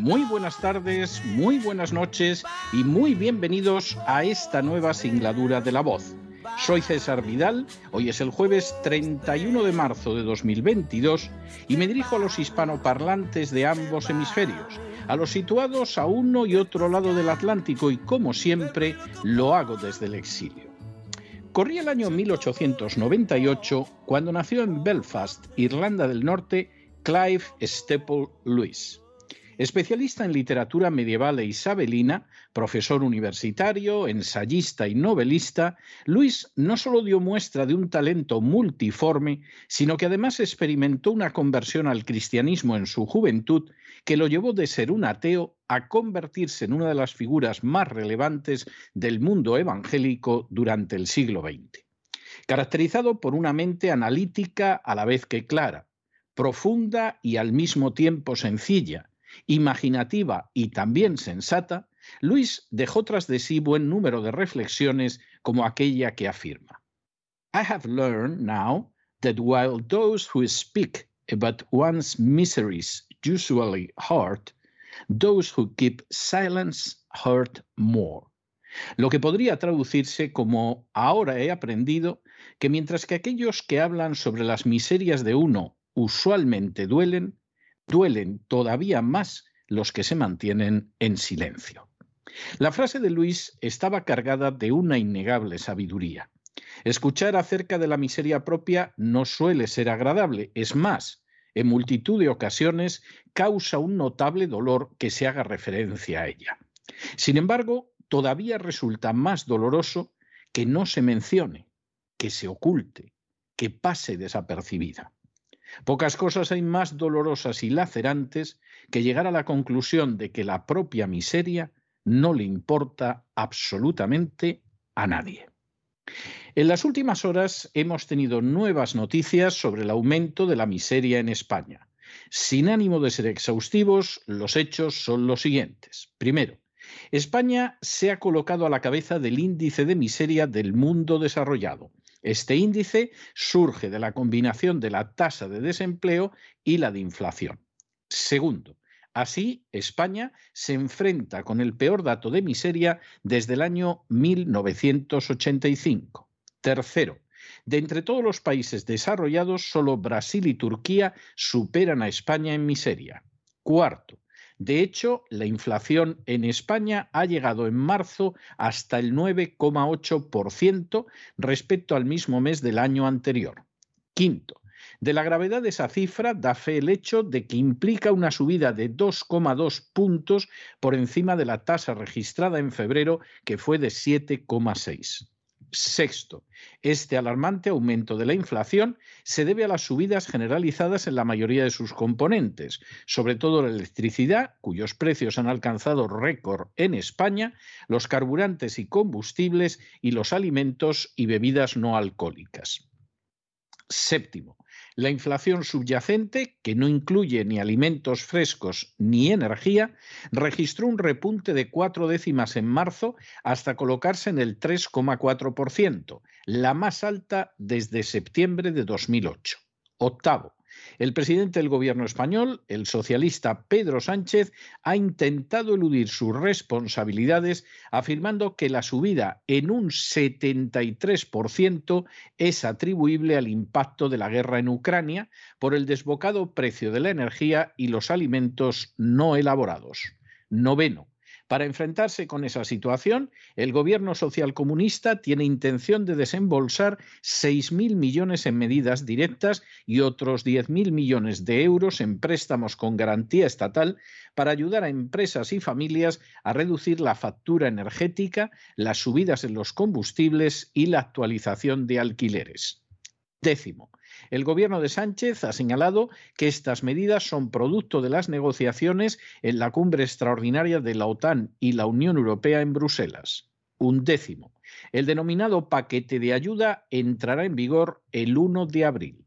muy buenas tardes, muy buenas noches y muy bienvenidos a esta nueva singladura de la voz. Soy César Vidal, hoy es el jueves 31 de marzo de 2022 y me dirijo a los hispanoparlantes de ambos hemisferios, a los situados a uno y otro lado del Atlántico y como siempre lo hago desde el exilio. Corría el año 1898 cuando nació en Belfast, Irlanda del Norte, Clive Staple Lewis. Especialista en literatura medieval e isabelina, profesor universitario, ensayista y novelista, Luis no solo dio muestra de un talento multiforme, sino que además experimentó una conversión al cristianismo en su juventud que lo llevó de ser un ateo a convertirse en una de las figuras más relevantes del mundo evangélico durante el siglo XX. Caracterizado por una mente analítica a la vez que clara, profunda y al mismo tiempo sencilla, imaginativa y también sensata, Luis dejó tras de sí buen número de reflexiones como aquella que afirma. I have learned now that while those who speak about one's miseries usually hurt, those who keep silence hurt more. Lo que podría traducirse como ahora he aprendido que mientras que aquellos que hablan sobre las miserias de uno usualmente duelen, duelen todavía más los que se mantienen en silencio. La frase de Luis estaba cargada de una innegable sabiduría. Escuchar acerca de la miseria propia no suele ser agradable, es más, en multitud de ocasiones causa un notable dolor que se haga referencia a ella. Sin embargo, todavía resulta más doloroso que no se mencione, que se oculte, que pase desapercibida. Pocas cosas hay más dolorosas y lacerantes que llegar a la conclusión de que la propia miseria no le importa absolutamente a nadie. En las últimas horas hemos tenido nuevas noticias sobre el aumento de la miseria en España. Sin ánimo de ser exhaustivos, los hechos son los siguientes. Primero, España se ha colocado a la cabeza del índice de miseria del mundo desarrollado. Este índice surge de la combinación de la tasa de desempleo y la de inflación. Segundo, Así, España se enfrenta con el peor dato de miseria desde el año 1985. Tercero, de entre todos los países desarrollados, solo Brasil y Turquía superan a España en miseria. Cuarto, de hecho, la inflación en España ha llegado en marzo hasta el 9,8% respecto al mismo mes del año anterior. Quinto, de la gravedad de esa cifra da fe el hecho de que implica una subida de 2,2 puntos por encima de la tasa registrada en febrero, que fue de 7,6. Sexto, este alarmante aumento de la inflación se debe a las subidas generalizadas en la mayoría de sus componentes, sobre todo la electricidad, cuyos precios han alcanzado récord en España, los carburantes y combustibles y los alimentos y bebidas no alcohólicas. Séptimo, la inflación subyacente, que no incluye ni alimentos frescos ni energía, registró un repunte de cuatro décimas en marzo hasta colocarse en el 3,4%, la más alta desde septiembre de 2008. Octavo, el presidente del gobierno español, el socialista Pedro Sánchez, ha intentado eludir sus responsabilidades afirmando que la subida en un 73% es atribuible al impacto de la guerra en Ucrania por el desbocado precio de la energía y los alimentos no elaborados. Noveno. Para enfrentarse con esa situación, el gobierno socialcomunista tiene intención de desembolsar 6.000 millones en medidas directas y otros 10.000 millones de euros en préstamos con garantía estatal para ayudar a empresas y familias a reducir la factura energética, las subidas en los combustibles y la actualización de alquileres. Décimo, el gobierno de Sánchez ha señalado que estas medidas son producto de las negociaciones en la cumbre extraordinaria de la OTAN y la Unión Europea en Bruselas. Un décimo. El denominado paquete de ayuda entrará en vigor el 1 de abril.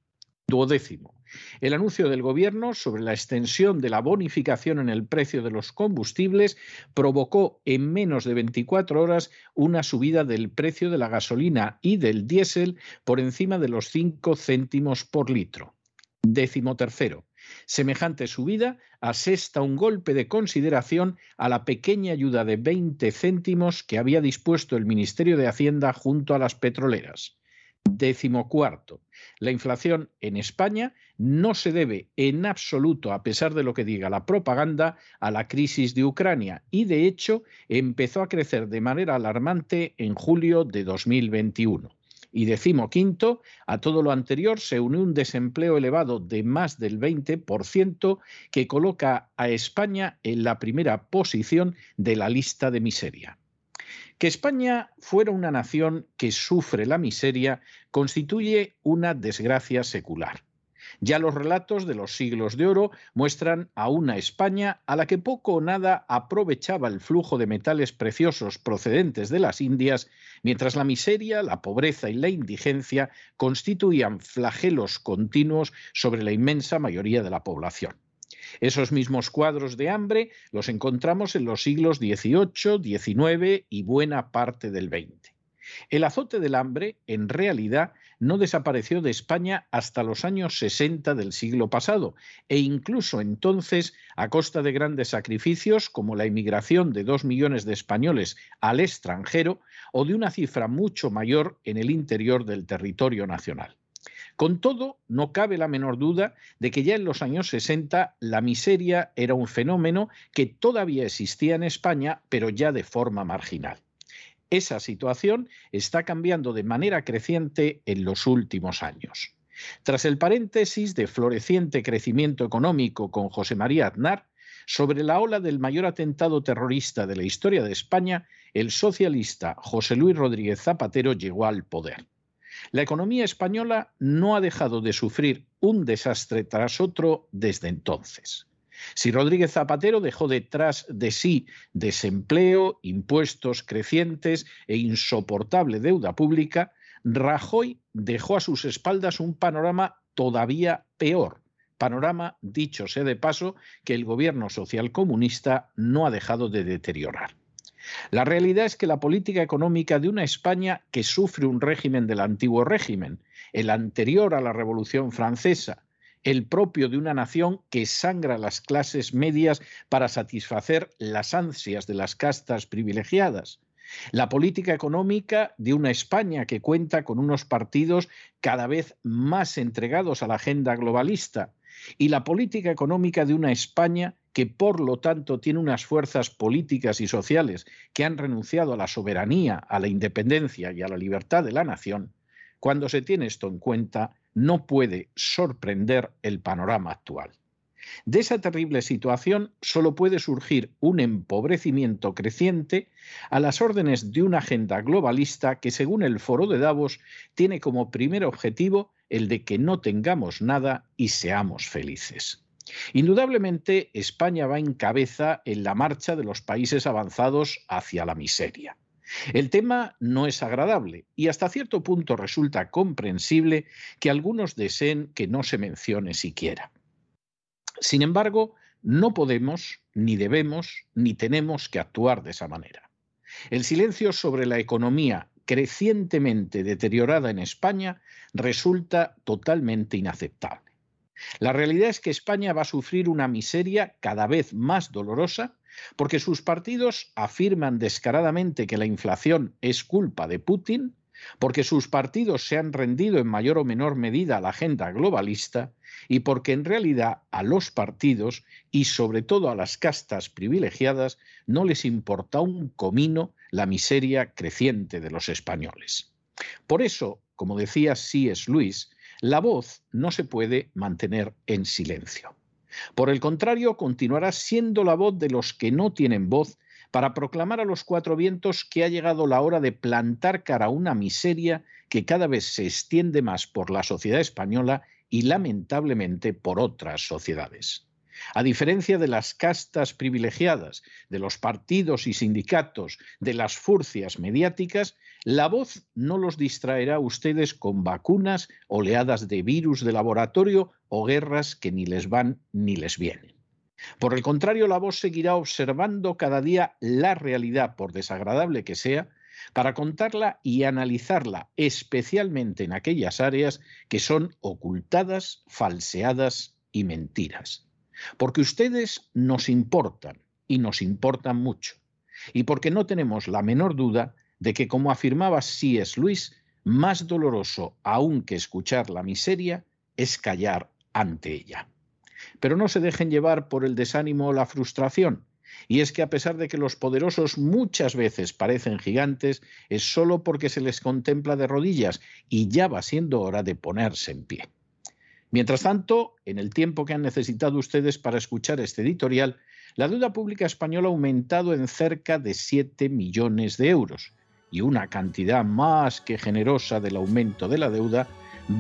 Duodécimo. El anuncio del Gobierno sobre la extensión de la bonificación en el precio de los combustibles provocó en menos de 24 horas una subida del precio de la gasolina y del diésel por encima de los 5 céntimos por litro. Décimo tercero. Semejante subida asesta un golpe de consideración a la pequeña ayuda de 20 céntimos que había dispuesto el Ministerio de Hacienda junto a las petroleras. Décimo cuarto. La inflación en España no se debe en absoluto, a pesar de lo que diga la propaganda, a la crisis de Ucrania y, de hecho, empezó a crecer de manera alarmante en julio de 2021. Y decimo quinto, a todo lo anterior se une un desempleo elevado de más del 20% que coloca a España en la primera posición de la lista de miseria. Que España fuera una nación que sufre la miseria constituye una desgracia secular. Ya los relatos de los siglos de oro muestran a una España a la que poco o nada aprovechaba el flujo de metales preciosos procedentes de las Indias, mientras la miseria, la pobreza y la indigencia constituían flagelos continuos sobre la inmensa mayoría de la población. Esos mismos cuadros de hambre los encontramos en los siglos XVIII, XIX y buena parte del XX. El azote del hambre, en realidad, no desapareció de España hasta los años 60 del siglo pasado, e incluso entonces a costa de grandes sacrificios como la emigración de dos millones de españoles al extranjero o de una cifra mucho mayor en el interior del territorio nacional. Con todo, no cabe la menor duda de que ya en los años 60 la miseria era un fenómeno que todavía existía en España, pero ya de forma marginal. Esa situación está cambiando de manera creciente en los últimos años. Tras el paréntesis de floreciente crecimiento económico con José María Aznar, sobre la ola del mayor atentado terrorista de la historia de España, el socialista José Luis Rodríguez Zapatero llegó al poder. La economía española no ha dejado de sufrir un desastre tras otro desde entonces. Si Rodríguez Zapatero dejó detrás de sí desempleo, impuestos crecientes e insoportable deuda pública, Rajoy dejó a sus espaldas un panorama todavía peor, panorama, dicho sea de paso, que el gobierno socialcomunista no ha dejado de deteriorar. La realidad es que la política económica de una España que sufre un régimen del antiguo régimen, el anterior a la Revolución Francesa, el propio de una nación que sangra las clases medias para satisfacer las ansias de las castas privilegiadas, la política económica de una España que cuenta con unos partidos cada vez más entregados a la agenda globalista y la política económica de una España que por lo tanto tiene unas fuerzas políticas y sociales que han renunciado a la soberanía, a la independencia y a la libertad de la nación, cuando se tiene esto en cuenta, no puede sorprender el panorama actual. De esa terrible situación solo puede surgir un empobrecimiento creciente a las órdenes de una agenda globalista que, según el Foro de Davos, tiene como primer objetivo el de que no tengamos nada y seamos felices. Indudablemente, España va en cabeza en la marcha de los países avanzados hacia la miseria. El tema no es agradable y hasta cierto punto resulta comprensible que algunos deseen que no se mencione siquiera. Sin embargo, no podemos, ni debemos, ni tenemos que actuar de esa manera. El silencio sobre la economía crecientemente deteriorada en España resulta totalmente inaceptable. La realidad es que España va a sufrir una miseria cada vez más dolorosa porque sus partidos afirman descaradamente que la inflación es culpa de Putin, porque sus partidos se han rendido en mayor o menor medida a la agenda globalista y porque en realidad a los partidos y sobre todo a las castas privilegiadas no les importa un comino la miseria creciente de los españoles. Por eso, como decía C.S. Luis, la voz no se puede mantener en silencio. Por el contrario, continuará siendo la voz de los que no tienen voz para proclamar a los cuatro vientos que ha llegado la hora de plantar cara a una miseria que cada vez se extiende más por la sociedad española y lamentablemente por otras sociedades. A diferencia de las castas privilegiadas, de los partidos y sindicatos, de las furcias mediáticas, la voz no los distraerá a ustedes con vacunas, oleadas de virus de laboratorio o guerras que ni les van ni les vienen. Por el contrario, la voz seguirá observando cada día la realidad, por desagradable que sea, para contarla y analizarla, especialmente en aquellas áreas que son ocultadas, falseadas y mentiras. Porque ustedes nos importan y nos importan mucho. Y porque no tenemos la menor duda de que, como afirmaba C.S. Luis, más doloroso aún que escuchar la miseria es callar ante ella. Pero no se dejen llevar por el desánimo o la frustración. Y es que a pesar de que los poderosos muchas veces parecen gigantes, es solo porque se les contempla de rodillas y ya va siendo hora de ponerse en pie. Mientras tanto, en el tiempo que han necesitado ustedes para escuchar este editorial, la deuda pública española ha aumentado en cerca de 7 millones de euros y una cantidad más que generosa del aumento de la deuda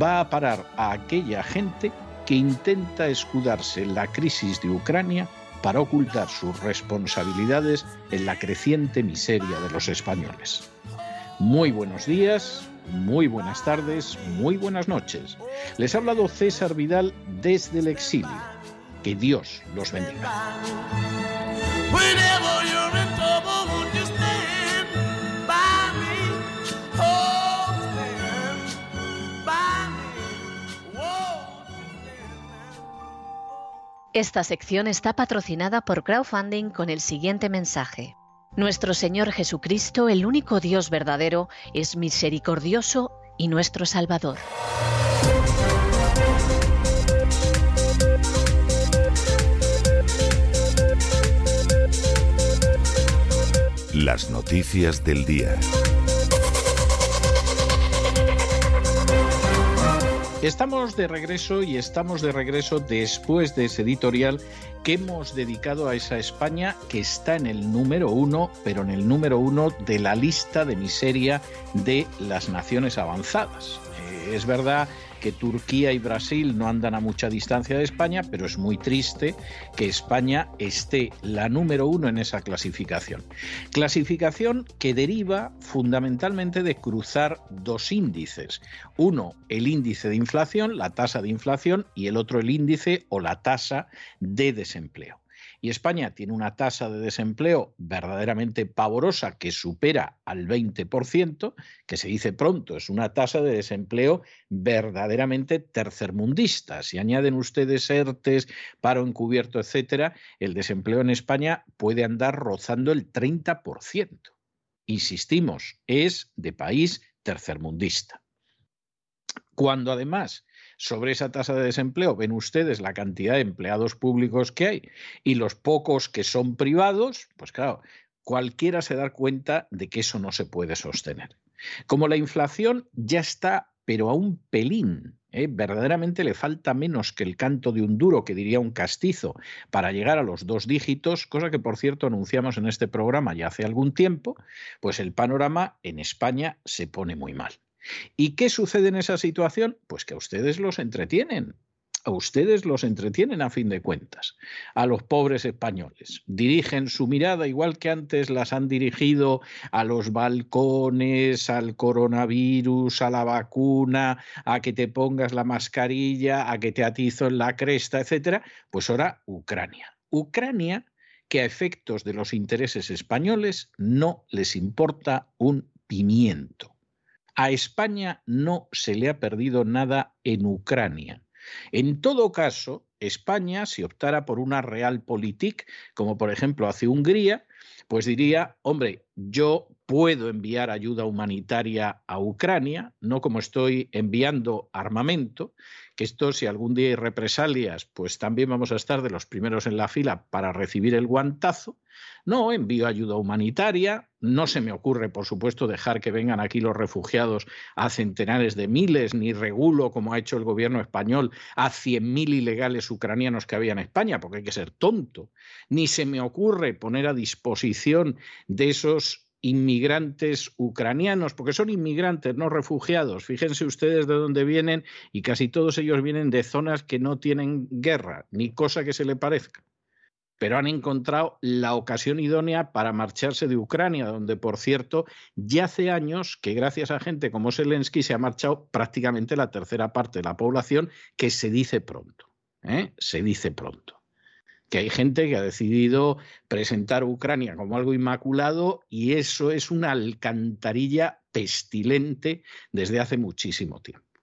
va a parar a aquella gente que intenta escudarse en la crisis de Ucrania para ocultar sus responsabilidades en la creciente miseria de los españoles. Muy buenos días, muy buenas tardes, muy buenas noches. Les ha hablado César Vidal desde el exilio. Que Dios los bendiga. Esta sección está patrocinada por crowdfunding con el siguiente mensaje. Nuestro Señor Jesucristo, el único Dios verdadero, es misericordioso y nuestro Salvador. Las noticias del día. Estamos de regreso y estamos de regreso después de ese editorial que hemos dedicado a esa España que está en el número uno, pero en el número uno de la lista de miseria de las naciones avanzadas. Eh, es verdad que Turquía y Brasil no andan a mucha distancia de España, pero es muy triste que España esté la número uno en esa clasificación. Clasificación que deriva fundamentalmente de cruzar dos índices. Uno, el índice de inflación, la tasa de inflación, y el otro, el índice o la tasa de desempleo y España tiene una tasa de desempleo verdaderamente pavorosa que supera al 20%, que se dice pronto, es una tasa de desempleo verdaderamente tercermundista. Si añaden ustedes ERTES, paro encubierto, etcétera, el desempleo en España puede andar rozando el 30%. Insistimos, es de país tercermundista. Cuando además sobre esa tasa de desempleo, ven ustedes la cantidad de empleados públicos que hay y los pocos que son privados, pues claro, cualquiera se da cuenta de que eso no se puede sostener. Como la inflación ya está, pero a un pelín, ¿eh? verdaderamente le falta menos que el canto de un duro, que diría un castizo, para llegar a los dos dígitos, cosa que por cierto anunciamos en este programa ya hace algún tiempo, pues el panorama en España se pone muy mal. ¿Y qué sucede en esa situación? Pues que a ustedes los entretienen. A ustedes los entretienen a fin de cuentas, a los pobres españoles. Dirigen su mirada, igual que antes las han dirigido a los balcones, al coronavirus, a la vacuna, a que te pongas la mascarilla, a que te atizo en la cresta, etcétera. Pues ahora Ucrania. Ucrania que a efectos de los intereses españoles no les importa un pimiento. A España no se le ha perdido nada en Ucrania. En todo caso, España, si optara por una realpolitik, como por ejemplo hace Hungría, pues diría, hombre, yo puedo enviar ayuda humanitaria a Ucrania, no como estoy enviando armamento, que esto si algún día hay represalias, pues también vamos a estar de los primeros en la fila para recibir el guantazo. No, envío ayuda humanitaria, no se me ocurre, por supuesto, dejar que vengan aquí los refugiados a centenares de miles, ni regulo, como ha hecho el gobierno español, a 100.000 ilegales ucranianos que había en España, porque hay que ser tonto. Ni se me ocurre poner a disposición de esos inmigrantes ucranianos, porque son inmigrantes, no refugiados. Fíjense ustedes de dónde vienen y casi todos ellos vienen de zonas que no tienen guerra, ni cosa que se le parezca. Pero han encontrado la ocasión idónea para marcharse de Ucrania, donde, por cierto, ya hace años que gracias a gente como Zelensky se ha marchado prácticamente la tercera parte de la población, que se dice pronto. ¿eh? Se dice pronto que hay gente que ha decidido presentar a Ucrania como algo inmaculado y eso es una alcantarilla pestilente desde hace muchísimo tiempo.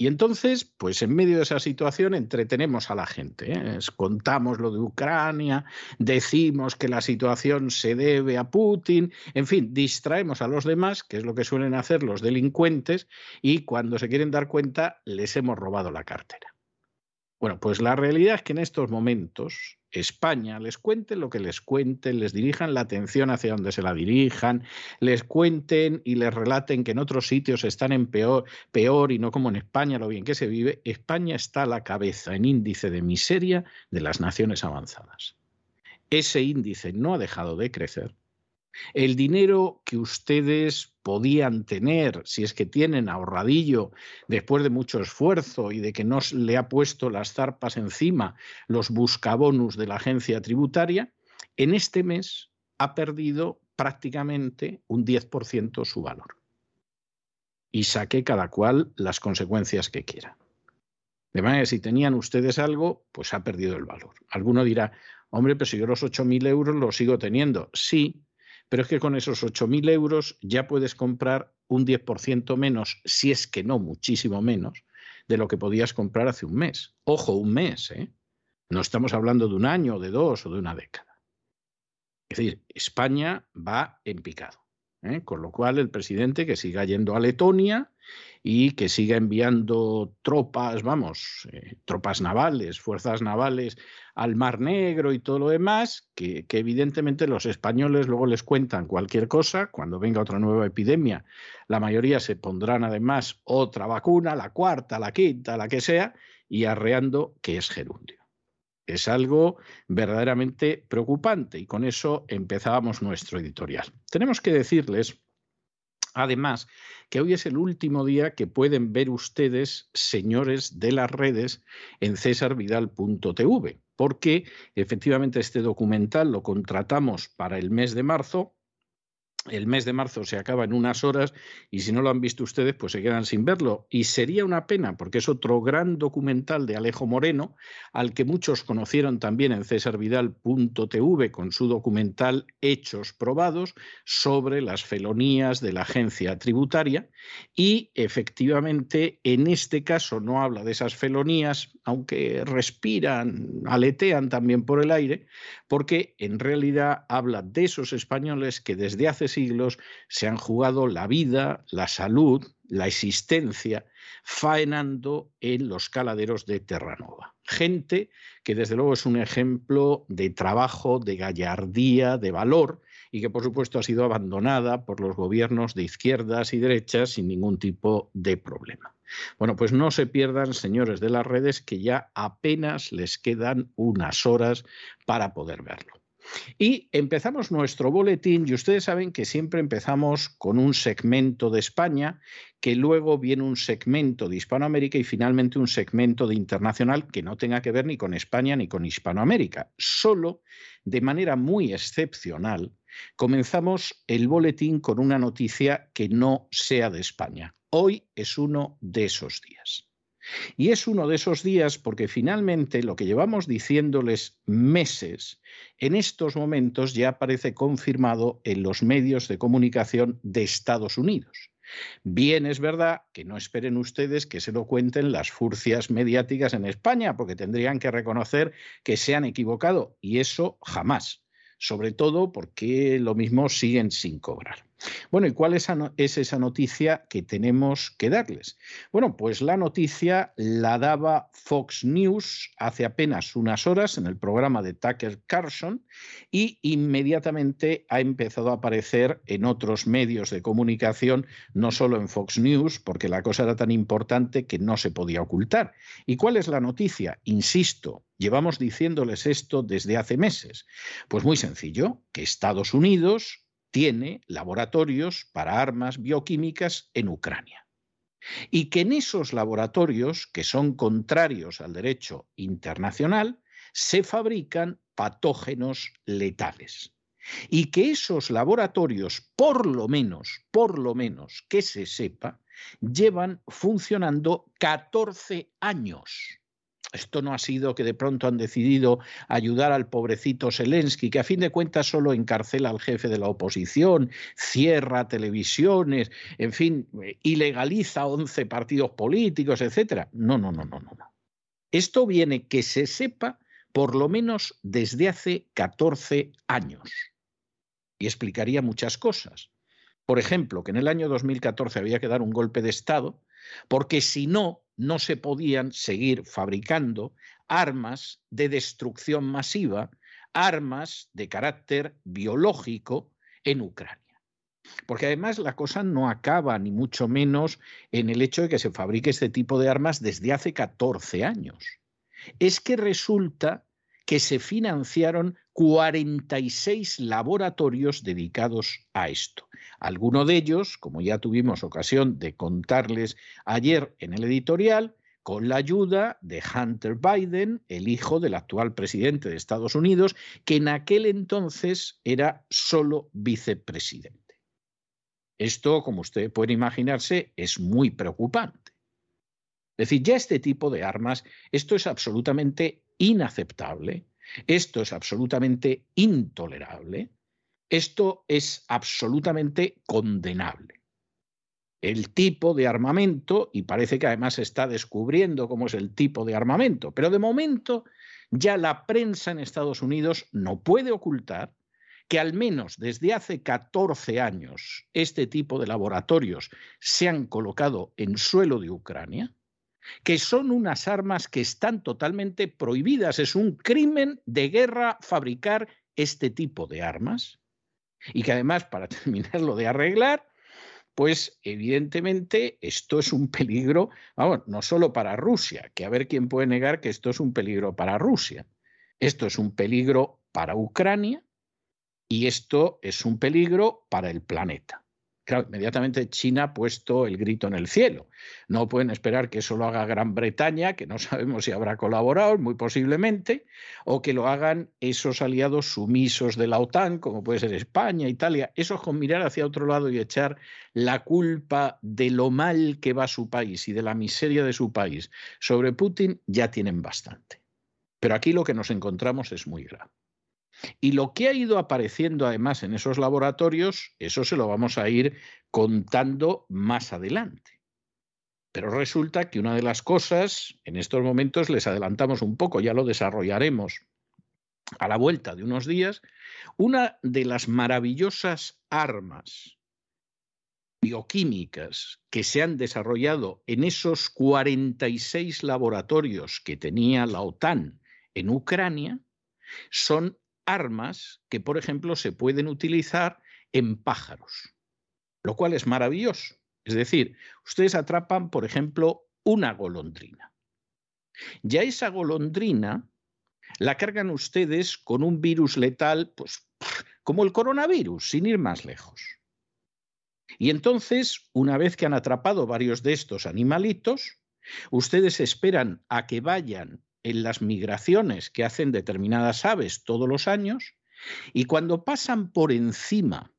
Y entonces, pues en medio de esa situación entretenemos a la gente. ¿eh? Contamos lo de Ucrania, decimos que la situación se debe a Putin, en fin, distraemos a los demás, que es lo que suelen hacer los delincuentes, y cuando se quieren dar cuenta les hemos robado la cartera. Bueno, pues la realidad es que en estos momentos España les cuenten lo que les cuenten, les dirijan la atención hacia donde se la dirijan, les cuenten y les relaten que en otros sitios están en peor, peor y no como en España lo bien que se vive, España está a la cabeza en índice de miseria de las naciones avanzadas. Ese índice no ha dejado de crecer el dinero que ustedes podían tener, si es que tienen ahorradillo después de mucho esfuerzo y de que no le ha puesto las zarpas encima los buscabonus de la agencia tributaria, en este mes ha perdido prácticamente un 10% su valor. Y saque cada cual las consecuencias que quiera. De manera que si tenían ustedes algo, pues ha perdido el valor. Alguno dirá, hombre, pero si yo los 8.000 euros los sigo teniendo. Sí, pero es que con esos 8.000 euros ya puedes comprar un 10% menos, si es que no muchísimo menos, de lo que podías comprar hace un mes. Ojo, un mes, ¿eh? No estamos hablando de un año, de dos o de una década. Es decir, España va en picado. ¿Eh? Con lo cual, el presidente que siga yendo a Letonia y que siga enviando tropas, vamos, eh, tropas navales, fuerzas navales al Mar Negro y todo lo demás, que, que, evidentemente los españoles luego les cuentan cualquier cosa, cuando venga otra nueva epidemia, la mayoría se pondrán además otra vacuna, la cuarta, la quinta, la que sea, y arreando que es gerundio. Es algo verdaderamente preocupante y con eso empezábamos nuestro editorial. Tenemos que decirles Además, que hoy es el último día que pueden ver ustedes, señores de las redes, en cesarvidal.tv, porque efectivamente este documental lo contratamos para el mes de marzo el mes de marzo se acaba en unas horas y si no lo han visto ustedes, pues se quedan sin verlo. Y sería una pena, porque es otro gran documental de Alejo Moreno, al que muchos conocieron también en cesarvidal.tv con su documental Hechos Probados sobre las felonías de la agencia tributaria. Y efectivamente, en este caso no habla de esas felonías, aunque respiran, aletean también por el aire, porque en realidad habla de esos españoles que desde hace siglos se han jugado la vida, la salud, la existencia, faenando en los caladeros de Terranova. Gente que desde luego es un ejemplo de trabajo, de gallardía, de valor, y que por supuesto ha sido abandonada por los gobiernos de izquierdas y derechas sin ningún tipo de problema. Bueno, pues no se pierdan, señores de las redes, que ya apenas les quedan unas horas para poder verlo. Y empezamos nuestro boletín y ustedes saben que siempre empezamos con un segmento de España, que luego viene un segmento de Hispanoamérica y finalmente un segmento de internacional que no tenga que ver ni con España ni con Hispanoamérica. Solo de manera muy excepcional comenzamos el boletín con una noticia que no sea de España. Hoy es uno de esos días. Y es uno de esos días porque finalmente lo que llevamos diciéndoles meses, en estos momentos ya aparece confirmado en los medios de comunicación de Estados Unidos. Bien es verdad que no esperen ustedes que se lo cuenten las furcias mediáticas en España, porque tendrían que reconocer que se han equivocado, y eso jamás. sobre todo porque lo mismo siguen sin cobrar. Bueno, ¿y cuál es, esa noticia que tenemos que darles? Bueno, pues la noticia la daba Fox News hace apenas unas horas en el programa de Tucker Carlson y inmediatamente ha empezado a aparecer en otros medios de comunicación, no solo en Fox News, porque la cosa era tan importante que no se podía ocultar. ¿Y cuál es la noticia? Insisto, llevamos diciéndoles esto desde hace meses. Pues muy sencillo, que Estados Unidos tiene laboratorios para armas bioquímicas en Ucrania. Y que en esos laboratorios, que son contrarios al derecho internacional, se fabrican patógenos letales. Y que esos laboratorios, por lo menos, por lo menos que se sepa, llevan funcionando 14 años. Esto no ha sido que de pronto han decidido ayudar al pobrecito Zelensky, que a fin de cuentas solo encarcela al jefe de la oposición, cierra televisiones, en fin, ilegaliza 11 partidos políticos, etc. No, no, no, no, no. Esto viene que se sepa por lo menos desde hace 14 años. Y explicaría muchas cosas. Por ejemplo, que en el año 2014 había que dar un golpe de Estado, porque si no, no se podían seguir fabricando armas de destrucción masiva, armas de carácter biológico en Ucrania. Porque además la cosa no acaba ni mucho menos en el hecho de que se fabrique este tipo de armas desde hace 14 años. Es que resulta que se financiaron 46 laboratorios dedicados a esto. Alguno de ellos, como ya tuvimos ocasión de contarles ayer en el editorial, con la ayuda de Hunter Biden, el hijo del actual presidente de Estados Unidos, que en aquel entonces era solo vicepresidente. Esto, como usted puede imaginarse, es muy preocupante. Es decir, ya este tipo de armas, esto es absolutamente inaceptable, esto es absolutamente intolerable, esto es absolutamente condenable. El tipo de armamento, y parece que además se está descubriendo cómo es el tipo de armamento, pero de momento ya la prensa en Estados Unidos no puede ocultar que al menos desde hace 14 años este tipo de laboratorios se han colocado en suelo de Ucrania, que son unas armas que están totalmente prohibidas. Es un crimen de guerra fabricar este tipo de armas y que además, para terminarlo de arreglar, pues evidentemente esto es un peligro, vamos, no solo para Rusia, que a ver quién puede negar que esto es un peligro para Rusia. Esto es un peligro para Ucrania y esto es un peligro para el planeta. Claro, inmediatamente China ha puesto el grito en el cielo. No pueden esperar que eso lo haga Gran Bretaña, que no sabemos si habrá colaborado, muy posiblemente, o que lo hagan esos aliados sumisos de la OTAN, como puede ser España, Italia. Eso con mirar hacia otro lado y echar la culpa de lo mal que va su país y de la miseria de su país sobre Putin, ya tienen bastante. Pero aquí lo que nos encontramos es muy grave. Y lo que ha ido apareciendo además en esos laboratorios, eso se lo vamos a ir contando más adelante. Pero resulta que una de las cosas, en estos momentos les adelantamos un poco, ya lo desarrollaremos a la vuelta de unos días, una de las maravillosas armas bioquímicas que se han desarrollado en esos 46 laboratorios que tenía la OTAN en Ucrania son armas que, por ejemplo, se pueden utilizar en pájaros, lo cual es maravilloso. Es decir, ustedes atrapan, por ejemplo, una golondrina. Ya esa golondrina la cargan ustedes con un virus letal, pues como el coronavirus, sin ir más lejos. Y entonces, una vez que han atrapado varios de estos animalitos, ustedes esperan a que vayan en las migraciones que hacen determinadas aves todos los años y cuando pasan por encima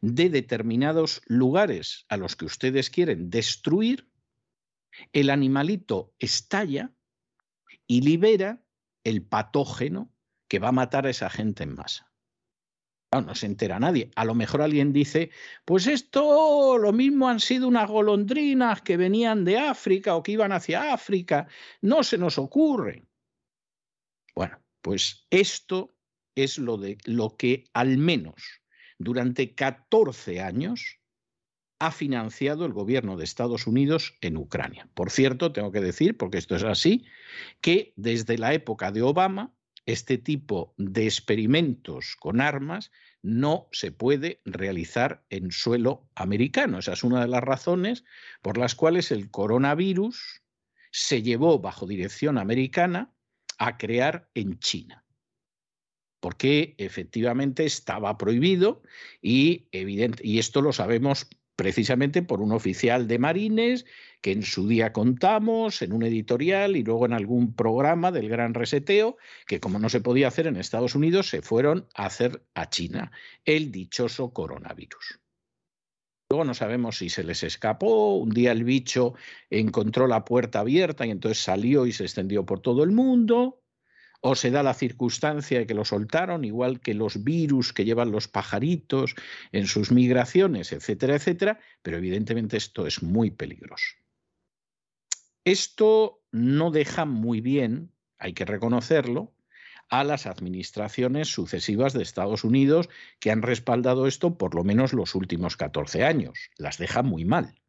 de determinados lugares a los que ustedes quieren destruir, el animalito estalla y libera el patógeno que va a matar a esa gente en masa. No, se entera nadie. A lo mejor alguien dice, pues esto lo mismo han sido unas golondrinas que venían de África o que iban hacia África. No se nos ocurre. Bueno, pues esto es lo, de, lo que al menos durante 14 años ha financiado el gobierno de Estados Unidos en Ucrania. Por cierto, tengo que decir, porque esto es así, que desde la época de Obama, este tipo de experimentos con armas no se puede realizar en suelo americano. Esa es una de las razones por las cuales el coronavirus se llevó bajo dirección americana a crear en China. Porque efectivamente estaba prohibido y, evidente, y esto lo sabemos precisamente por un oficial de marines que en su día contamos en un editorial y luego en algún programa del gran reseteo, que como no se podía hacer en Estados Unidos, se fueron a hacer a China el dichoso coronavirus. Luego no sabemos si se les escapó, un día el bicho encontró la puerta abierta y entonces salió y se extendió por todo el mundo, o se da la circunstancia de que lo soltaron, igual que los virus que llevan los pajaritos en sus migraciones, etcétera, etcétera, pero evidentemente esto es muy peligroso. Esto no deja muy bien, hay que reconocerlo, a las administraciones sucesivas de Estados Unidos que han respaldado esto por lo menos los últimos 14 años. Las deja muy mal.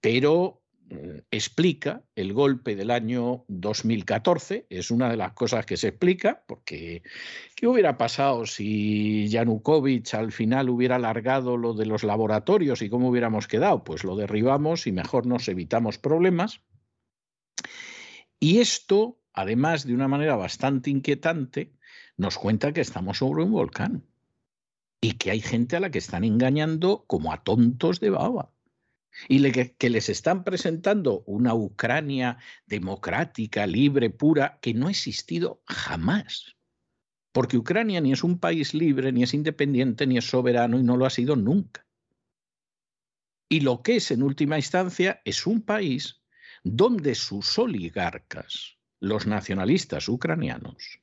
Pero explica el golpe del año 2014, es una de las cosas que se explica, porque ¿qué hubiera pasado si Yanukovych al final hubiera alargado lo de los laboratorios y cómo hubiéramos quedado? Pues lo derribamos y mejor nos evitamos problemas. Y esto, además de una manera bastante inquietante, nos cuenta que estamos sobre un volcán y que hay gente a la que están engañando como a tontos de baba y que, les están presentando una Ucrania democrática, libre, pura, que no ha existido jamás. Porque Ucrania ni es un país libre, ni es independiente, ni es soberano y no lo ha sido nunca. Y lo que es en última instancia es un país donde sus oligarcas, los nacionalistas ucranianos,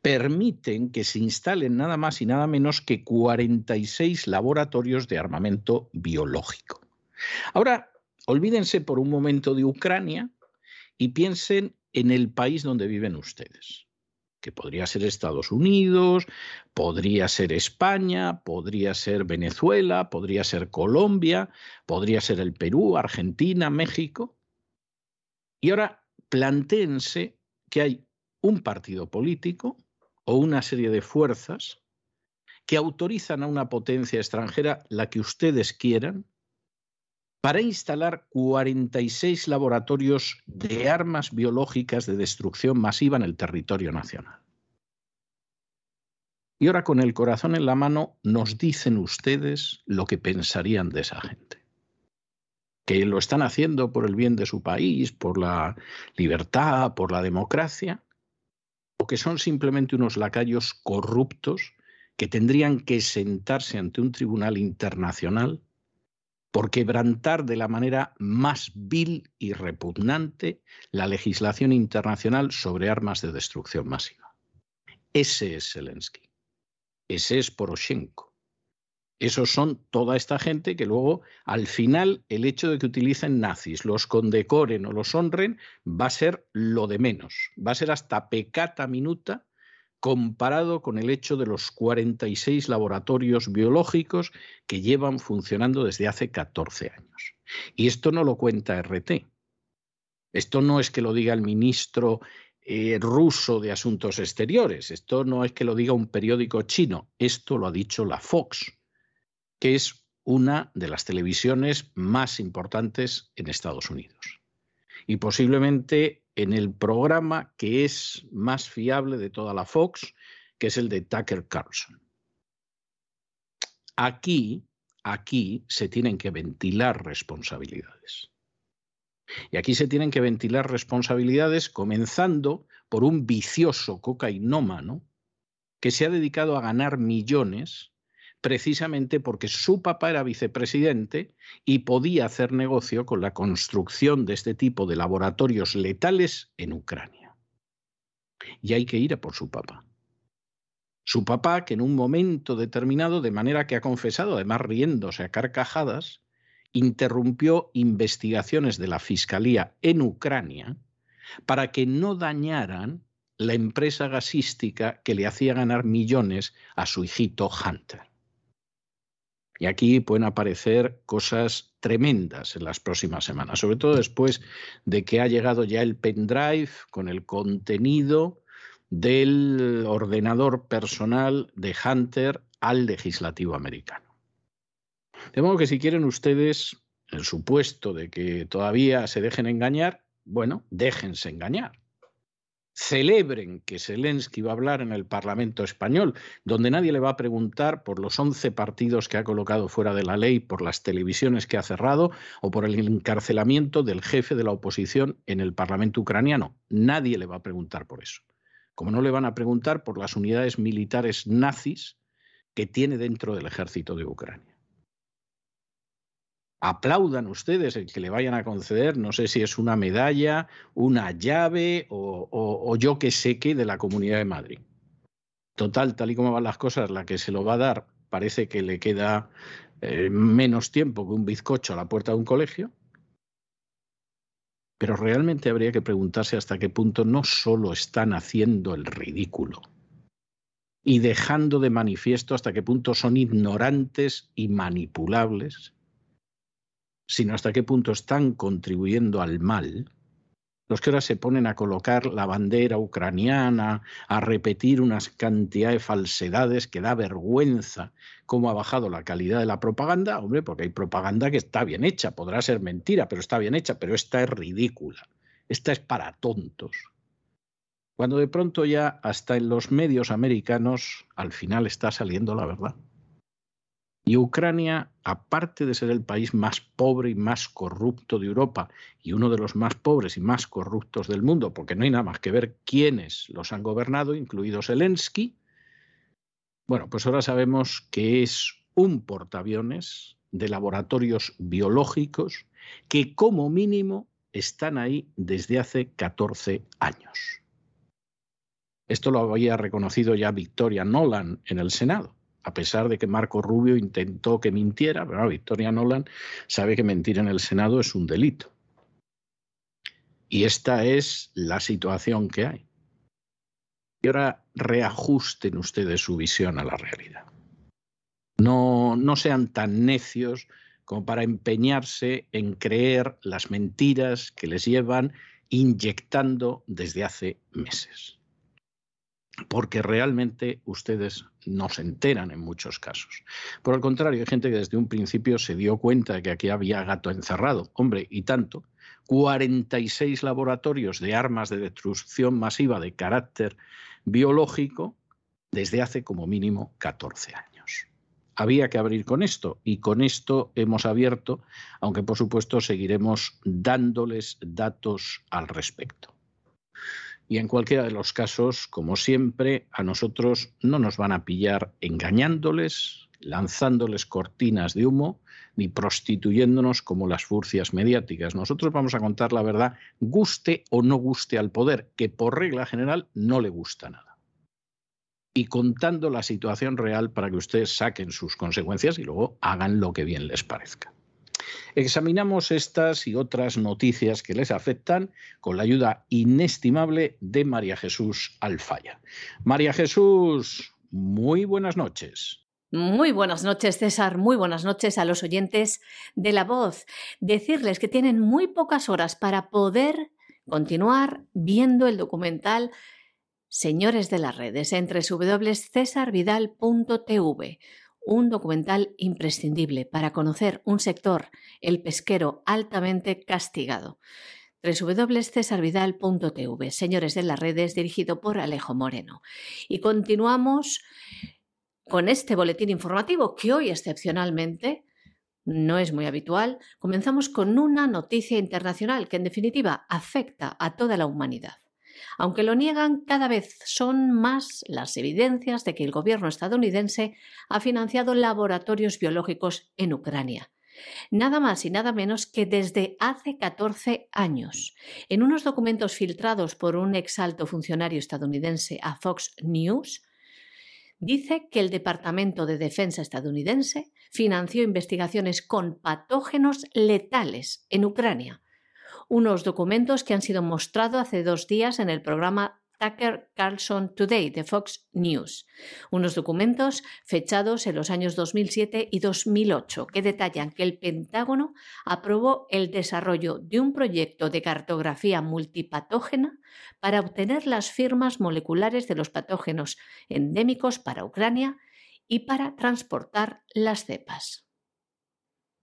permiten que se instalen nada más y nada menos que 46 laboratorios de armamento biológico. Ahora, olvídense por un momento de Ucrania y piensen en el país donde viven ustedes, que podría ser Estados Unidos, podría ser España, podría ser Venezuela, podría ser Colombia, podría ser el Perú, Argentina, México. Y ahora plantéense que hay un partido político o una serie de fuerzas que autorizan a una potencia extranjera, la que ustedes quieran, para instalar 46 laboratorios de armas biológicas de destrucción masiva en el territorio nacional. Y ahora con el corazón en la mano nos dicen ustedes lo que pensarían de esa gente. Que lo están haciendo por el bien de su país, por la libertad, por la democracia, o que son simplemente unos lacayos corruptos que tendrían que sentarse ante un tribunal internacional por quebrantar de la manera más vil y repugnante la legislación internacional sobre armas de destrucción masiva. Ese es Zelensky. Ese es Poroshenko. Esos son toda esta gente que luego, al final, el hecho de que utilicen nazis, los condecoren o los honren, va a ser lo de menos. Va a ser hasta pecata minuta comparado con el hecho de los 46 laboratorios biológicos que llevan funcionando desde hace 14 años. Y esto no lo cuenta RT. Esto no es que lo diga el ministro eh, ruso de Asuntos Exteriores, esto no es que lo diga un periódico chino, esto lo ha dicho la Fox, que es una de las televisiones más importantes en Estados Unidos. Y posiblemente en el programa que es más fiable de toda la Fox, que es el de Tucker Carlson. Aquí, aquí se tienen que ventilar responsabilidades. Y aquí se tienen que ventilar responsabilidades comenzando por un vicioso cocainómano que se ha dedicado a ganar millones precisamente porque su papá era vicepresidente y podía hacer negocio con la construcción de este tipo de laboratorios letales en Ucrania. Y hay que ir a por su papá. Su papá, que en un momento determinado, de manera que ha confesado, además riéndose a carcajadas, interrumpió investigaciones de la Fiscalía en Ucrania para que no dañaran la empresa gasística que le hacía ganar millones a su hijito Hunter. Y aquí pueden aparecer cosas tremendas en las próximas semanas, sobre todo después de que ha llegado ya el pendrive con el contenido del ordenador personal de Hunter al legislativo americano. De modo que si quieren ustedes, el supuesto de que todavía se dejen engañar, bueno, déjense engañar celebren que Zelensky va a hablar en el Parlamento español, donde nadie le va a preguntar por los 11 partidos que ha colocado fuera de la ley, por las televisiones que ha cerrado o por el encarcelamiento del jefe de la oposición en el Parlamento ucraniano. Nadie le va a preguntar por eso. Como no le van a preguntar por las unidades militares nazis que tiene dentro del ejército de Ucrania aplaudan ustedes el que le vayan a conceder, no sé si es una medalla, una llave o, yo que sé qué de la Comunidad de Madrid. Total, tal y como van las cosas, la que se lo va a dar parece que le queda eh, menos tiempo que un bizcocho a la puerta de un colegio. Pero realmente habría que preguntarse hasta qué punto no solo están haciendo el ridículo y dejando de manifiesto hasta qué punto son ignorantes y manipulables, sino hasta qué punto están contribuyendo al mal, los que ahora se ponen a colocar la bandera ucraniana, a repetir unas cantidades de falsedades que da vergüenza cómo ha bajado la calidad de la propaganda, hombre, porque hay propaganda que está bien hecha, podrá ser mentira, pero está bien hecha, pero esta es ridícula, esta es para tontos. Cuando de pronto ya hasta en los medios americanos al final está saliendo la verdad. Y Ucrania, aparte de ser el país más pobre y más corrupto de Europa y uno de los más pobres y más corruptos del mundo, porque no hay nada más que ver quiénes los han gobernado, incluido Zelensky, bueno, pues ahora sabemos que es un portaaviones de laboratorios biológicos que como mínimo están ahí desde hace 14 años. Esto lo había reconocido ya Victoria Nolan en el Senado a pesar de que Marco Rubio intentó que mintiera, Victoria Nolan sabe que mentir en el Senado es un delito. Y esta es la situación que hay. Y ahora reajusten ustedes su visión a la realidad. No, no sean tan necios como para empeñarse en creer las mentiras que les llevan inyectando desde hace meses porque realmente ustedes no se enteran en muchos casos. Por el contrario, hay gente que desde un principio se dio cuenta de que aquí había gato encerrado. Hombre, y tanto. 46 laboratorios de armas de destrucción masiva de carácter biológico desde hace como mínimo 14 años. Había que abrir con esto y con esto hemos abierto, aunque por supuesto seguiremos dándoles datos al respecto. Y en cualquiera de los casos, como siempre, a nosotros no nos van a pillar engañándoles, lanzándoles cortinas de humo, ni prostituyéndonos como las furcias mediáticas. Nosotros vamos a contar la verdad, guste o no guste al poder, que por regla general no le gusta nada. Y contando la situación real para que ustedes saquen sus consecuencias y luego hagan lo que bien les parezca. Examinamos estas y otras noticias que les afectan con la ayuda inestimable de María Jesús Alfaya. María Jesús, muy buenas noches. Muy buenas noches, César. Muy buenas noches a los oyentes de La Voz. Decirles que tienen muy pocas horas para poder continuar viendo el documental Señores de las Redes entre www.cesarvidal.tv un documental imprescindible para conocer un sector, el pesquero, altamente castigado www.cesarvidal.tv, señores de las redes, dirigido por Alejo Moreno. Y continuamos con este boletín informativo que hoy excepcionalmente no es muy habitual. Comenzamos con una noticia internacional que en definitiva afecta a toda la humanidad. Aunque lo niegan, cada vez son más las evidencias de que el gobierno estadounidense ha financiado laboratorios biológicos en Ucrania. Nada más y nada menos que desde hace 14 años. En unos documentos filtrados por un exalto funcionario estadounidense a Fox News, dice que el Departamento de Defensa estadounidense financió investigaciones con patógenos letales en Ucrania unos documentos que han sido mostrados hace dos días en el programa Tucker Carlson Today de Fox News, unos documentos fechados en los años 2007 y 2008 que detallan que el Pentágono aprobó el desarrollo de un proyecto de cartografía multipatógena para obtener las firmas moleculares de los patógenos endémicos para Ucrania y para transportar las cepas.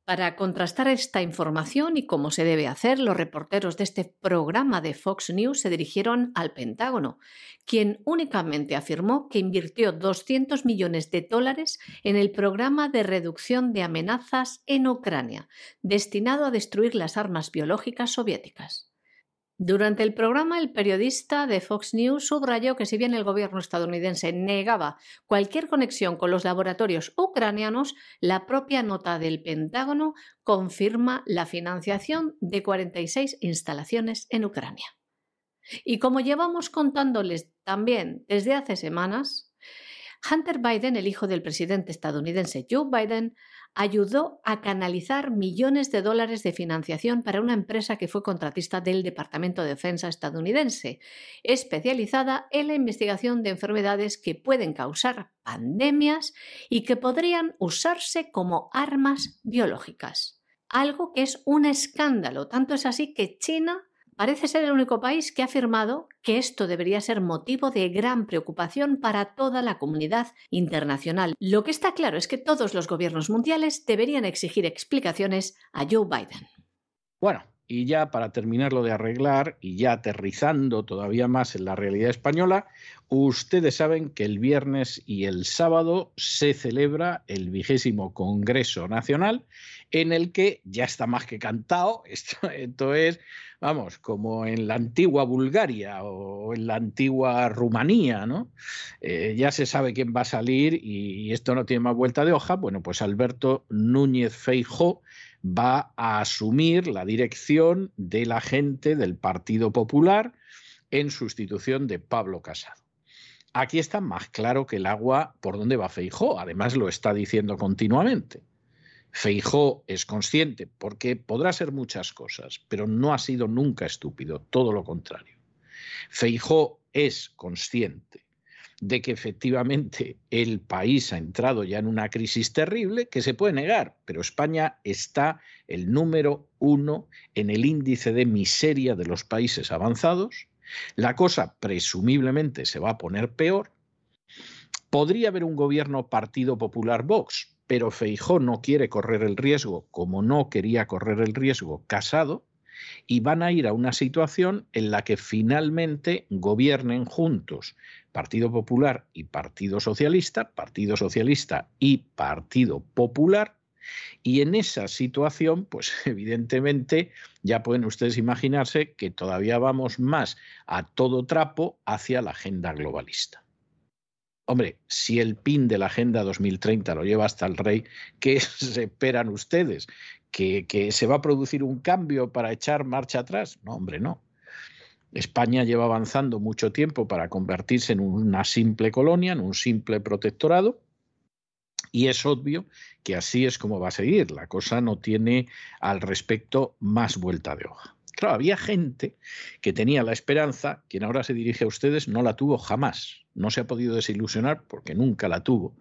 Para contrastar esta información y cómo se debe hacer, los reporteros de este programa de Fox News se dirigieron al Pentágono, quien únicamente afirmó que invirtió 200 millones de dólares en el programa de reducción de amenazas en Ucrania, destinado a destruir las armas biológicas soviéticas. Durante el programa, el periodista de Fox News subrayó que si bien el gobierno estadounidense negaba cualquier conexión con los laboratorios ucranianos, la propia nota del Pentágono confirma la financiación de 46 instalaciones en Ucrania. Y como llevamos contándoles también desde hace semanas, Hunter Biden, el hijo del presidente estadounidense Joe Biden, ayudó a canalizar millones de dólares de financiación para una empresa que fue contratista del Departamento de Defensa estadounidense, especializada en la investigación de enfermedades que pueden causar pandemias y que podrían usarse como armas biológicas. Algo que es un escándalo, tanto es así que China parece ser el único país que ha afirmado que esto debería ser motivo de gran preocupación para toda la comunidad internacional. Lo que está claro es que todos los gobiernos mundiales deberían exigir explicaciones a Joe Biden. Bueno, y ya para terminarlo de arreglar y ya aterrizando todavía más en la realidad española, ustedes saben que el viernes y el sábado se celebra el vigésimo Congreso Nacional en el que ya está más que cantado, esto, es, vamos, como en la antigua Bulgaria o en la antigua Rumanía, ¿no? Eh, ya se sabe quién va a salir y, esto no tiene más vuelta de hoja. Bueno, pues Alberto Núñez Feijó va a asumir la dirección de la gente del Partido Popular en sustitución de Pablo Casado. Aquí está más claro que el agua por dónde va Feijó, además lo está diciendo continuamente. Feijó es consciente, porque podrá ser muchas cosas, pero no ha sido nunca estúpido, todo lo contrario. Feijó es consciente de que efectivamente el país ha entrado ya en una crisis terrible que se puede negar, pero España está el número uno en el índice de miseria de los países avanzados. La cosa presumiblemente se va a poner peor. Podría haber un gobierno Partido Popular Vox, pero Feijó no quiere correr el riesgo como no quería correr el riesgo casado y van a ir a una situación en la que finalmente gobiernen juntos Partido Popular y Partido Socialista, Partido Socialista y Partido Popular. Y en esa situación, pues evidentemente ya pueden ustedes imaginarse que todavía vamos más a todo trapo hacia la agenda globalista. Hombre, si el PIN de la Agenda 2030 lo lleva hasta el rey, ¿qué se esperan ustedes? ¿Que, ¿Que, se va a producir un cambio para echar marcha atrás? No, hombre, no. España lleva avanzando mucho tiempo para convertirse en una simple colonia, en un simple protectorado, y es obvio que así es como va a seguir. La cosa no tiene al respecto más vuelta de hoja. Claro, había gente que tenía la esperanza, quien ahora se dirige a ustedes no la tuvo jamás, no se ha podido desilusionar porque nunca la tuvo.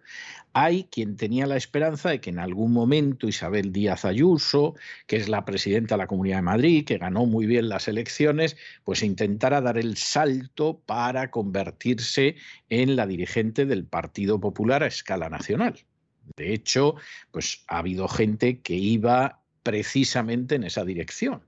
Hay quien tenía la esperanza de que en algún momento Isabel Díaz Ayuso, que es la presidenta de la Comunidad de Madrid, que ganó muy bien las elecciones, pues intentara dar el salto para convertirse en la dirigente del Partido Popular a escala nacional. De hecho, pues ha habido gente que iba precisamente en esa dirección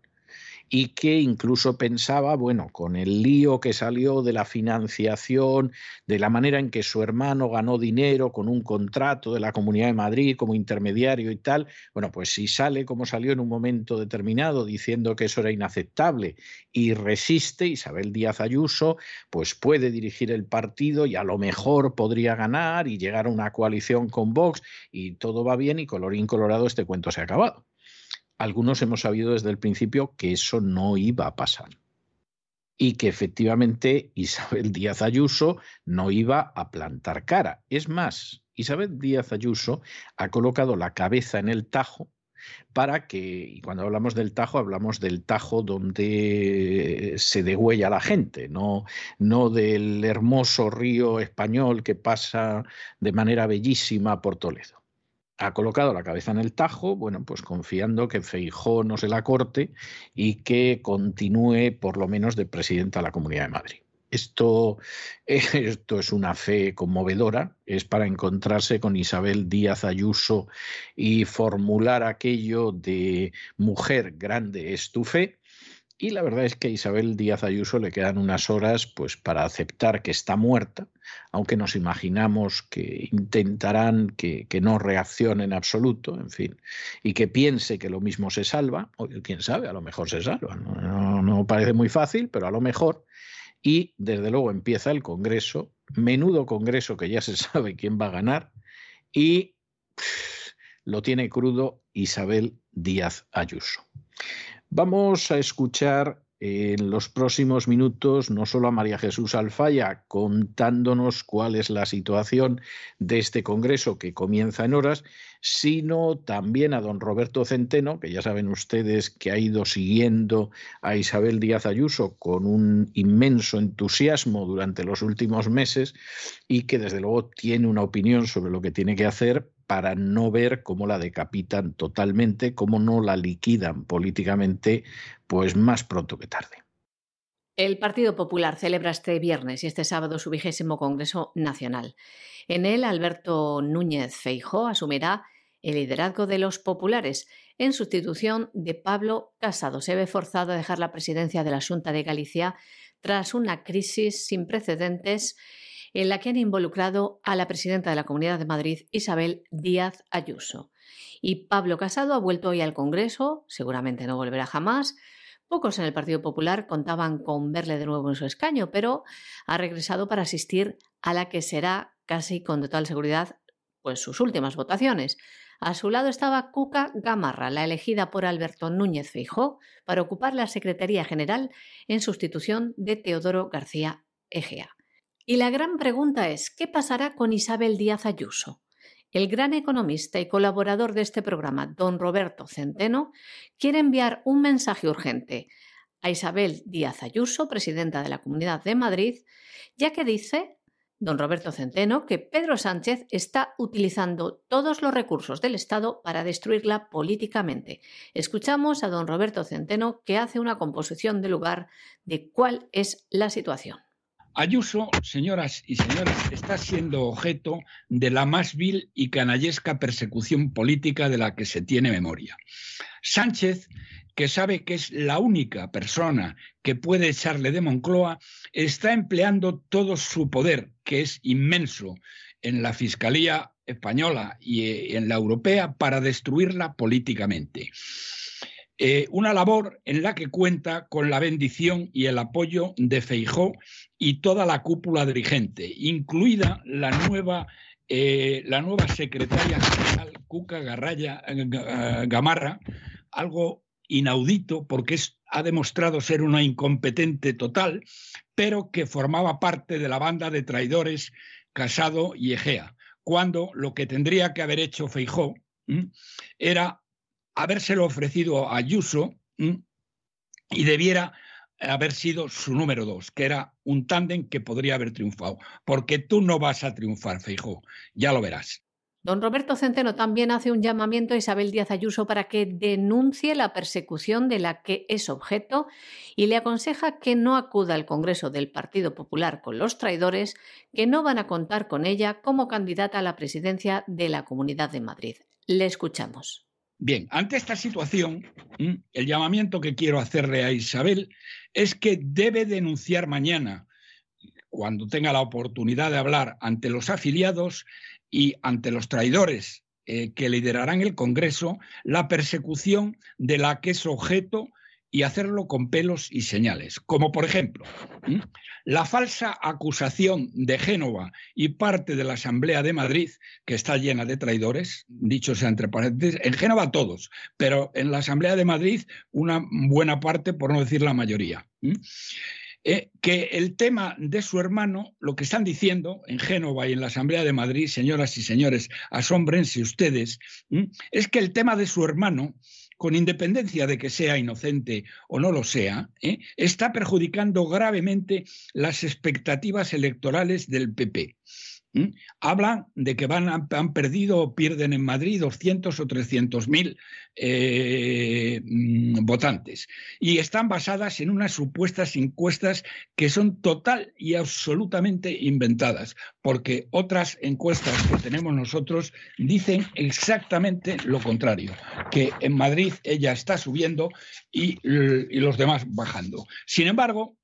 y que incluso pensaba, bueno, con el lío que salió de la financiación, de la manera en que su hermano ganó dinero con un contrato de la Comunidad de Madrid como intermediario y tal, bueno, pues si sale como salió en un momento determinado diciendo que eso era inaceptable y resiste, Isabel Díaz Ayuso, pues puede dirigir el partido y a lo mejor podría ganar y llegar a una coalición con Vox y todo va bien y colorín colorado este cuento se ha acabado algunos hemos sabido desde el principio que eso no iba a pasar y que efectivamente Isabel Díaz Ayuso no iba a plantar cara. Es más, Isabel Díaz Ayuso ha colocado la cabeza en el tajo para que, y cuando hablamos del Tajo, hablamos del Tajo donde se degüella la gente, no, no del hermoso río español que pasa de manera bellísima por Toledo ha colocado la cabeza en el Tajo, bueno, pues confiando que Feijó no se la corte y que continúe por lo menos de presidenta de la Comunidad de Madrid. Esto, esto es una fe conmovedora, es para encontrarse con Isabel Díaz Ayuso y formular aquello de mujer grande es tu fe. Y la verdad es que a Isabel Díaz Ayuso le quedan unas horas pues, para aceptar que está muerta, aunque nos imaginamos que intentarán que, no reaccione en absoluto, en fin, y que piense que lo mismo se salva, o quién sabe, a lo mejor se salva. no parece muy fácil, pero a lo mejor y desde luego empieza el Congreso, menudo Congreso que ya se sabe quién va a ganar y lo tiene crudo Isabel Díaz Ayuso. Vamos a escuchar en los próximos minutos no solo a María Jesús Alfaya contándonos cuál es la situación de este Congreso que comienza en horas, sino también a don Roberto Centeno, que ya saben ustedes que ha ido siguiendo a Isabel Díaz Ayuso con un inmenso entusiasmo durante los últimos meses y que desde luego tiene una opinión sobre lo que tiene que hacer para no ver cómo la decapitan totalmente, cómo no la liquidan políticamente, pues más pronto que tarde. El Partido Popular celebra este viernes y este sábado su vigésimo Congreso Nacional. En él, Alberto Núñez Feijó asumirá el liderazgo de los populares en sustitución de Pablo Casado. Se ve forzado a dejar la presidencia de la Junta de Galicia tras una crisis sin precedentes en la que han involucrado a la presidenta de la Comunidad de Madrid, Isabel Díaz Ayuso. Y Pablo Casado ha vuelto hoy al Congreso, seguramente no volverá jamás. Pocos en el Partido Popular contaban con verle de nuevo en su escaño, pero ha regresado para asistir a la que será casi con total seguridad pues sus últimas votaciones. A su lado estaba Cuca Gamarra, la elegida por Alberto Núñez Feijó para ocupar la Secretaría General en sustitución de Teodoro García Egea. Y la gran pregunta es, ¿qué pasará con Isabel Díaz Ayuso? El gran economista y colaborador de este programa, don Roberto Centeno, quiere enviar un mensaje urgente a Isabel Díaz Ayuso, presidenta de la Comunidad de Madrid, ya que dice, don Roberto Centeno, que Pedro Sánchez está utilizando todos los recursos del Estado para destruirla políticamente. Escuchamos a don Roberto Centeno que hace una composición de lugar de cuál es la situación. Ayuso, señoras y señores, está siendo objeto de la más vil y canallesca persecución política de la que se tiene memoria. Sánchez, que sabe que es la única persona que puede echarle de Moncloa, está empleando todo su poder, que es inmenso, en la Fiscalía española y eh, en la europea para destruirla políticamente. Eh, una labor en la que cuenta con la bendición y el apoyo de Feijó y toda la cúpula dirigente, incluida la nueva, eh, la nueva secretaria general Cuca Garraya, eh, Gamarra, algo inaudito porque ha demostrado ser una incompetente total, pero que formaba parte de la banda de traidores Casado y Egea, cuando lo que tendría que haber hecho Feijó era habérselo ofrecido a Ayuso y debiera haber sido su número dos, que era un tándem que podría haber triunfado, porque tú no vas a triunfar, Feijo, ya lo verás. Don Roberto Centeno también hace un llamamiento a Isabel Díaz Ayuso para que denuncie la persecución de la que es objeto y le aconseja que no acuda al Congreso del Partido Popular con los traidores que no van a contar con ella como candidata a la presidencia de la Comunidad de Madrid. Le escuchamos. Bien, ante esta situación, el llamamiento que quiero hacerle a Isabel es que debe denunciar mañana, cuando tenga la oportunidad de hablar ante los afiliados y ante los traidores eh, que liderarán el Congreso, la persecución de la que es objeto y hacerlo con pelos y señales. Como por ejemplo, la falsa acusación de Génova y parte de la Asamblea de Madrid, que está llena de traidores, dicho sea entre paréntesis, en Génova todos, pero en la Asamblea de Madrid una buena parte, por no decir la mayoría. eh, que el tema de su hermano, lo que están diciendo en Génova y en la Asamblea de Madrid, señoras y señores, asómbrense ustedes, es que el tema de su hermano con independencia de que sea inocente o no lo sea, ¿eh? está perjudicando gravemente las expectativas electorales del PP. Hablan de que van, han perdido o pierden en Madrid 200 o 300 mil eh, mm, votantes y están basadas en unas supuestas encuestas que son total y absolutamente inventadas, porque otras encuestas que tenemos nosotros dicen exactamente lo contrario, que en Madrid ella está subiendo y, y los demás bajando. Sin embargo,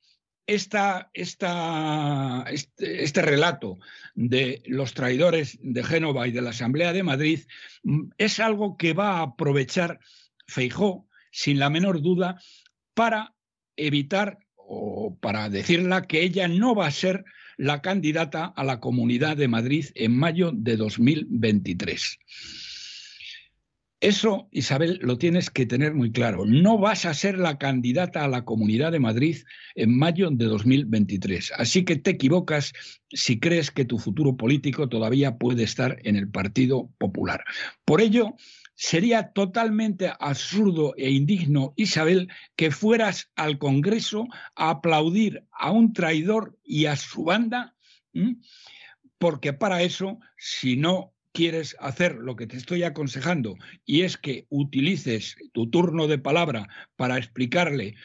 esta, este, este, relato de los traidores de Génova y de la Asamblea de Madrid mm, es algo que va a aprovechar Feijó, sin la menor duda, para evitar o para decirla que ella no va a ser la candidata a la Comunidad de Madrid en mayo de 2023. Eso, Isabel, lo tienes que tener muy claro. No vas a ser la candidata a la Comunidad de Madrid en mayo de 2023. Así que te equivocas si crees que tu futuro político todavía puede estar en el Partido Popular. Por ello, sería totalmente absurdo e indigno, Isabel, que fueras al Congreso a aplaudir a un traidor y a su banda, porque para eso, si no quieres hacer lo que te estoy aconsejando y es que utilices tu turno de palabra para explicarle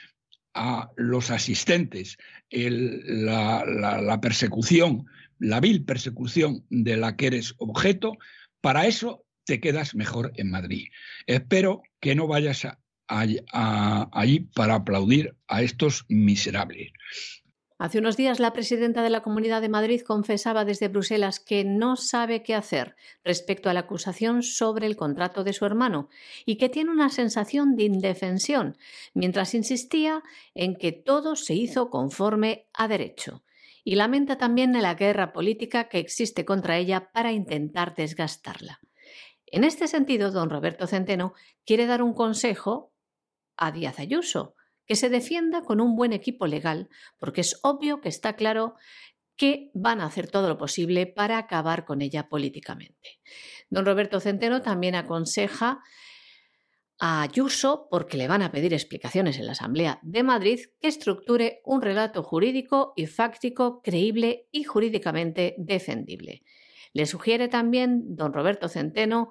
a los asistentes la, persecución, la vil persecución de la que eres objeto, para eso te quedas mejor en Madrid. Espero que no vayas allí para aplaudir a estos miserables. Hace unos días la presidenta de la Comunidad de Madrid confesaba desde Bruselas que no sabe qué hacer respecto a la acusación sobre el contrato de su hermano y que tiene una sensación de indefensión, mientras insistía en que todo se hizo conforme a derecho. Y lamenta también la guerra política que existe contra ella para intentar desgastarla. En este sentido, don Roberto Centeno quiere dar un consejo a Díaz Ayuso, que se defienda con un buen equipo legal, porque es obvio que está claro que van a hacer todo lo posible para acabar con ella políticamente. Don Roberto Centeno también aconseja a Ayuso, porque le van a pedir explicaciones en la Asamblea de Madrid, que estructure un relato jurídico y fáctico creíble y jurídicamente defendible. Le sugiere también don Roberto Centeno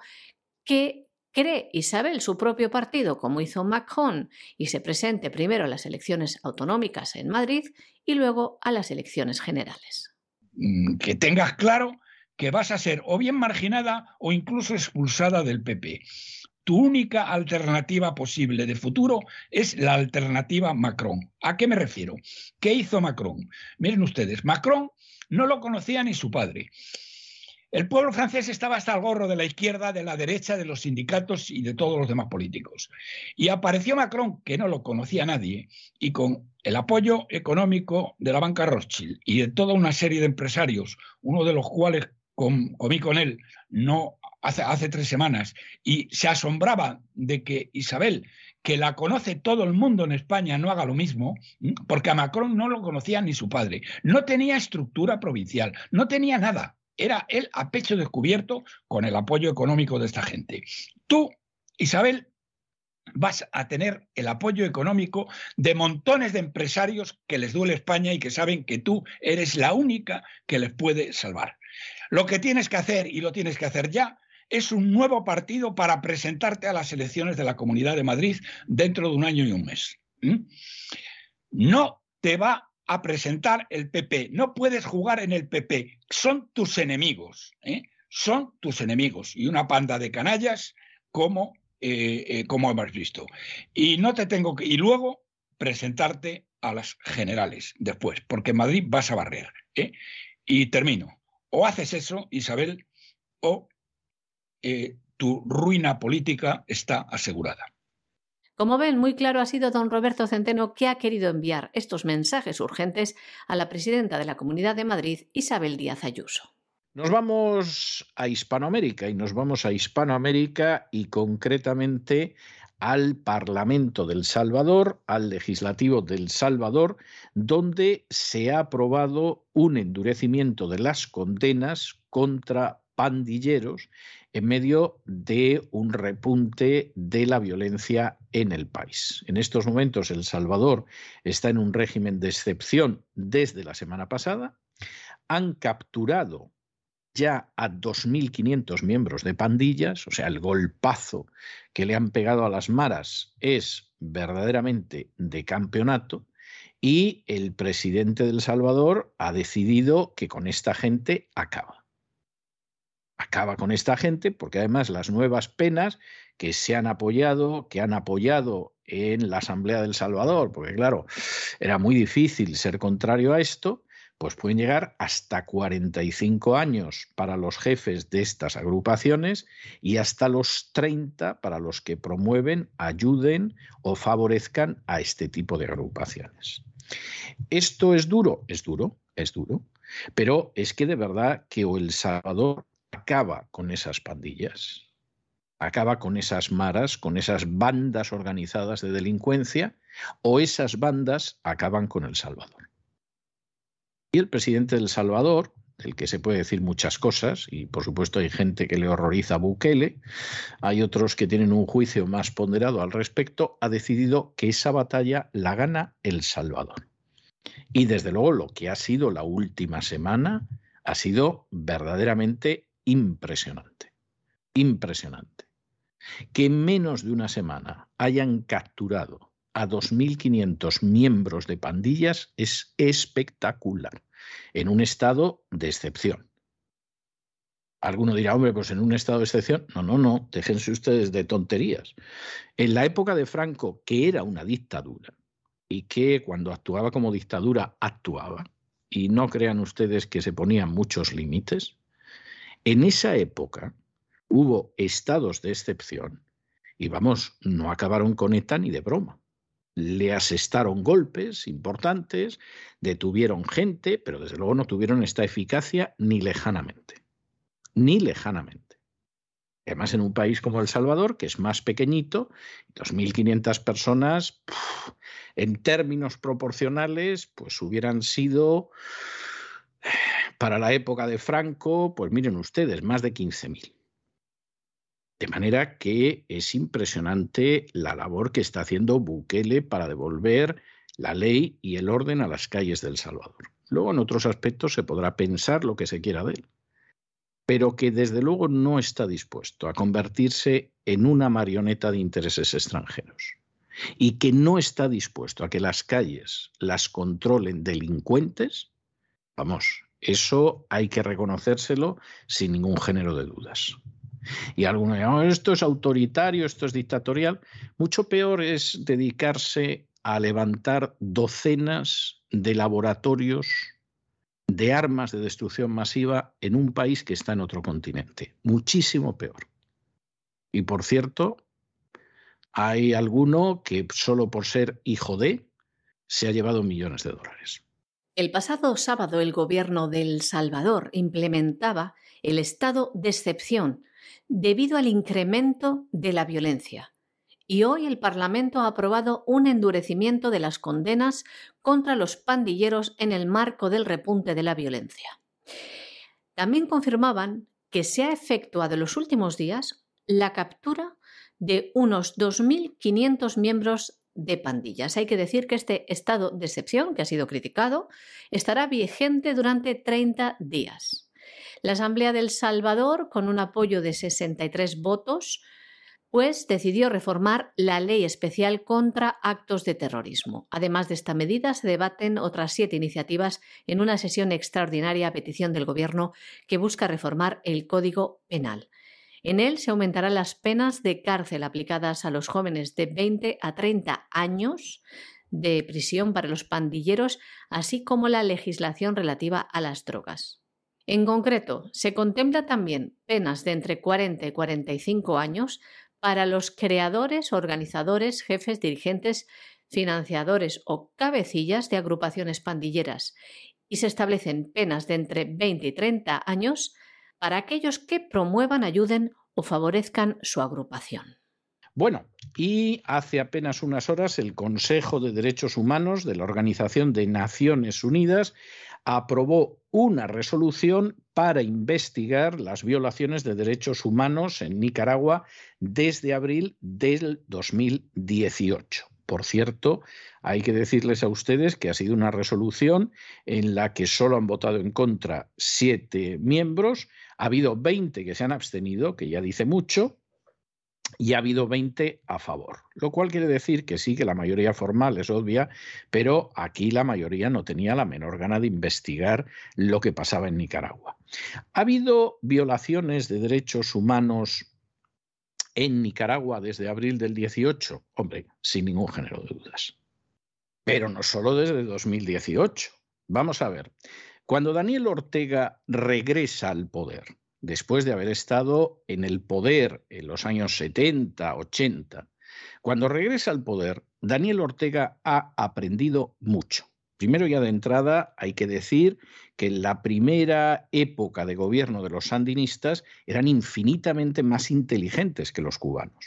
que cree Isabel su propio partido, como hizo Macron, y se presente primero a las elecciones autonómicas en Madrid y luego a las elecciones generales. Mm, que tengas claro que vas a ser o bien marginada o incluso expulsada del PP. Tu única alternativa posible de futuro es la alternativa Macron. ¿A qué me refiero? ¿Qué hizo Macron? Miren ustedes, Macron no lo conocía ni su padre. El pueblo francés estaba hasta el gorro de la izquierda, de la derecha, de los sindicatos y de todos los demás políticos. Y apareció Macron, que no lo conocía nadie, y con el apoyo económico de la banca Rothschild y de toda una serie de empresarios, uno de los cuales comí con él no hace, hace tres semanas, y se asombraba de que Isabel, que la conoce todo el mundo en España, no haga lo mismo, porque a Macron no lo conocía ni su padre. No tenía estructura provincial, no tenía nada era él a pecho descubierto con el apoyo económico de esta gente. Tú, Isabel, vas a tener el apoyo económico de montones de empresarios que les duele España y que saben que tú eres la única que les puede salvar. Lo que tienes que hacer, y lo tienes que hacer ya, es un nuevo partido para presentarte a las elecciones de la Comunidad de Madrid dentro de un año y un mes. No te va a presentar el PP. No puedes jugar en el PP. Son tus enemigos. ¿eh? Son tus enemigos. Y una panda de canallas como, eh, eh, como hemos visto. Y no te tengo que. Y luego presentarte a las generales después, porque en Madrid vas a barrer. Y termino. O haces eso, Isabel, o tu ruina política está asegurada. Como ven, muy claro ha sido don Roberto Centeno que ha querido enviar estos mensajes urgentes a la presidenta de la Comunidad de Madrid, Isabel Díaz Ayuso. Nos vamos a Hispanoamérica y nos vamos a Hispanoamérica y concretamente al Parlamento del Salvador, al Legislativo del Salvador, donde se ha aprobado un endurecimiento de las condenas contra pandilleros en medio de un repunte de la violencia en el país. En estos momentos El Salvador está en un régimen de excepción desde la semana pasada. Han capturado ya a 2.500 miembros de pandillas, o sea, el golpazo que le han pegado a las maras es verdaderamente de campeonato, y el presidente del Salvador ha decidido que con esta gente acaba. Acaba con esta gente porque además las nuevas penas que se han apoyado, que han apoyado en la Asamblea del Salvador, porque claro, era muy difícil ser contrario a esto, pues pueden llegar hasta 45 años para los jefes de estas agrupaciones y hasta los 30 para los que promueven, ayuden o favorezcan a este tipo de agrupaciones. ¿Esto es duro? Es duro, es duro. Pero es que de verdad que o El Salvador acaba con esas pandillas, acaba con esas maras, con esas bandas organizadas de delincuencia, o esas bandas acaban con El Salvador. Y el presidente del Salvador, del que se puede decir muchas cosas, y por supuesto hay gente que le horroriza a Bukele, hay otros que tienen un juicio más ponderado al respecto, ha decidido que esa batalla la gana El Salvador. Y desde luego lo que ha sido la última semana ha sido verdaderamente impresionante. Impresionante. Que en menos de una semana hayan capturado a 2.500 miembros de pandillas es espectacular, en un estado de excepción. Alguno dirá, hombre, pues en un estado de excepción. No, no, no, déjense ustedes de tonterías. En la época de Franco, que era una dictadura, y que cuando actuaba como dictadura actuaba, y no crean ustedes que se ponían muchos límites, en esa época hubo estados de excepción y vamos, no acabaron con ETA ni de broma le asestaron golpes importantes, detuvieron gente, pero desde luego no tuvieron esta eficacia ni lejanamente. Ni lejanamente. Además, en un país como El Salvador, que es más pequeñito, 2.500 personas, en términos proporcionales, pues hubieran sido, para la época de Franco, pues miren ustedes, más de 15.000. De manera que es impresionante la labor que está haciendo Bukele para devolver la ley y el orden a las calles del Salvador. Luego, en otros aspectos, se podrá pensar lo que se quiera de él, pero que desde luego no está dispuesto a convertirse en una marioneta de intereses extranjeros y que no está dispuesto a que las calles las controlen delincuentes, vamos, eso hay que reconocérselo sin ningún género de dudas. Y algunos dirán, oh, esto es autoritario, esto es dictatorial. Mucho peor es dedicarse a levantar docenas de laboratorios de armas de destrucción masiva en un país que está en otro continente. Muchísimo peor. Y por cierto, hay alguno que solo por ser hijo de se ha llevado millones de dólares. El pasado sábado el gobierno de El Salvador implementaba el estado de excepción debido al incremento de la violencia. Y hoy el Parlamento ha aprobado un endurecimiento de las condenas contra los pandilleros en el marco del repunte de la violencia. También confirmaban que se ha efectuado en los últimos días la captura de unos 2.500 miembros de pandillas. Hay que decir que este estado de excepción, que ha sido criticado, estará vigente durante 30 días. La Asamblea del Salvador, con un apoyo de 63 votos, pues decidió reformar la ley especial contra actos de terrorismo. Además de esta medida, se debaten otras siete iniciativas en una sesión extraordinaria a petición del Gobierno que busca reformar el Código Penal. En él se aumentarán las penas de cárcel aplicadas a los jóvenes de 20 a 30 años de prisión para los pandilleros, así como la legislación relativa a las drogas. En concreto, se contempla también penas de entre 40 y 45 años para los creadores, organizadores, jefes, dirigentes, financiadores o cabecillas de agrupaciones pandilleras y se establecen penas de entre 20 y 30 años para aquellos que promuevan, ayuden o favorezcan su agrupación. Bueno, y hace apenas unas horas el Consejo de Derechos Humanos de la Organización de Naciones Unidas aprobó una resolución para investigar las violaciones de derechos humanos en Nicaragua desde abril del 2018. Por cierto, hay que decirles a ustedes que ha sido una resolución en la que solo han votado en contra siete miembros, ha habido 20 que se han abstenido, que ya dice mucho, y ha habido 20 a favor, lo cual quiere decir que sí, que la mayoría formal es obvia, pero aquí la mayoría no tenía la menor gana de investigar lo que pasaba en Nicaragua. Ha habido violaciones de derechos humanos en Nicaragua desde abril del 18, hombre, sin ningún género de dudas. Pero no solo desde 2018. Vamos a ver, cuando Daniel Ortega regresa al poder, después de haber estado en el poder en los años 70, 80, cuando regresa al poder, Daniel Ortega ha aprendido mucho. Primero ya de entrada hay que decir que en la primera época de gobierno de los sandinistas eran infinitamente más inteligentes que los cubanos.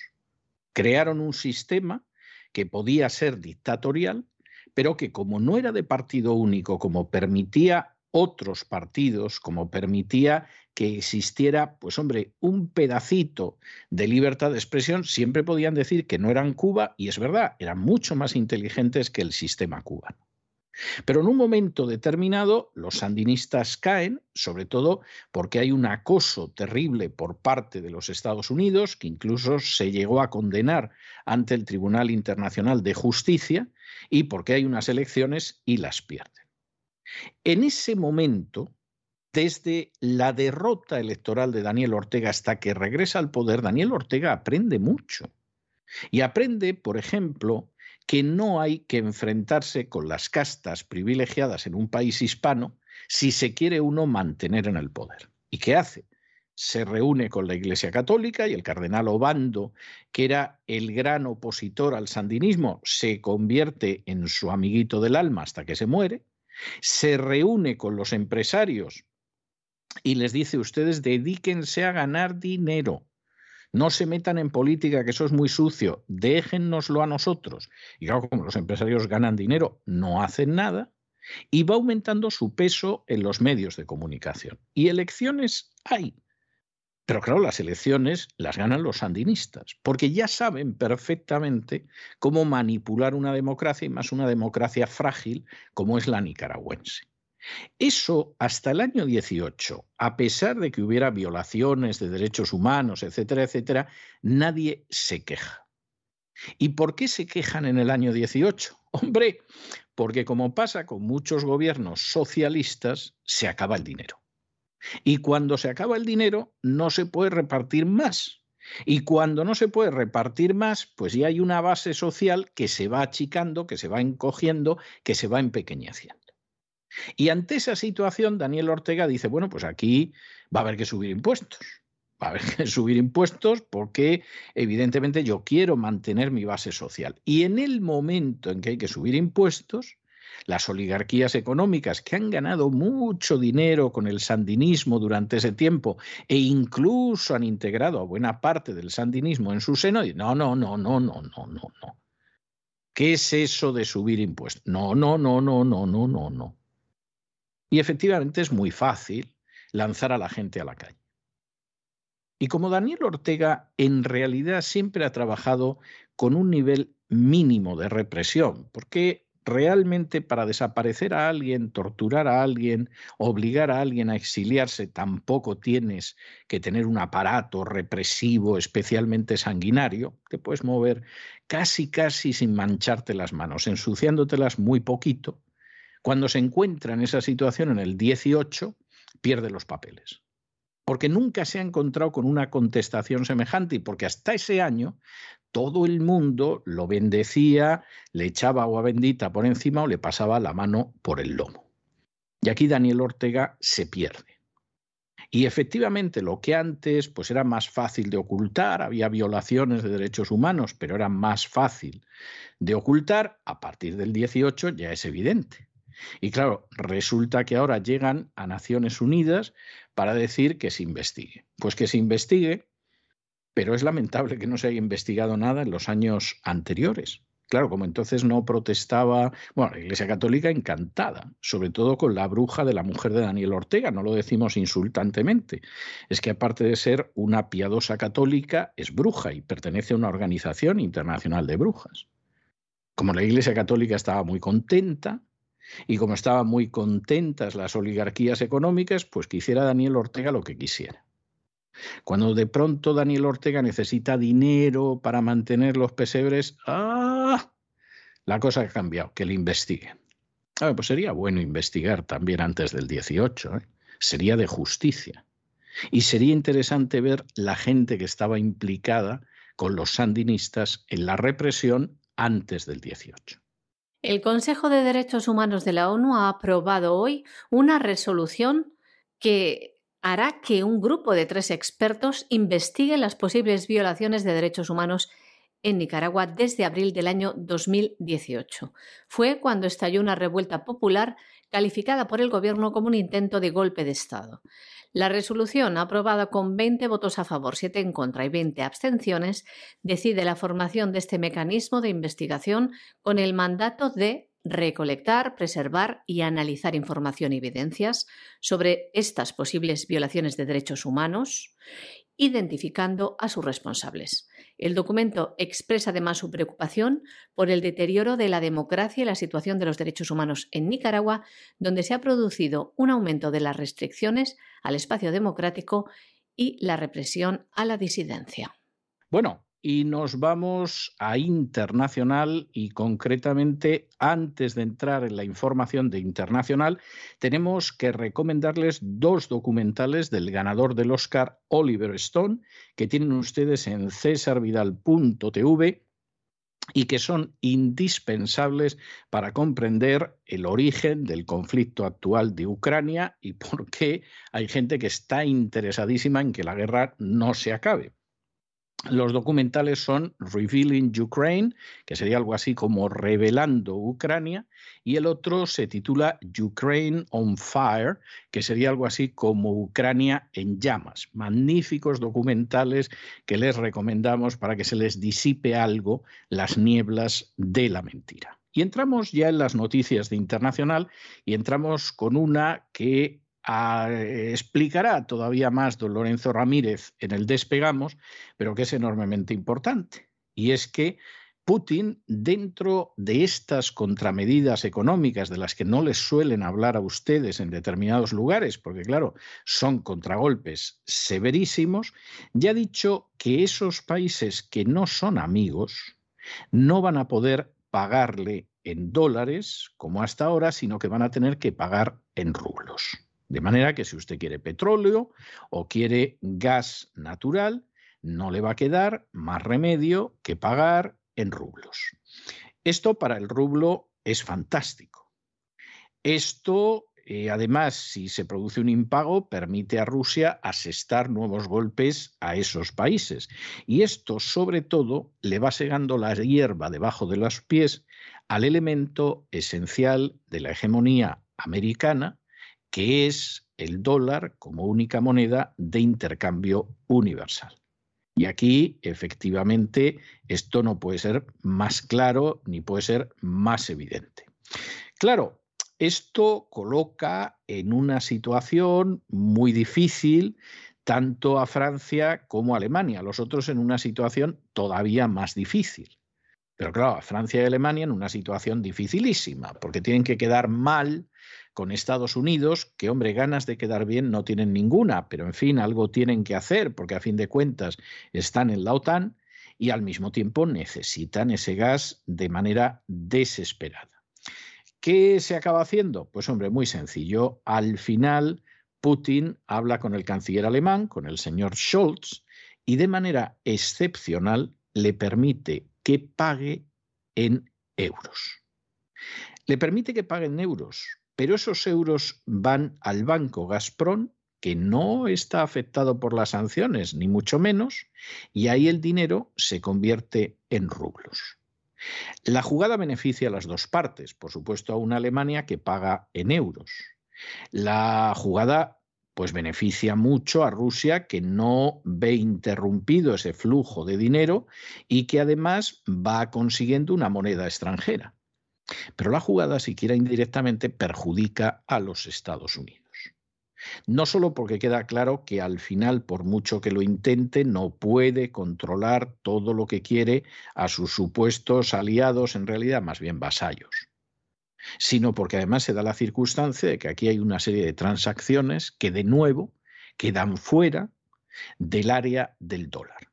Crearon un sistema que podía ser dictatorial, pero que como no era de partido único, como permitía otros partidos, como permitía que existiera, pues hombre, un pedacito de libertad de expresión, siempre podían decir que no eran Cuba, y es verdad, eran mucho más inteligentes que el sistema cubano. Pero en un momento determinado los sandinistas caen, sobre todo porque hay un acoso terrible por parte de los Estados Unidos, que incluso se llegó a condenar ante el Tribunal Internacional de Justicia, y porque hay unas elecciones y las pierden. En ese momento, desde la derrota electoral de Daniel Ortega hasta que regresa al poder, Daniel Ortega aprende mucho. Y aprende, por ejemplo, que no hay que enfrentarse con las castas privilegiadas en un país hispano si se quiere uno mantener en el poder. ¿Y qué hace? Se reúne con la Iglesia Católica y el cardenal Obando, que era el gran opositor al sandinismo, se convierte en su amiguito del alma hasta que se muere. Se reúne con los empresarios y les dice, ustedes dedíquense a ganar dinero. No se metan en política, que eso es muy sucio. Déjennoslo a nosotros. Y claro, como los empresarios ganan dinero, no hacen nada. Y va aumentando su peso en los medios de comunicación. Y elecciones hay. Pero claro, las elecciones las ganan los sandinistas, porque ya saben perfectamente cómo manipular una democracia y más una democracia frágil como es la nicaragüense. Eso hasta el año 18, a pesar de que hubiera violaciones de derechos humanos, etcétera, etcétera, nadie se queja. ¿Y por qué se quejan en el año 18? Hombre, porque como pasa con muchos gobiernos socialistas, se acaba el dinero. Y cuando se acaba el dinero, no se puede repartir más. Y cuando no se puede repartir más, pues ya hay una base social que se va achicando, que se va encogiendo, que se va empequeñeciendo. Y ante esa situación, Daniel Ortega dice, bueno, pues aquí va a haber que subir impuestos. Va a haber que subir impuestos porque evidentemente yo quiero mantener mi base social. Y en el momento en que hay que subir impuestos, las oligarquías económicas que han ganado mucho dinero con el sandinismo durante ese tiempo e incluso han integrado a buena parte del sandinismo en su seno, y no, no, no, no, no, no, no, no. ¿Qué es eso de subir impuestos? No, no, no, no, no, no, no, no. Y efectivamente es muy fácil lanzar a la gente a la calle. Y como Daniel Ortega en realidad siempre ha trabajado con un nivel mínimo de represión, porque realmente para desaparecer a alguien, torturar a alguien, obligar a alguien a exiliarse, tampoco tienes que tener un aparato represivo especialmente sanguinario, te puedes mover casi casi sin mancharte las manos, ensuciándotelas muy poquito cuando se encuentra en esa situación en el 18, pierde los papeles. Porque nunca se ha encontrado con una contestación semejante y porque hasta ese año todo el mundo lo bendecía, le echaba agua bendita por encima o le pasaba la mano por el lomo. Y aquí Daniel Ortega se pierde. Y efectivamente lo que antes pues era más fácil de ocultar, había violaciones de derechos humanos, pero era más fácil de ocultar, a partir del 18 ya es evidente. Y claro, resulta que ahora llegan a Naciones Unidas para decir que se investigue. Pues que se investigue pero es lamentable que no se haya investigado nada en los años anteriores. Claro, como entonces no protestaba, bueno, la Iglesia Católica encantada, sobre todo con la bruja de la mujer de Daniel Ortega, no lo decimos insultantemente, es que aparte de ser una piadosa católica, es bruja y pertenece a una organización internacional de brujas. Como la Iglesia Católica estaba muy contenta, y como estaban muy contentas las oligarquías económicas, pues que hiciera Daniel Ortega lo que quisiera. Cuando de pronto Daniel Ortega necesita dinero para mantener los pesebres, ¡ah! La cosa ha cambiado, que le investiguen. pues sería bueno investigar también antes del 18, ¿eh? sería de justicia. Y sería interesante ver la gente que estaba implicada con los sandinistas en la represión antes del 18. El Consejo de Derechos Humanos de la ONU ha aprobado hoy una resolución que hará que un grupo de tres expertos investigue las posibles violaciones de derechos humanos en Nicaragua desde abril del año 2018. Fue cuando estalló una revuelta popular calificada por el gobierno como un intento de golpe de Estado. La resolución, aprobada con 20 votos a favor, 7 en contra y 20 abstenciones, decide la formación de este mecanismo de investigación con el mandato de recolectar, preservar y analizar información y evidencias sobre estas posibles violaciones de derechos humanos, identificando a sus responsables. El documento expresa además su preocupación por el deterioro de la democracia y la situación de los derechos humanos en Nicaragua, donde se ha producido un aumento de las restricciones al espacio democrático y la represión a la disidencia. Bueno, y nos vamos a internacional y concretamente antes de entrar en la información de internacional tenemos que recomendarles dos documentales del ganador del Oscar Oliver Stone que tienen ustedes en cesarvidal.tv y que son indispensables para comprender el origen del conflicto actual de Ucrania y por qué hay gente que está interesadísima en que la guerra no se acabe. Los documentales son Revealing Ukraine, que sería algo así como Revelando Ucrania, y el otro se titula Ukraine on Fire, que sería algo así como Ucrania en llamas. Magníficos documentales que les recomendamos para que se les disipe algo las nieblas de la mentira. Y entramos ya en las noticias de internacional y entramos con una que explicará todavía más don Lorenzo Ramírez en el Despegamos, pero que es enormemente importante. Y es que Putin, dentro de estas contramedidas económicas de las que no les suelen hablar a ustedes en determinados lugares, porque claro, son contragolpes severísimos, ya ha dicho que esos países que no son amigos no van a poder pagarle en dólares como hasta ahora, sino que van a tener que pagar en rublos. De manera que si usted quiere petróleo o quiere gas natural, no le va a quedar más remedio que pagar en rublos. Esto para el rublo es fantástico. Esto, eh, además, si se produce un impago, permite a Rusia asestar nuevos golpes a esos países. Y esto, sobre todo, le va segando la hierba debajo de los pies al elemento esencial de la hegemonía americana, que es el dólar como única moneda de intercambio universal. Y aquí, efectivamente, esto no puede ser más claro ni puede ser más evidente. Claro, esto coloca en una situación muy difícil tanto a Francia como a Alemania, los otros en una situación todavía más difícil. Pero claro, a Francia y Alemania en una situación dificilísima, porque tienen que quedar mal con Estados Unidos, que hombre, ganas de quedar bien no tienen ninguna, pero en fin, algo tienen que hacer, porque a fin de cuentas están en la OTAN y al mismo tiempo necesitan ese gas de manera desesperada. ¿Qué se acaba haciendo? Pues hombre, muy sencillo. Al final, Putin habla con el canciller alemán, con el señor Scholz, y de manera excepcional le permite que pague en euros. Le permite que pague en euros, pero esos euros van al banco Gazprom, que no está afectado por las sanciones, ni mucho menos, y ahí el dinero se convierte en rublos. La jugada beneficia a las dos partes, por supuesto a una Alemania que paga en euros. La jugada pues beneficia mucho a Rusia que no ve interrumpido ese flujo de dinero y que además va consiguiendo una moneda extranjera. Pero la jugada, siquiera indirectamente, perjudica a los Estados Unidos. No solo porque queda claro que al final, por mucho que lo intente, no puede controlar todo lo que quiere a sus supuestos aliados, en realidad más bien vasallos, sino porque además se da la circunstancia de que aquí hay una serie de transacciones que de nuevo quedan fuera del área del dólar.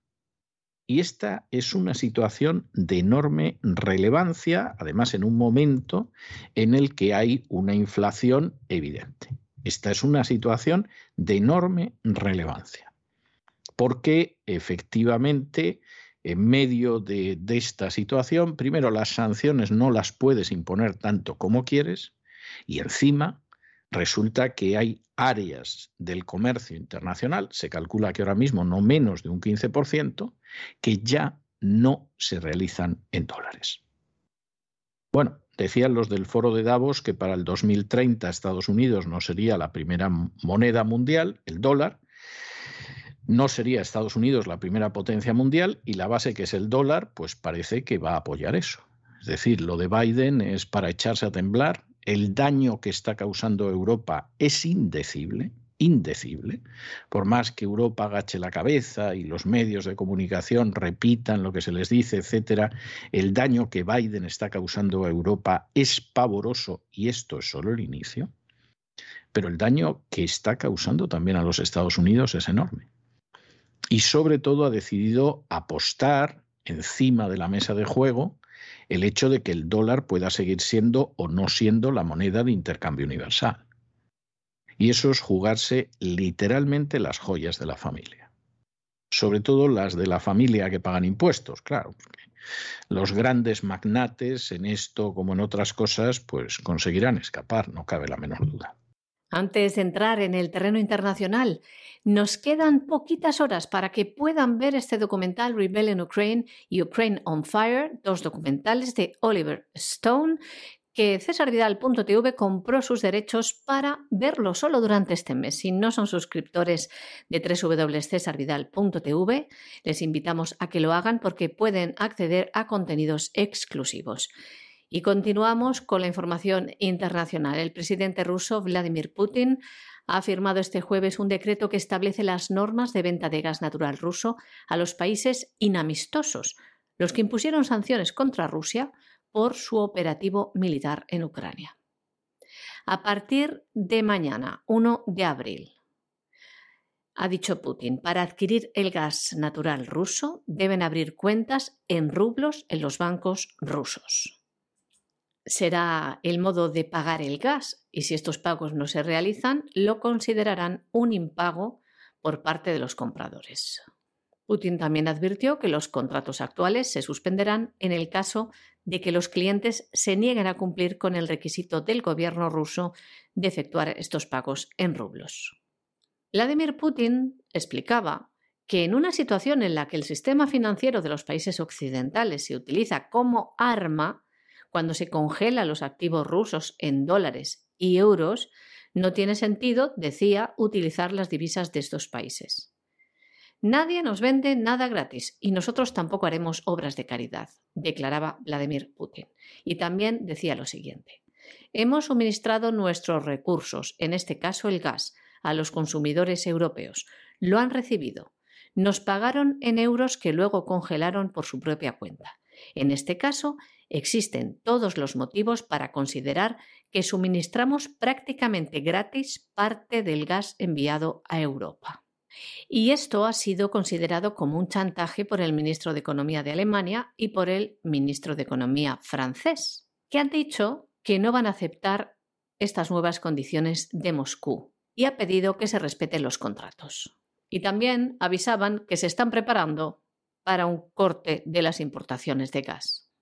Y esta es una situación de enorme relevancia, además en un momento en el que hay una inflación evidente. Esta es una situación de enorme relevancia, porque efectivamente en medio de, esta situación, primero las sanciones no las puedes imponer tanto como quieres y encima resulta que hay áreas del comercio internacional, se calcula que ahora mismo no menos de un 15%, que ya no se realizan en dólares. Bueno, decían los del foro de Davos que para el 2030 Estados Unidos no sería la primera moneda mundial, el dólar, no sería Estados Unidos la primera potencia mundial y la base que es el dólar, pues parece que va a apoyar eso. Es decir, lo de Biden es para echarse a temblar, el daño que está causando Europa es indecible, indecible, por más que Europa agache la cabeza y los medios de comunicación repitan lo que se les dice, etcétera, el daño que Biden está causando a Europa es pavoroso y esto es solo el inicio. Pero el daño que está causando también a los Estados Unidos es enorme. Y sobre todo ha decidido apostar encima de la mesa de juego el hecho de que el dólar pueda seguir siendo o no siendo la moneda de intercambio universal. Y eso es jugarse literalmente las joyas de la familia. Sobre todo las de la familia que pagan impuestos, claro. los grandes magnates en esto como en otras cosas, pues conseguirán escapar, no cabe la menor duda. Antes de entrar en el terreno internacional, nos quedan poquitas horas para que puedan ver este documental Rebellion Ukraine y Ukraine on Fire, dos documentales de Oliver Stone que cesarvidal.tv compró sus derechos para verlo solo durante este mes. Si no son suscriptores de www.cesarvidal.tv, les invitamos a que lo hagan porque pueden acceder a contenidos exclusivos. Y continuamos con la información internacional. El presidente ruso Vladimir Putin ha firmado este jueves un decreto que establece las normas de venta de gas natural ruso a los países inamistosos, los que impusieron sanciones contra Rusia por su operativo militar en Ucrania. A partir de mañana, 1 de abril, ha dicho Putin, para adquirir el gas natural ruso deben abrir cuentas en rublos en los bancos rusos. Será el modo de pagar el gas y si estos pagos no se realizan, lo considerarán un impago por parte de los compradores. Putin también advirtió que los contratos actuales se suspenderán en el caso de que los clientes se nieguen a cumplir con el requisito del gobierno ruso de efectuar estos pagos en rublos. Vladimir Putin explicaba que en una situación en la que el sistema financiero de los países occidentales se utiliza como arma, cuando se congela los activos rusos en dólares y euros, no tiene sentido, decía, utilizar las divisas de estos países. Nadie nos vende nada gratis y nosotros tampoco haremos obras de caridad, declaraba Vladimir Putin. Y también decía lo siguiente. Hemos suministrado nuestros recursos, en este caso el gas, a los consumidores europeos. Lo han recibido. Nos pagaron en euros que luego congelaron por su propia cuenta. En este caso, existen todos los motivos para considerar que suministramos prácticamente gratis parte del gas enviado a Europa. Y esto ha sido considerado como un chantaje por el ministro de Economía de Alemania y por el ministro de Economía francés, que han dicho que no van a aceptar estas nuevas condiciones de Moscú y ha pedido que se respeten los contratos. Y también avisaban que se están preparando para un corte de las importaciones de gas.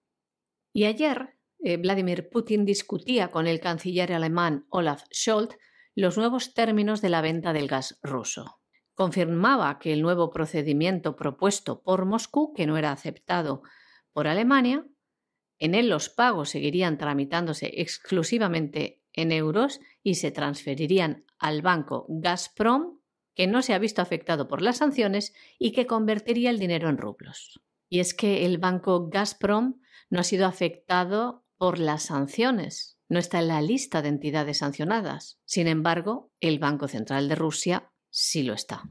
Y ayer eh, Vladimir Putin discutía con el canciller alemán Olaf Scholz los nuevos términos de la venta del gas ruso confirmaba que el nuevo procedimiento propuesto por Moscú, que no era aceptado por Alemania, en él los pagos seguirían tramitándose exclusivamente en euros y se transferirían al banco Gazprom, que no se ha visto afectado por las sanciones y que convertiría el dinero en rublos. Y es que el banco Gazprom no ha sido afectado por las sanciones, no está en la lista de entidades sancionadas. Sin embargo, el Banco Central de Rusia sí lo está.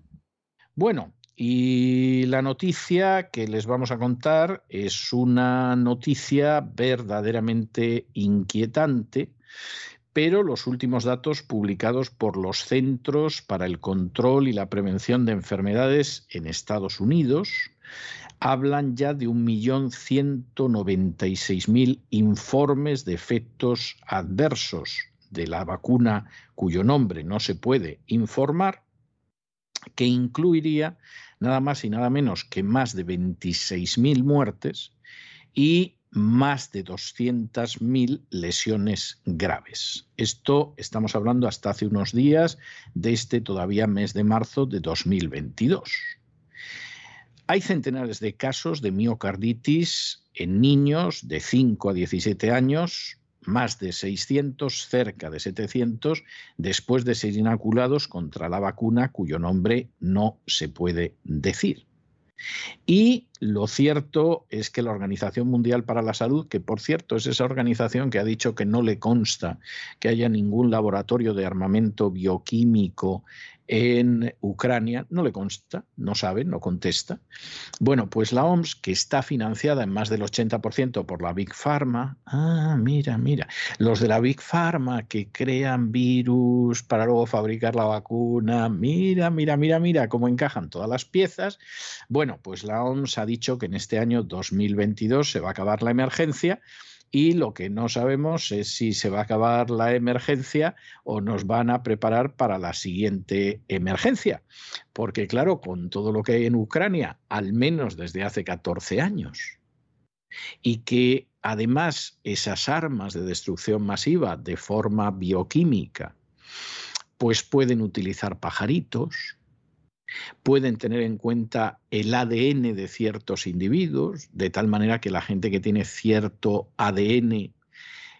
Bueno, y la noticia que les vamos a contar es una noticia verdaderamente inquietante, pero los últimos datos publicados por los Centros para el Control y la Prevención de Enfermedades en Estados Unidos hablan ya de 1.196.000 informes de efectos adversos de la vacuna cuyo nombre no se puede informar, que incluiría nada más y nada menos que más de 26.000 muertes y más de 200.000 lesiones graves. Esto estamos hablando hasta hace unos días de este todavía mes de marzo de 2022. Hay centenares de casos de miocarditis en niños de 5 a 17 años, más de 600, cerca de 700, después de ser inoculados contra la vacuna cuyo nombre no se puede decir. Y lo cierto es que la Organización Mundial para la Salud, que por cierto es esa organización que ha dicho que no le consta que haya ningún laboratorio de armamento bioquímico en Ucrania, no le consta, no sabe, no contesta. Bueno, pues la OMS, que está financiada en más del 80% por la Big Pharma, ah, mira, mira, los de la Big Pharma que crean virus para luego fabricar la vacuna, mira, mira, mira, mira cómo encajan todas las piezas. Bueno, pues la OMS ha dicho que en este año 2022 se va a acabar la emergencia y lo que no sabemos es si se va a acabar la emergencia o nos van a preparar para la siguiente emergencia. Porque claro, con todo lo que hay en Ucrania, al menos desde hace 14 años, y que además esas armas de destrucción masiva de forma bioquímica, pues pueden utilizar pajaritos, pueden tener en cuenta el ADN de ciertos individuos, de tal manera que la gente que tiene cierto ADN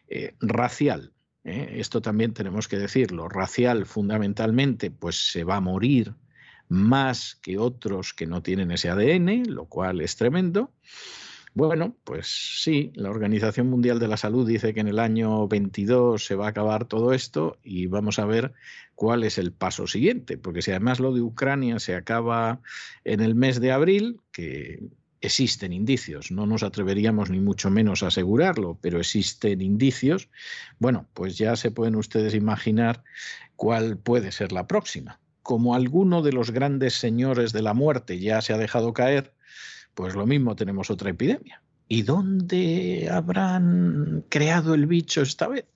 eh, racial, eh, esto también tenemos que decirlo, racial fundamentalmente, pues se va a morir más que otros que no tienen ese ADN, lo cual es tremendo. Bueno, pues sí, la Organización Mundial de la Salud dice que en el año 22 se va a acabar todo esto y vamos a ver cuál es el paso siguiente, porque si además lo de Ucrania se acaba en el mes de abril, que existen indicios, no nos atreveríamos ni mucho menos a asegurarlo, pero existen indicios, bueno, pues ya se pueden ustedes imaginar cuál puede ser la próxima. Como alguno de los grandes señores de la muerte ya se ha dejado caer, pues lo mismo tenemos otra epidemia. ¿Y dónde habrán creado el bicho esta vez?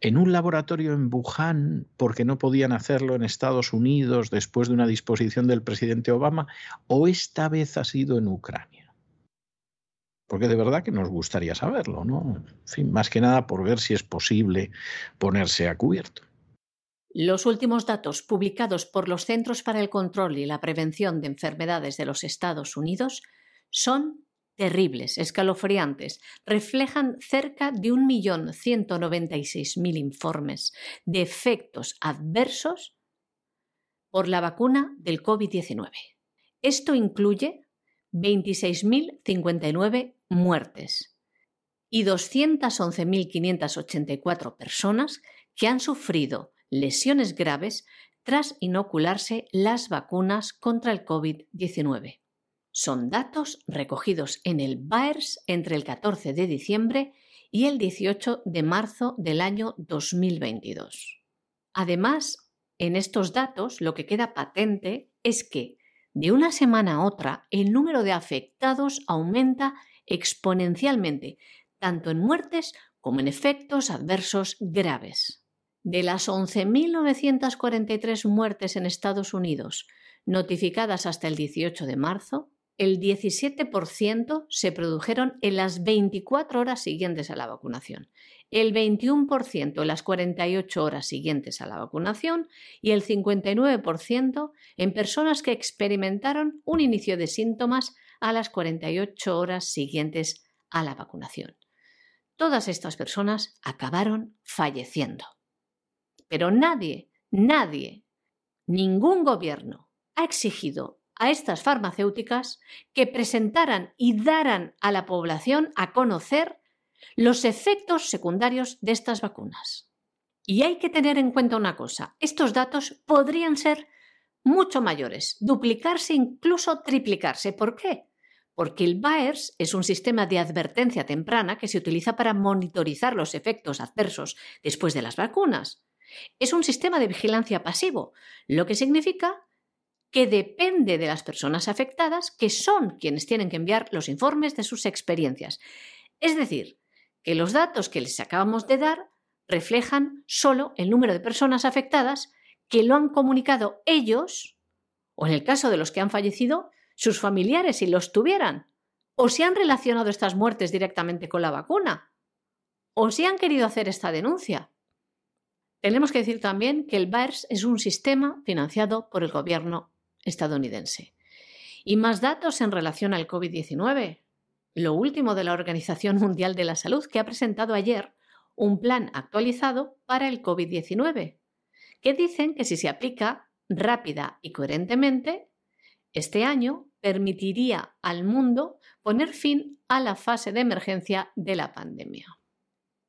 ¿En un laboratorio en Wuhan porque no podían hacerlo en Estados Unidos después de una disposición del presidente Obama? ¿O esta vez ha sido en Ucrania? Porque de verdad que nos gustaría saberlo, ¿no? En fin, más que nada por ver si es posible ponerse a cubierto. Los últimos datos publicados por los Centros para el Control y la Prevención de Enfermedades de los Estados Unidos son terribles, escalofriantes. Reflejan cerca de 1.196.000 informes de efectos adversos por la vacuna del COVID-19. Esto incluye 26.059 muertes y 211.584 personas que han sufrido lesiones graves tras inocularse las vacunas contra el COVID-19. Son datos recogidos en el BAERS entre el 14 de diciembre y el 18 de marzo del año 2022. Además, en estos datos lo que queda patente es que de una semana a otra el número de afectados aumenta exponencialmente, tanto en muertes como en efectos adversos graves. De las 11.943 muertes en Estados Unidos notificadas hasta el 18 de marzo, el 17% se produjeron en las 24 horas siguientes a la vacunación, el 21% en las 48 horas siguientes a la vacunación y el 59% en personas que experimentaron un inicio de síntomas a las 48 horas siguientes a la vacunación. Todas estas personas acabaron falleciendo. Pero nadie, nadie, ningún gobierno ha exigido a estas farmacéuticas que presentaran y daran a la población a conocer los efectos secundarios de estas vacunas. Y hay que tener en cuenta una cosa, estos datos podrían ser mucho mayores, duplicarse, incluso triplicarse. ¿Por qué? Porque el BAERS es un sistema de advertencia temprana que se utiliza para monitorizar los efectos adversos después de las vacunas. Es un sistema de vigilancia pasivo, lo que significa que depende de las personas afectadas, que son quienes tienen que enviar los informes de sus experiencias. Es decir, que los datos que les acabamos de dar reflejan solo el número de personas afectadas que lo han comunicado ellos, o en el caso de los que han fallecido, sus familiares si los tuvieran, o si han relacionado estas muertes directamente con la vacuna, o si han querido hacer esta denuncia. Tenemos que decir también que el BAERS es un sistema financiado por el gobierno estadounidense. Y más datos en relación al COVID-19. Lo último de la Organización Mundial de la Salud, que ha presentado ayer un plan actualizado para el COVID-19, que dicen que si se aplica rápida y coherentemente, este año permitiría al mundo poner fin a la fase de emergencia de la pandemia.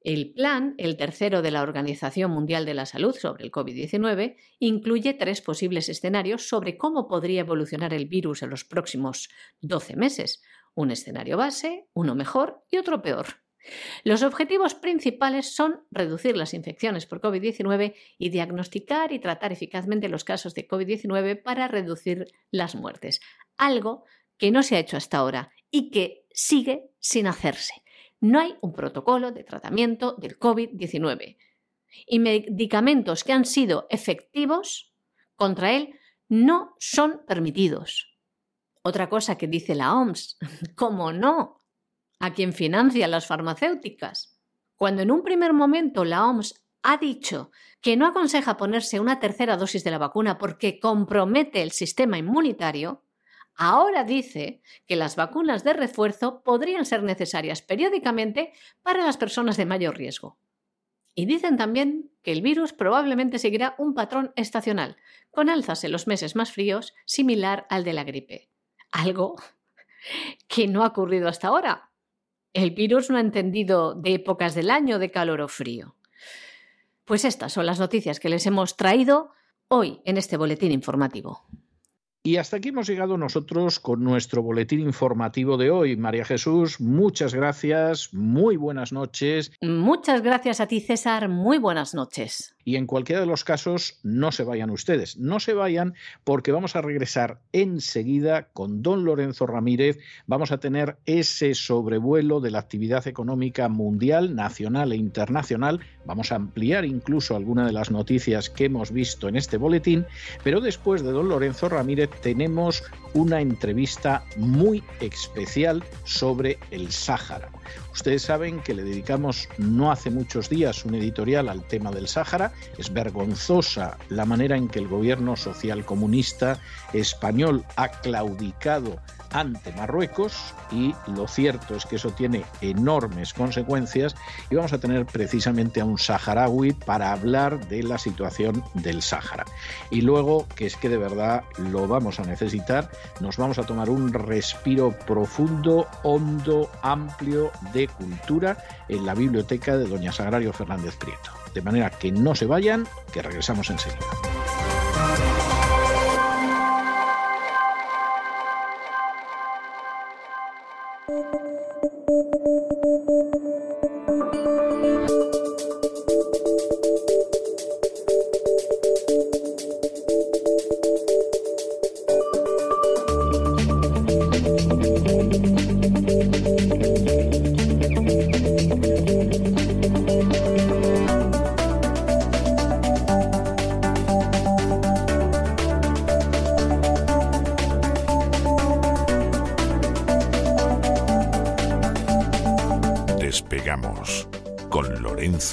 El plan, el tercero de la Organización Mundial de la Salud sobre el COVID-19, incluye tres posibles escenarios sobre cómo podría evolucionar el virus en los próximos 12 meses. Un escenario base, uno mejor y otro peor. Los objetivos principales son reducir las infecciones por COVID-19 y diagnosticar y tratar eficazmente los casos de COVID-19 para reducir las muertes, algo que no se ha hecho hasta ahora y que sigue sin hacerse. No hay un protocolo de tratamiento del COVID-19 y medicamentos que han sido efectivos contra él no son permitidos. Otra cosa que dice la OMS, ¿cómo no? a quien financia las farmacéuticas. Cuando en un primer momento la OMS ha dicho que no aconseja ponerse una tercera dosis de la vacuna porque compromete el sistema inmunitario, ahora dice que las vacunas de refuerzo podrían ser necesarias periódicamente para las personas de mayor riesgo. Y dicen también que el virus probablemente seguirá un patrón estacional, con alzas en los meses más fríos similar al de la gripe. Algo que no ha ocurrido hasta ahora, el virus no ha entendido de épocas del año, de calor o frío. Pues estas son las noticias que les hemos traído hoy en este boletín informativo. Y hasta aquí hemos llegado nosotros con nuestro boletín informativo de hoy. María Jesús, muchas gracias, muy buenas noches. Muchas gracias a ti, César, muy buenas noches. Y en cualquiera de los casos, no se vayan ustedes, no se vayan porque vamos a regresar enseguida con don Lorenzo Ramírez. Vamos a tener ese sobrevuelo de la actividad económica mundial, nacional e internacional. Vamos a ampliar incluso alguna de las noticias que hemos visto en este boletín. Pero después de don Lorenzo Ramírez tenemos una entrevista muy especial sobre el Sáhara. Ustedes saben que le dedicamos no hace muchos días un editorial al tema del Sáhara. Es vergonzosa la manera en que el gobierno social comunista español ha claudicado ante Marruecos y lo cierto es que eso tiene enormes consecuencias y vamos a tener precisamente a un saharaui para hablar de la situación del Sáhara. Y luego, que es que de verdad lo vamos a necesitar, nos vamos a tomar un respiro profundo, hondo, amplio de cultura en la biblioteca de doña Sagrario Fernández Prieto. De manera que no se vayan, que regresamos enseguida.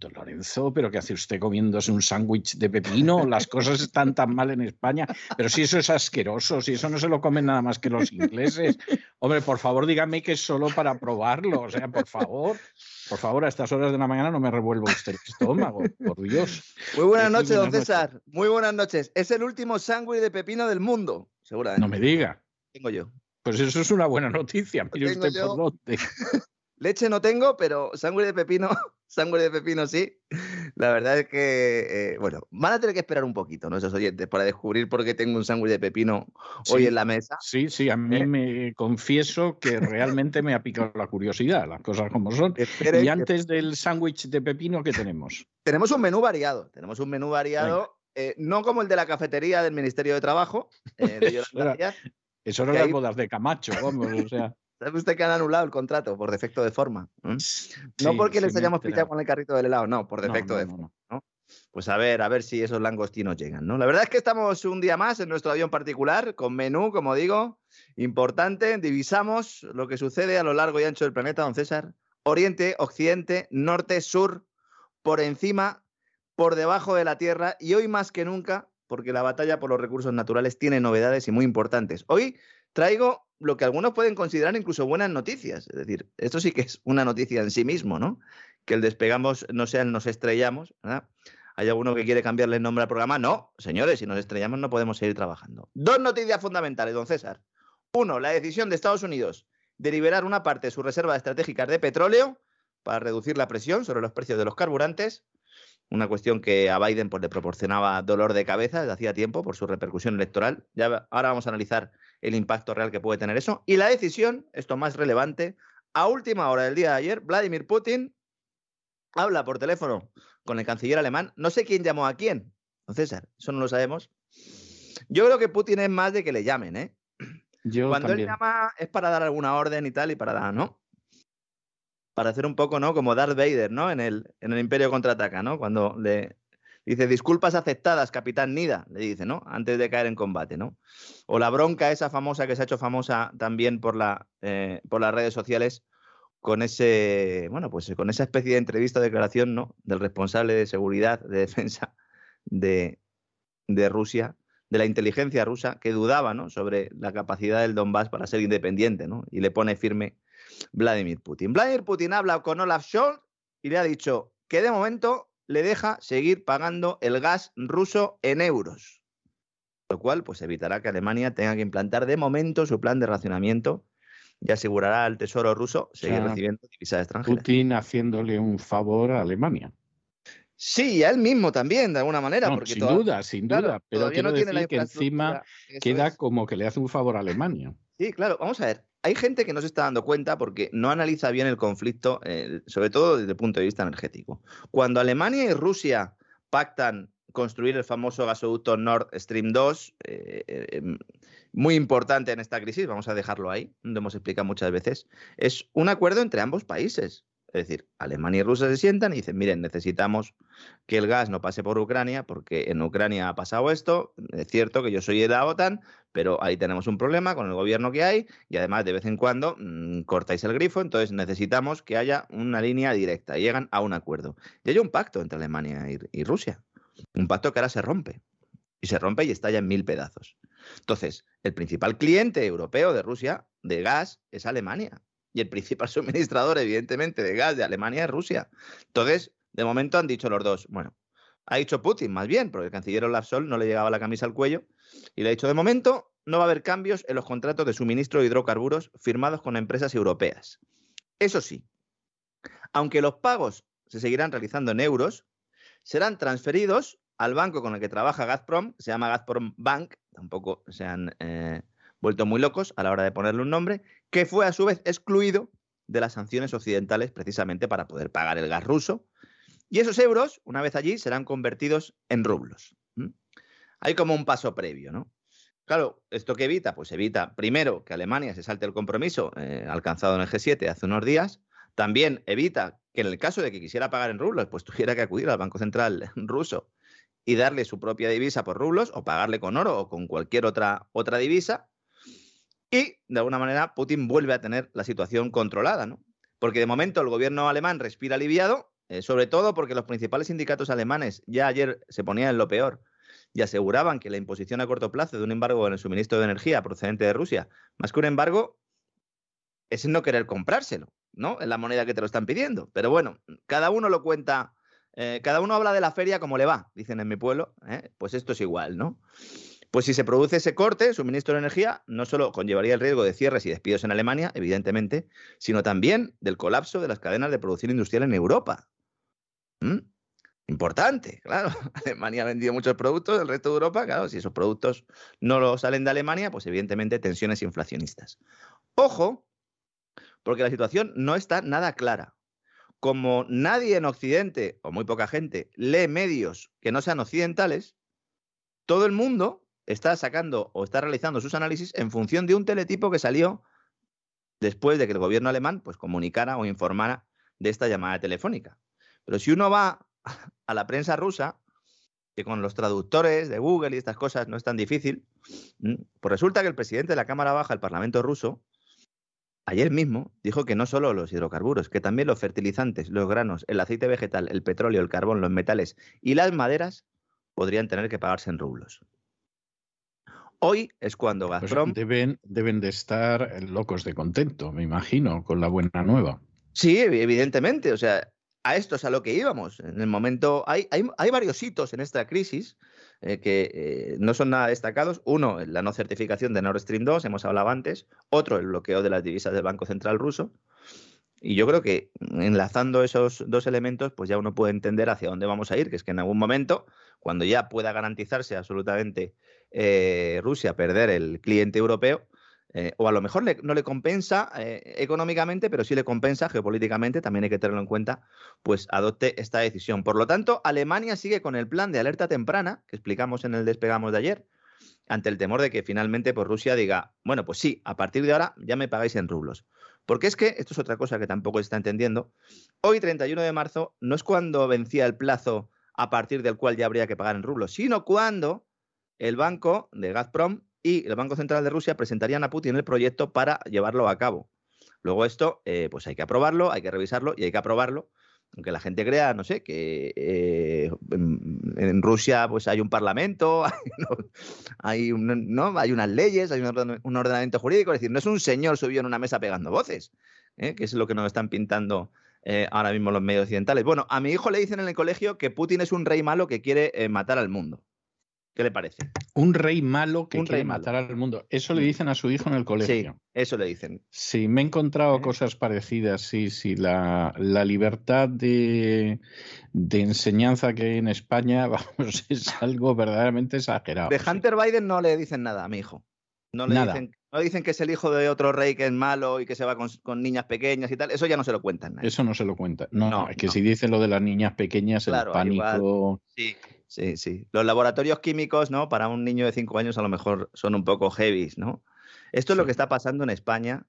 Lorenzo, pero ¿qué hace usted comiéndose un sándwich de pepino? Las cosas están tan mal en España, pero si eso es asqueroso, si eso no se lo comen nada más que los ingleses. Hombre, por favor, dígame que es solo para probarlo, o sea, por favor. Por favor, a estas horas de la mañana no me revuelva usted el estómago, por Dios. Muy buenas noches, don César. Muy buenas noches. Es el último sándwich de pepino del mundo, seguramente. No me diga. Tengo yo. Pues eso es una buena noticia. Mire usted por dónde. Leche no tengo, pero sangre de pepino, sangre de pepino sí. La verdad es que, eh, bueno, van a tener que esperar un poquito, ¿no? Esos oyentes, para descubrir por qué tengo un sándwich de pepino hoy en la mesa. Sí, sí, a mí ¿Eh? me confieso que realmente me ha picado la curiosidad, las cosas como son. y antes del sándwich de pepino, ¿qué tenemos? Tenemos un menú variado, tenemos un menú variado, eh, no como el de la cafetería del Ministerio de Trabajo. De eso eran las bodas de Camacho, vamos, o sea. ¿Sabe usted que han anulado el contrato por defecto de forma? no porque les hayamos pillado con el carrito del helado, no, por defecto de forma. Pues a ver, a ver si esos langostinos llegan, ¿no? La verdad es que estamos un día más en nuestro avión particular, con menú, como digo, importante. Divisamos lo que sucede a lo largo y ancho del planeta, don César. Oriente, occidente, norte, sur, por encima, por debajo de la Tierra y hoy más que nunca, porque la batalla por los recursos naturales tiene novedades y muy importantes. Hoy traigo lo que algunos pueden considerar incluso buenas noticias. Es decir, esto sí que es una noticia en sí mismo, ¿no? Que el despegamos no sea el nos estrellamos. ¿Hay alguno que quiere cambiarle el nombre al programa? No, señores, si nos estrellamos no podemos seguir trabajando. Dos noticias fundamentales, don César. Uno, la decisión de Estados Unidos de liberar una parte de sus reservas estratégicas de petróleo para reducir la presión sobre los precios de los carburantes. Una cuestión que a Biden pues, le proporcionaba dolor de cabeza desde hacía tiempo por su repercusión electoral. Ya, ahora vamos a analizar el impacto real que puede tener eso. Y la decisión, esto más relevante, a última hora del día de ayer, Vladimir Putin habla por teléfono con el canciller alemán. No sé quién llamó a quién, don César, eso no lo sabemos. Yo creo que Putin es más de que le llamen, ¿eh? Cuando él llama es para dar alguna orden y tal, y para dar, ¿no? Para hacer un poco, ¿no? Como Darth Vader, ¿no? En el, en el Imperio contraataca, ¿no? Cuando le, Dice, disculpas aceptadas, capitán Nida, le dice, ¿no? Antes de caer en combate, ¿no? O la bronca esa famosa que se ha hecho famosa también por, la, eh, por las redes sociales con ese, bueno, pues con esa especie de entrevista o declaración, ¿no? Del responsable de seguridad, de defensa de, de Rusia, de la inteligencia rusa, que dudaba, ¿no? Sobre la capacidad del Donbass para ser independiente, ¿no? Y le pone firme Vladimir Putin. Vladimir Putin habla con Olaf Scholz y le ha dicho que de momento le deja seguir pagando el gas ruso en euros, lo cual pues evitará que Alemania tenga que implantar de momento su plan de racionamiento y asegurará al Tesoro ruso seguir recibiendo divisas extranjeras. Putin haciéndole un favor a Alemania. Sí, a él mismo también, de alguna manera. porque sin duda, sin duda. pero quiero no decir que encima queda como que le hace un favor a Alemania. Sí, claro. Vamos a ver hay gente que no se está dando cuenta porque no analiza bien el conflicto, eh, sobre todo desde el punto de vista energético. Cuando Alemania y Rusia pactan construir el famoso gasoducto Nord Stream 2, eh, eh, muy importante en esta crisis, vamos a dejarlo ahí, lo hemos explicado muchas veces, es un acuerdo entre ambos países. Es decir, Alemania y Rusia se sientan y dicen, miren, necesitamos que el gas no pase por Ucrania porque en Ucrania ha pasado esto. Es cierto que yo soy de la OTAN, pero ahí tenemos un problema con el gobierno que hay y además de vez en cuando mmm, cortáis el grifo, entonces necesitamos que haya una línea directa y llegan a un acuerdo. Y hay un pacto entre Alemania y, y Rusia, un pacto que ahora se rompe y se rompe y estalla en mil pedazos. Entonces, el principal cliente europeo de Rusia de gas es Alemania y el principal suministrador, evidentemente, de gas de Alemania es Rusia. Entonces, de momento han dicho los dos, bueno, ha dicho Putin más bien, porque el canciller Olaf no le llegaba la camisa al cuello, y le ha dicho, de momento no va a haber cambios en los contratos de suministro de hidrocarburos firmados con empresas europeas. Eso sí, aunque los pagos se seguirán realizando en euros, serán transferidos al banco con el que trabaja Gazprom, se llama Gazprom Bank, tampoco se han eh, vuelto muy locos a la hora de ponerle un nombre, que fue a su vez excluido de las sanciones occidentales precisamente para poder pagar el gas ruso. Y esos euros, una vez allí, serán convertidos en rublos. Hay como un paso previo, ¿no? Claro, ¿esto qué evita? Pues evita, primero, que Alemania se salte el compromiso eh, alcanzado en el G7 hace unos días. También evita que en el caso de que quisiera pagar en rublos, pues tuviera que acudir al Banco Central ruso y darle su propia divisa por rublos o pagarle con oro o con cualquier otra, otra divisa. Y de alguna manera Putin vuelve a tener la situación controlada, ¿no? Porque de momento el gobierno alemán respira aliviado, eh, sobre todo porque los principales sindicatos alemanes ya ayer se ponían en lo peor y aseguraban que la imposición a corto plazo de un embargo en el suministro de energía procedente de Rusia, más que un embargo, es no querer comprárselo, ¿no? En la moneda que te lo están pidiendo. Pero bueno, cada uno lo cuenta, eh, cada uno habla de la feria como le va, dicen en mi pueblo, ¿eh? pues esto es igual, ¿no? Pues si se produce ese corte, suministro de energía, no solo conllevaría el riesgo de cierres y despidos en Alemania, evidentemente, sino también del colapso de las cadenas de producción industrial en Europa. ¿Mm? Importante, claro. Alemania ha vendido muchos productos, el resto de Europa, claro, si esos productos no lo salen de Alemania, pues evidentemente tensiones inflacionistas. Ojo, porque la situación no está nada clara. Como nadie en Occidente, o muy poca gente, lee medios que no sean occidentales, todo el mundo está sacando o está realizando sus análisis en función de un teletipo que salió después de que el gobierno alemán pues, comunicara o informara de esta llamada telefónica. Pero si uno va a la prensa rusa, que con los traductores de Google y estas cosas no es tan difícil, pues resulta que el presidente de la Cámara Baja del Parlamento ruso ayer mismo dijo que no solo los hidrocarburos, que también los fertilizantes, los granos, el aceite vegetal, el petróleo, el carbón, los metales y las maderas podrían tener que pagarse en rublos. Hoy es cuando pues Gazprom... deben, deben de estar locos de contento, me imagino, con la buena nueva. Sí, evidentemente. O sea, a esto es a lo que íbamos. En el momento, hay, hay, varios hitos en esta crisis eh, que eh, no son nada destacados. Uno, la no certificación de Nord Stream 2, hemos hablado antes. Otro, el bloqueo de las divisas del Banco Central ruso. Y yo creo que enlazando esos dos elementos, pues ya uno puede entender hacia dónde vamos a ir, que es que en algún momento, cuando ya pueda garantizarse absolutamente eh, Rusia perder el cliente europeo, eh, o a lo mejor no le compensa eh, económicamente, pero sí le compensa geopolíticamente, también hay que tenerlo en cuenta, pues adopte esta decisión. Por lo tanto, Alemania sigue con el plan de alerta temprana que explicamos en el despegamos de ayer, ante el temor de que finalmente pues, Rusia diga, bueno, pues sí, a partir de ahora ya me pagáis en rublos. Porque es que, esto es otra cosa que tampoco se está entendiendo, hoy 31 de marzo no es cuando vencía el plazo a partir del cual ya habría que pagar en rublos, sino cuando el banco de Gazprom y el Banco Central de Rusia presentarían a Putin el proyecto para llevarlo a cabo. Luego esto, eh, pues hay que aprobarlo, hay que revisarlo y hay que aprobarlo. Aunque la gente crea, no sé, que eh, en, Rusia pues hay un parlamento, hay, ¿no? hay unas leyes, hay un, ordenamiento jurídico, es decir, no es un señor subido en una mesa pegando voces, ¿eh? que es lo que nos están pintando ahora mismo los medios occidentales. Bueno, a mi hijo le dicen en el colegio que Putin es un rey malo que quiere matar al mundo. ¿Qué le parece? Un rey malo que quiere matar al mundo. Eso le mm. dicen a su hijo en el colegio. Sí, eso le dicen. Sí, me he encontrado ¿Eh? cosas parecidas. Sí, sí. La, libertad de, enseñanza que hay en España, vamos, es algo verdaderamente exagerado. De Hunter Biden no le dicen nada a mi hijo. No le Dicen, no dicen que es el hijo de otro rey que es malo y que se va con, niñas pequeñas y tal. Eso ya no se lo cuentan. Eso no se lo cuentan. No, es que si dicen lo de las niñas pequeñas, el pánico. Sí. Sí, sí. Los laboratorios químicos, ¿no? Para un niño de cinco años a lo mejor son un poco heavy, ¿no? Esto es lo que está pasando en España.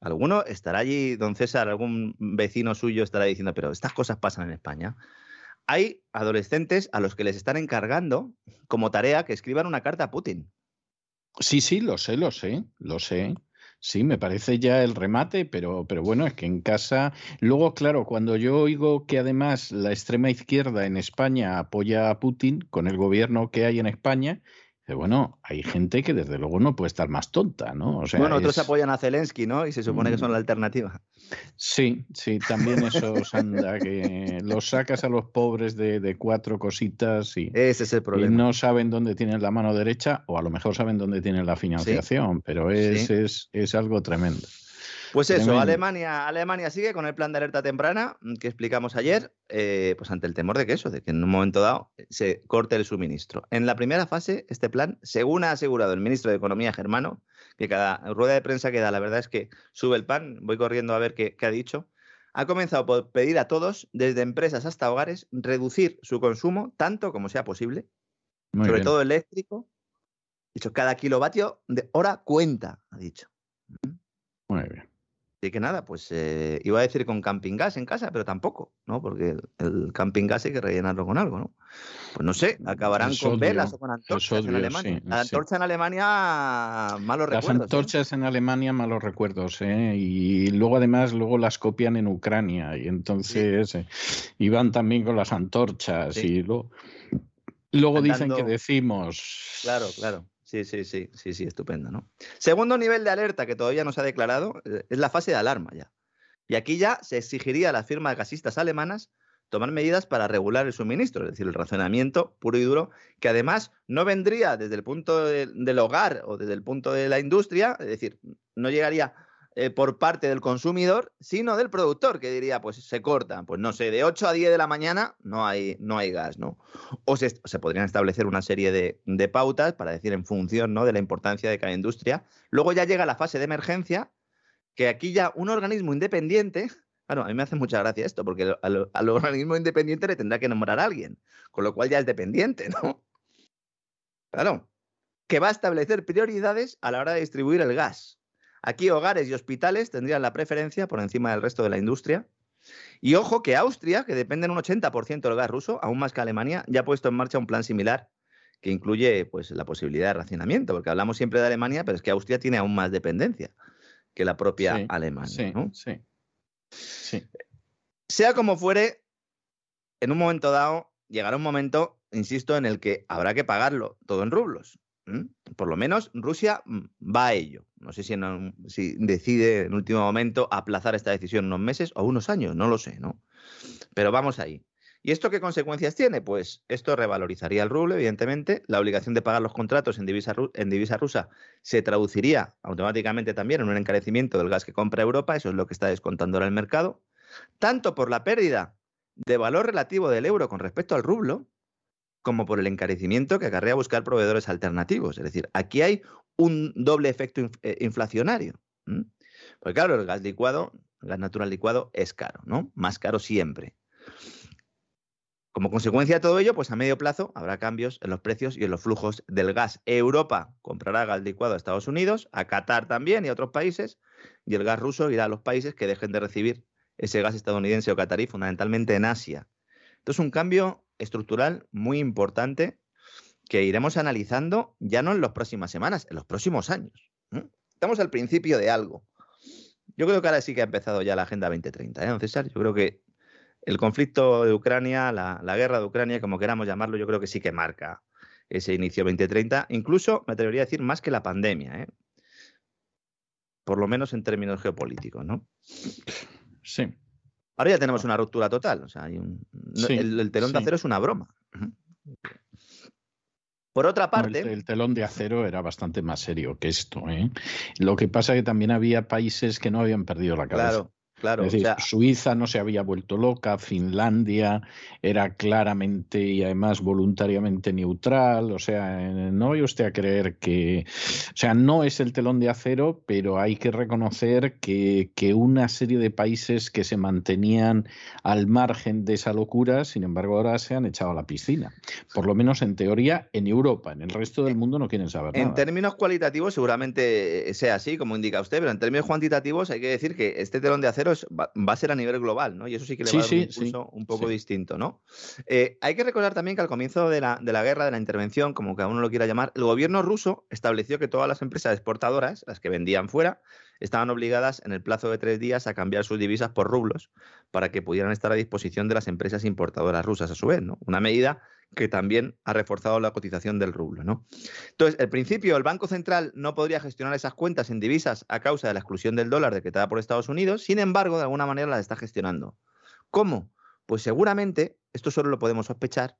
Alguno estará allí, don César, algún vecino suyo estará diciendo, pero estas cosas pasan en España. Hay adolescentes a los que les están encargando como tarea que escriban una carta a Putin. Sí, sí, lo sé, lo sé, lo sé. Sí, me parece ya el remate, pero, pero bueno, es que en casa. Luego, claro, cuando yo oigo que además la extrema izquierda en España apoya a Putin con el gobierno que hay en España, bueno, hay gente que desde luego no puede estar más tonta, ¿no? O sea, bueno, otros apoyan a Zelensky, ¿no? Y se supone que son la mm. alternativa. Sí, sí, también eso anda, que los sacas a los pobres de, cuatro cositas y, Ese es el problema. y no saben dónde tienen la mano derecha o a lo mejor saben dónde tienen la financiación, pero es, es, es algo tremendo. Pues eso, Alemania, Alemania sigue con el plan de alerta temprana mm, que explicamos ayer, eh, pues ante el temor de que eso, de que en un momento dado se corte el suministro. En la primera fase, este plan, según ha asegurado el ministro de Economía germano, que cada rueda de prensa que da, la verdad es que sube el pan, voy corriendo a ver qué, ha dicho, ha comenzado por pedir a todos, desde empresas hasta hogares, reducir su consumo tanto como sea posible, sobre todo eléctrico. Dicho, cada kilovatio de hora cuenta, ha dicho. Muy bien. Así que nada, pues eh, iba a decir con camping gas en casa, pero tampoco, ¿no? Porque el, camping gas hay que rellenarlo con algo, ¿no? Pues no sé, acabarán con velas o con antorchas en Alemania. la antorcha en Alemania, malos recuerdos. Las ¿eh? antorchas en Alemania, malos recuerdos, ¿eh? Y luego además, luego las copian en Ucrania y entonces eh, iban también con las antorchas y luego, luego dicen que decimos... Claro, claro. Sí, sí, sí, sí, sí, estupendo, ¿no? Segundo nivel de alerta que todavía no se ha declarado eh, es la fase de alarma ya. Y aquí ya se exigiría a las firmas gasistas alemanas tomar medidas para regular el suministro, es decir, el razonamiento puro y duro, que además no vendría desde el punto del hogar o desde el punto de la industria, es decir, no llegaría eh, por parte del consumidor, sino del productor, que diría, pues se corta, pues no sé, de 8 a 10 de la mañana no hay, no hay gas, ¿no? O se, podrían establecer una serie de, pautas para decir en función ¿no? de la importancia de cada industria. Luego ya llega la fase de emergencia, que aquí ya un organismo independiente, claro, a mí me hace mucha gracia esto, porque al, al organismo independiente le tendrá que nombrar a alguien, con lo cual ya es dependiente, ¿no? Claro, que va a establecer prioridades a la hora de distribuir el gas. Aquí hogares y hospitales tendrían la preferencia por encima del resto de la industria. Y ojo que Austria, que depende en un 80% del gas ruso, aún más que Alemania, ya ha puesto en marcha un plan similar que incluye pues, la posibilidad de racionamiento, porque hablamos siempre de Alemania, pero es que Austria tiene aún más dependencia que la propia Alemania. Sí, sí, Sea como fuere, en un momento dado llegará un momento, insisto, en el que habrá que pagarlo todo en rublos. Por lo menos Rusia mm, va a ello. No sé si, decide en último momento aplazar esta decisión unos meses o unos años, no lo sé, ¿no? Pero vamos ahí. ¿Y esto qué consecuencias tiene? Pues esto revalorizaría el rublo, evidentemente. La obligación de pagar los contratos en divisa, en divisa rusa se traduciría automáticamente también en un encarecimiento del gas que compra Europa. Eso es lo que está descontando ahora el mercado. Tanto por la pérdida de valor relativo del euro con respecto al rublo, como por el encarecimiento que acarrea buscar proveedores alternativos. Es decir, aquí hay un doble efecto eh, inflacionario. Porque claro, el gas licuado, el gas natural licuado es caro, ¿no? Más caro siempre. Como consecuencia de todo ello, pues a medio plazo habrá cambios en los precios y en los flujos del gas. Europa comprará gas licuado a Estados Unidos, a Qatar también y a otros países, y el gas ruso irá a los países que dejen de recibir ese gas estadounidense o catarí, fundamentalmente en Asia. Entonces, un cambio estructural muy importante que iremos analizando ya no en las próximas semanas, en los próximos años. Estamos al principio de algo. Yo creo que ahora sí que ha empezado ya la Agenda 2030, ¿eh, César? Yo creo que el conflicto de Ucrania, la, guerra de Ucrania, como queramos llamarlo, yo creo que sí que marca ese inicio 2030, incluso me atrevería a decir más que la pandemia, ¿eh? por lo menos en términos geopolíticos, ¿no? Sí. Ahora ya tenemos una ruptura total. O sea, el, telón de acero es una broma. Por otra parte. El, telón de acero era bastante más serio que esto. ¿eh? Lo que pasa es que también había países que no habían perdido la cabeza. Claro. Claro, Suiza no se había vuelto loca, Finlandia era claramente y además voluntariamente neutral, o sea, no vaya usted a creer que, o sea, no es el telón de acero, pero hay que reconocer que, que una serie de países que se mantenían al margen de esa locura, sin embargo, ahora se han echado a la piscina, por lo menos en teoría en Europa, en el resto del mundo no quieren saber nada. En términos cualitativos seguramente sea así, como indica usted, pero en términos cuantitativos hay que decir que este telón de acero va, a ser a nivel global, ¿no? Y eso sí que le va a dar un impulso un poco distinto, ¿no? Eh, hay que recordar también que al comienzo de la, de la, guerra, de la intervención, como cada uno lo quiera llamar, el gobierno ruso estableció que todas las empresas exportadoras, las que vendían fuera, estaban obligadas en el plazo de tres días a cambiar sus divisas por rublos para que pudieran estar a disposición de las empresas importadoras rusas a su vez, ¿no? Una medida que también ha reforzado la cotización del rublo, ¿no? Entonces, el principio, el Banco Central no podría gestionar esas cuentas en divisas a causa de la exclusión del dólar decretada por Estados Unidos, sin embargo, de alguna manera las está gestionando. ¿Cómo? Pues seguramente, esto solo lo podemos sospechar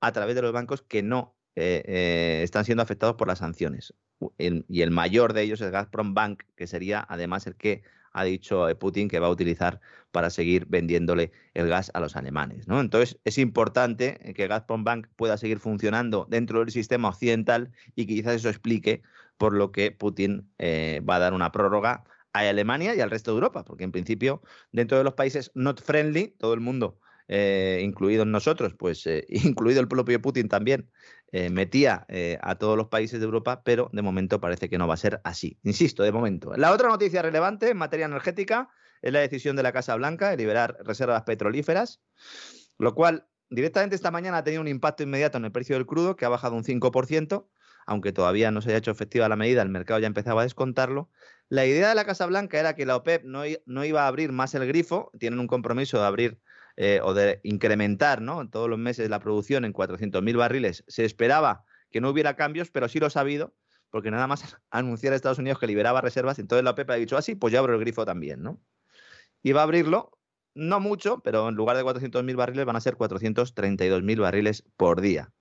a través de los bancos que no eh, eh, están siendo afectados por las sanciones. y el mayor de ellos es Gazprom Bank, que sería además el que ha dicho eh, Putin que va a utilizar para seguir vendiéndole el gas a los alemanes. ¿no? Entonces, es importante que Gazprom Bank pueda seguir funcionando dentro del sistema occidental y quizás eso explique por lo que Putin eh, va a dar una prórroga a Alemania y al resto de Europa, porque en principio, dentro de los países not friendly, todo el mundo eh, incluidos nosotros, pues eh, incluido el propio Putin también, eh, metía a todos los países de Europa, pero de momento parece que no va a ser así. Insisto, de momento. La otra noticia relevante en materia energética es la decisión de la Casa Blanca de liberar reservas petrolíferas, lo cual directamente esta mañana ha tenido un impacto inmediato en el precio del crudo, que ha bajado un 5%, aunque todavía no se haya hecho efectiva la medida, el mercado ya empezaba a descontarlo. La idea de la Casa Blanca era que la OPEP no, no iba a abrir más el grifo, tienen un compromiso de abrir eh, o de incrementar ¿no? todos los meses la producción en 400.000 barriles. Se esperaba que no hubiera cambios, pero sí lo ha habido, porque nada más anunciar a Estados Unidos que liberaba reservas, entonces la OPEP ha dicho así, ah, pues ya abro el grifo también. ¿no? Y va a abrirlo, no mucho, pero en lugar de 400.000 barriles van a ser 432.000 barriles por día.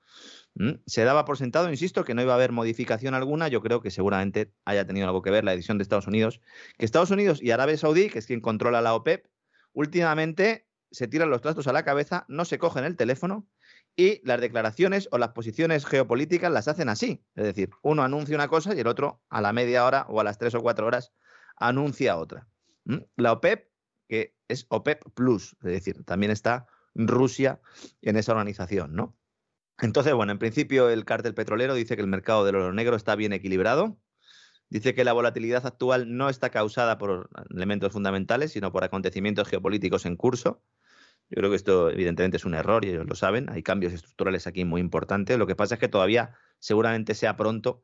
¿Mm? Se daba por sentado, insisto, que no iba a haber modificación alguna. Yo creo que seguramente haya tenido algo que ver la decisión de Estados Unidos. Que Estados Unidos y Arabia Saudí, que es quien controla la OPEP, últimamente se tiran los trastos a la cabeza, no se cogen el teléfono y las declaraciones o las posiciones geopolíticas las hacen así. Es decir, uno anuncia una cosa y el otro a la media hora o a las tres o cuatro horas anuncia otra. ¿Mm? La OPEP, que es OPEP Plus, es decir, también está Rusia en esa organización, ¿no? Entonces, bueno, en principio el cártel petrolero dice que el mercado del oro negro está bien equilibrado. Dice que la volatilidad actual no está causada por elementos fundamentales, sino por acontecimientos geopolíticos en curso. Yo creo que esto evidentemente es un error y ellos lo saben. Hay cambios estructurales aquí muy importantes. Lo que pasa es que todavía seguramente sea pronto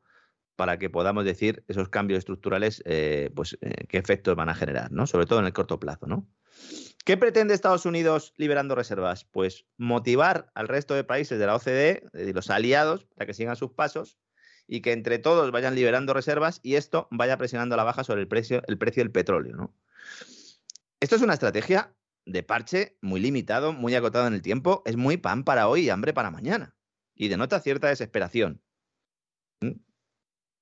para que podamos decir esos cambios estructurales, eh, pues eh, qué efectos van a generar, ¿no? Sobre todo en el corto plazo, ¿no? ¿Qué pretende Estados Unidos liberando reservas? Pues motivar al resto de países de la OCDE, de los aliados, para que sigan sus pasos y que entre todos vayan liberando reservas y esto vaya presionando a la baja sobre el precio, el precio del petróleo. ¿no? Esto es una estrategia de parche muy limitado, muy acotado en el tiempo, es muy pan para hoy y hambre para mañana y denota cierta desesperación. ¿Mm?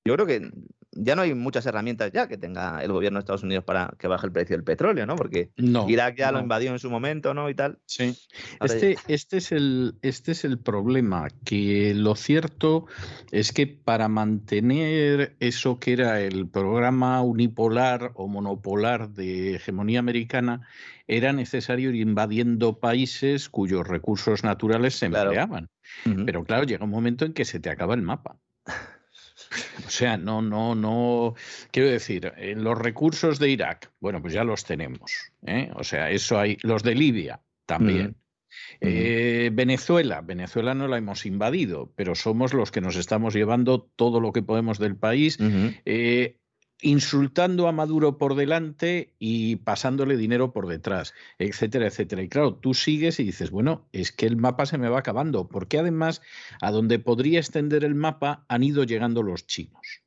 Yo creo que ya no hay muchas herramientas ya que tenga el gobierno de Estados Unidos para que baje el precio del petróleo, ¿no? Porque Irak ya lo invadió en su momento, ¿no? Y tal. Sí. Este, este, es el, este es el problema, que lo cierto es que para mantener eso que era el programa unipolar o monopolar de hegemonía americana, era necesario ir invadiendo países cuyos recursos naturales se empleaban. Pero claro, llega un momento en que se te acaba el mapa. O sea, no, no, no. Quiero decir, en los recursos de Irak, bueno, pues ya los tenemos. ¿eh? O sea, eso hay. Los de Libia también. Eh, Venezuela, Venezuela no la hemos invadido, pero somos los que nos estamos llevando todo lo que podemos del país insultando a Maduro por delante y pasándole dinero por detrás, etcétera, etcétera. Y claro, tú sigues y dices, bueno, es que el mapa se me va acabando, porque además a donde podría extender el mapa han ido llegando los chinos.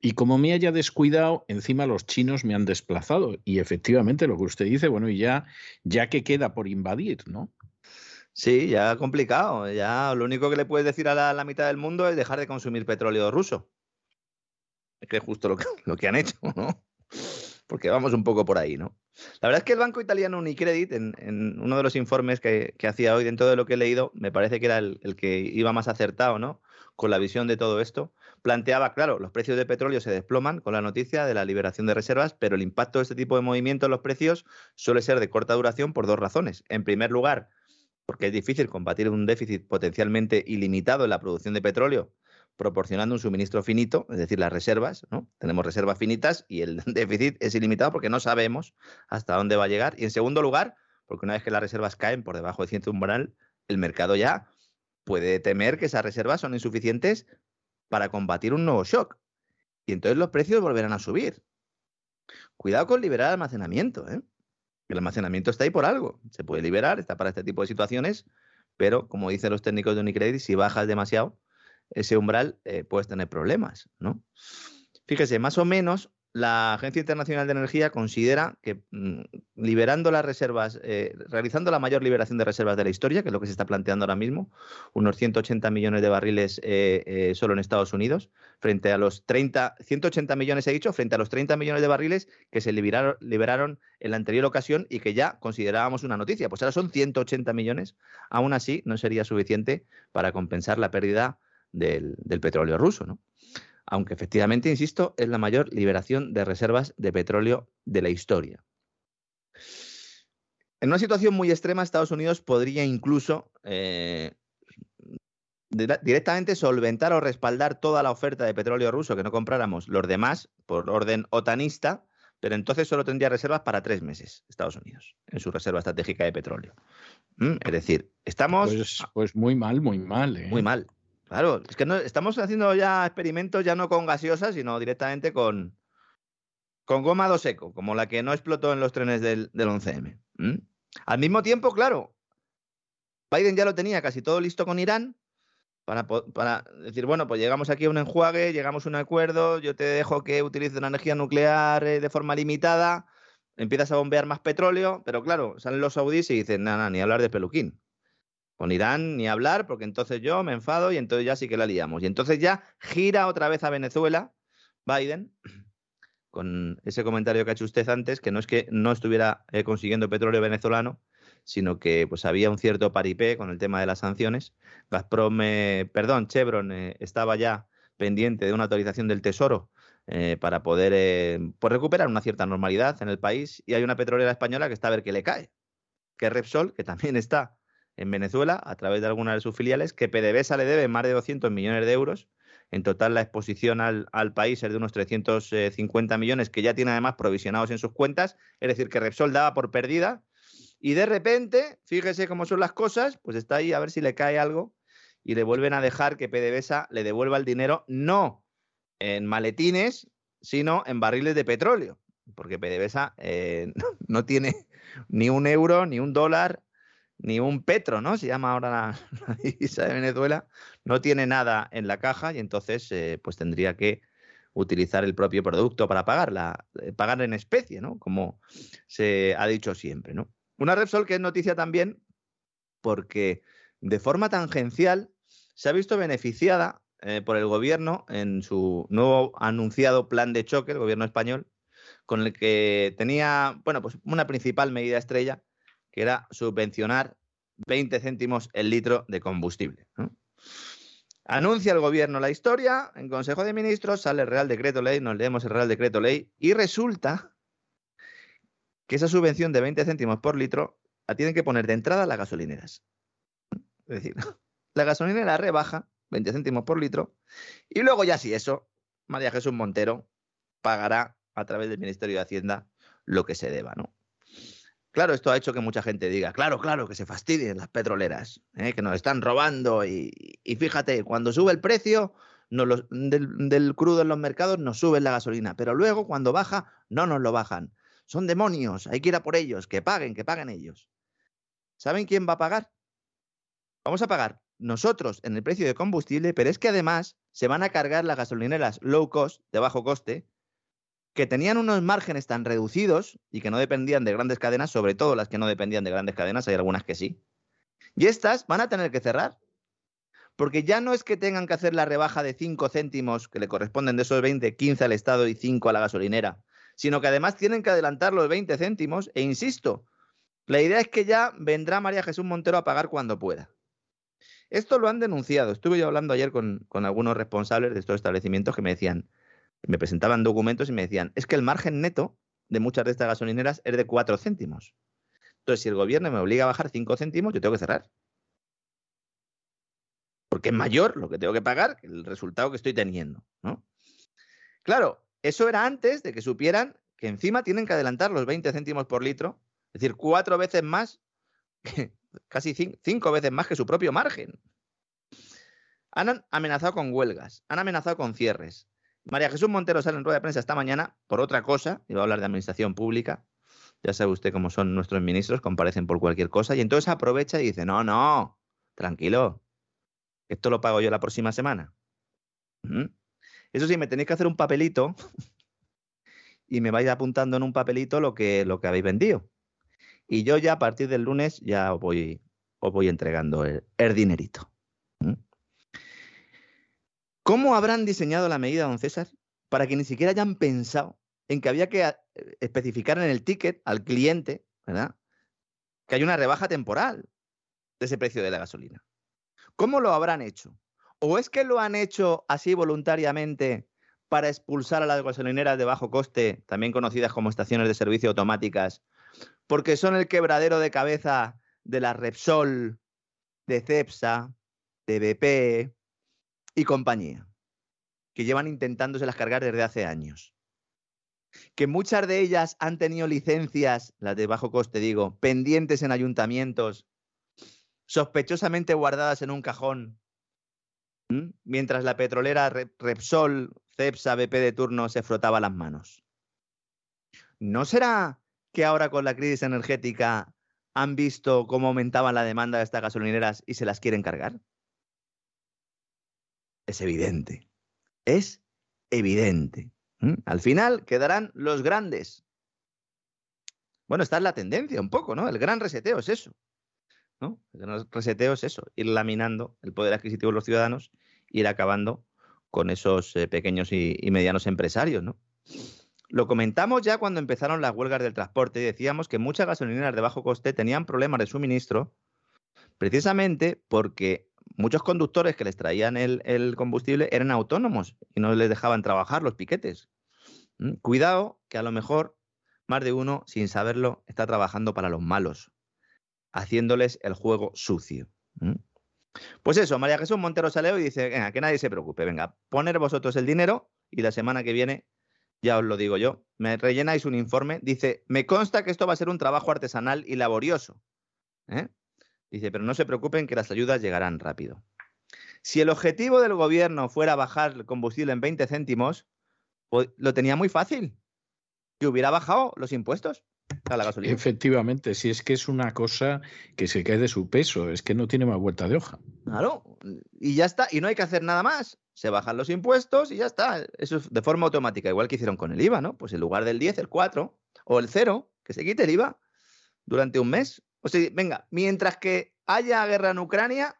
Y como me haya descuidado, encima los chinos me han desplazado. Y efectivamente, lo que usted dice, bueno, y ya, ya que queda por invadir, ¿no? Sí, ya complicado. Ya lo único que le puedes decir a la, la mitad del mundo es dejar de consumir petróleo ruso. Es que es justo lo que, lo que han hecho, ¿no? Porque vamos un poco por ahí, ¿no? La verdad es que el banco italiano Unicredit, en, en uno de los informes que, hacía hoy, dentro de lo que he leído, me parece que era el, que iba más acertado, ¿no? Con la visión de todo esto, planteaba, claro, los precios de petróleo se desploman con la noticia de la liberación de reservas, pero el impacto de este tipo de movimientos en los precios suele ser de corta duración por dos razones. En primer lugar, porque es difícil combatir un déficit potencialmente ilimitado en la producción de petróleo proporcionando un suministro finito, es decir, las reservas, ¿no? Tenemos reservas finitas y el déficit es ilimitado porque no sabemos hasta dónde va a llegar. Y en segundo lugar, porque una vez que las reservas caen por debajo de cierto umbral, el mercado ya puede temer que esas reservas son insuficientes para combatir un nuevo shock. Y entonces los precios volverán a subir. Cuidado con liberar almacenamiento, ¿eh? El almacenamiento está ahí por algo. Se puede liberar, está para este tipo de situaciones, pero como dicen los técnicos de Unicredit, si bajas demasiado, ese umbral, eh, puedes tener problemas, ¿no? Fíjese, más o menos la Agencia Internacional de Energía considera que mm, liberando las reservas, eh, realizando la mayor liberación de reservas de la historia, que es lo que se está planteando ahora mismo, unos 180 millones de barriles eh, solo en Estados Unidos, frente a los 30, 180 millones he dicho, frente a los 30 millones de barriles que se liberaron, liberaron en la anterior ocasión y que ya considerábamos una noticia. Pues ahora son 180 millones, aún así no sería suficiente para compensar la pérdida del, petróleo ruso, ¿no? Aunque efectivamente, insisto, es la mayor liberación de reservas de petróleo de la historia. En una situación muy extrema, Estados Unidos podría incluso eh, directamente solventar o respaldar toda la oferta de petróleo ruso que no compráramos los demás por orden otanista, pero entonces solo tendría reservas para tres meses Estados Unidos en su reserva estratégica de petróleo. ¿Mm? Es decir, estamos... Pues, pues, muy mal, muy mal. ¿eh? Muy mal. Claro, es que no, estamos haciendo ya experimentos ya no con gaseosa, sino directamente con, con goma seco, como la que no explotó en los trenes del, 11M. Al mismo tiempo, claro, Biden ya lo tenía casi todo listo con Irán para, para, decir, bueno, pues llegamos aquí a un enjuague, llegamos a un acuerdo, yo te dejo que utilices una energía nuclear eh, de forma limitada, empiezas a bombear más petróleo, pero claro, salen los saudíes y dicen, nada, ni hablar de peluquín. Con Irán ni hablar, porque entonces yo me enfado y entonces ya sí que la liamos. Y entonces ya gira otra vez a Venezuela, Biden, con ese comentario que ha hecho usted antes, que no es que no estuviera eh, consiguiendo petróleo venezolano, sino que pues había un cierto paripé con el tema de las sanciones. Gazprom, eh, perdón, Chevron eh, estaba ya pendiente de una autorización del Tesoro para poder pues recuperar una cierta normalidad en el país y hay una petrolera española que está a ver qué le cae, que es Repsol, que también está en Venezuela a través de algunas de sus filiales, que PDVSA le debe más de 200 millones de euros. En total, la exposición al, país es de unos 350 millones, que ya tiene además provisionados en sus cuentas. Es decir, que Repsol daba por perdida. Y de repente, fíjese cómo son las cosas, pues está ahí a ver si le cae algo y le vuelven a dejar que PDVSA le devuelva el dinero, no en maletines, sino en barriles de petróleo. Porque PDVSA eh, no tiene ni un euro, ni un dólar, ni un petro, ¿no? Se llama ahora la, divisa de Venezuela, no tiene nada en la caja y entonces eh, pues tendría que utilizar el propio producto para pagarla, eh, pagar en especie, ¿no? Como se ha dicho siempre, ¿no? Una Repsol que es noticia también porque de forma tangencial se ha visto beneficiada eh, por el gobierno en su nuevo anunciado plan de choque, el gobierno español, con el que tenía, bueno, pues una principal medida estrella que era subvencionar 20 céntimos el litro de combustible. Anuncia el gobierno la historia, en Consejo de Ministros sale el Real Decreto Ley, nos leemos el Real Decreto Ley y resulta que esa subvención de 20 céntimos por litro la tienen que poner de entrada las gasolineras. Es decir, la gasolinera rebaja 20 céntimos por litro y luego ya si eso, María Jesús Montero pagará a través del Ministerio de Hacienda lo que se deba, ¿no? Claro, esto ha hecho que mucha gente diga, claro, claro, que se fastidien las petroleras, ¿eh? que nos están robando y, fíjate, cuando sube el precio del, crudo en los mercados nos suben la gasolina, pero luego cuando baja no nos lo bajan. Son demonios, hay que ir a por ellos, que paguen, que paguen ellos. ¿Saben quién va a pagar? Vamos a pagar nosotros en el precio de combustible, pero es que además se van a cargar las gasolineras low cost, de bajo coste, que tenían unos márgenes tan reducidos y que no dependían de grandes cadenas, sobre todo las que no dependían de grandes cadenas, hay algunas que sí. Y estas van a tener que cerrar. Porque ya no es que tengan que hacer la rebaja de 5 céntimos que le corresponden de esos 20, 15 al Estado y 5 a la gasolinera, sino que además tienen que adelantar los 20 céntimos. E insisto, la idea es que ya vendrá María Jesús Montero a pagar cuando pueda. Esto lo han denunciado. Estuve yo hablando ayer con, con algunos responsables de estos establecimientos que me decían, me presentaban documentos y me decían, es que el margen neto de muchas de estas gasolineras es de 4 céntimos. Entonces, si el gobierno me obliga a bajar 5 céntimos, yo tengo que cerrar. Porque es mayor lo que tengo que pagar que el resultado que estoy teniendo. Claro, eso era antes de que supieran que encima tienen que adelantar los 20 céntimos por litro, es decir, cuatro veces más, casi cinco veces más que su propio margen. Han amenazado con huelgas, han amenazado con cierres, María Jesús Montero sale en rueda de prensa esta mañana por otra cosa, iba a hablar de administración pública. Ya sabe usted cómo son nuestros ministros, comparecen por cualquier cosa y entonces aprovecha y dice, no, no, tranquilo, esto lo pago yo la próxima semana. Eso sí, me tenéis que hacer un papelito y me vais apuntando en un papelito lo que, lo que habéis vendido. Y yo ya a partir del lunes ya os voy, os voy entregando el, dinerito. ¿Cómo habrán diseñado la medida, don César, para que ni siquiera hayan pensado en que había que eh, especificar en el ticket al cliente, ¿verdad? Que hay una rebaja temporal de ese precio de la gasolina. ¿Cómo lo habrán hecho? ¿O es que lo han hecho así voluntariamente para expulsar a las gasolineras de bajo coste, también conocidas como estaciones de servicio automáticas, porque son el quebradero de cabeza de la Repsol, de Cepsa, de BP y compañía, que llevan intentándose las cargar desde hace años. Que muchas de ellas han tenido licencias, las de bajo coste digo, pendientes en ayuntamientos, sospechosamente guardadas en un cajón, mientras la petrolera Repsol, Cepsa, BP de turno se frotaba las manos. ¿No será que ahora con la crisis energética han visto cómo aumentaba la demanda de estas gasolineras y se las quieren cargar? Es evidente. Es evidente. Al final quedarán los grandes. Bueno, esta es la tendencia un poco, ¿no? El gran reseteo es eso. ¿no? El gran reseteo es eso, ir laminando el poder adquisitivo de los ciudadanos, ir acabando con esos eh, pequeños y, y, medianos empresarios, ¿no? Lo comentamos ya cuando empezaron las huelgas del transporte y decíamos que muchas gasolineras de bajo coste tenían problemas de suministro precisamente porque muchos conductores que les traían el, combustible eran autónomos y no les dejaban trabajar los piquetes. Cuidado que a lo mejor más de uno, sin saberlo, está trabajando para los malos, haciéndoles el juego sucio. Pues eso, María Jesús Montero Saleo y dice, venga, que nadie se preocupe, venga, poner vosotros el dinero y la semana que viene ya os lo digo yo, me rellenáis un informe, dice, me consta que esto va a ser un trabajo artesanal y laborioso. ¿eh? Dice, pero no se preocupen que las ayudas llegarán rápido. Si el objetivo del gobierno fuera bajar el combustible en 20 céntimos, pues lo tenía muy fácil, que hubiera bajado los impuestos. A la gasolina. Efectivamente, si es que es una cosa que se cae de su peso, es que no tiene más vuelta de hoja. Claro, y ya está, y no hay que hacer nada más se bajan los impuestos y ya está. Eso es de forma automática, igual que hicieron con el IVA, ¿no? Pues en lugar del 10, el 4 o el 0, que se quite el IVA durante un mes. O sea, venga, mientras que haya guerra en Ucrania,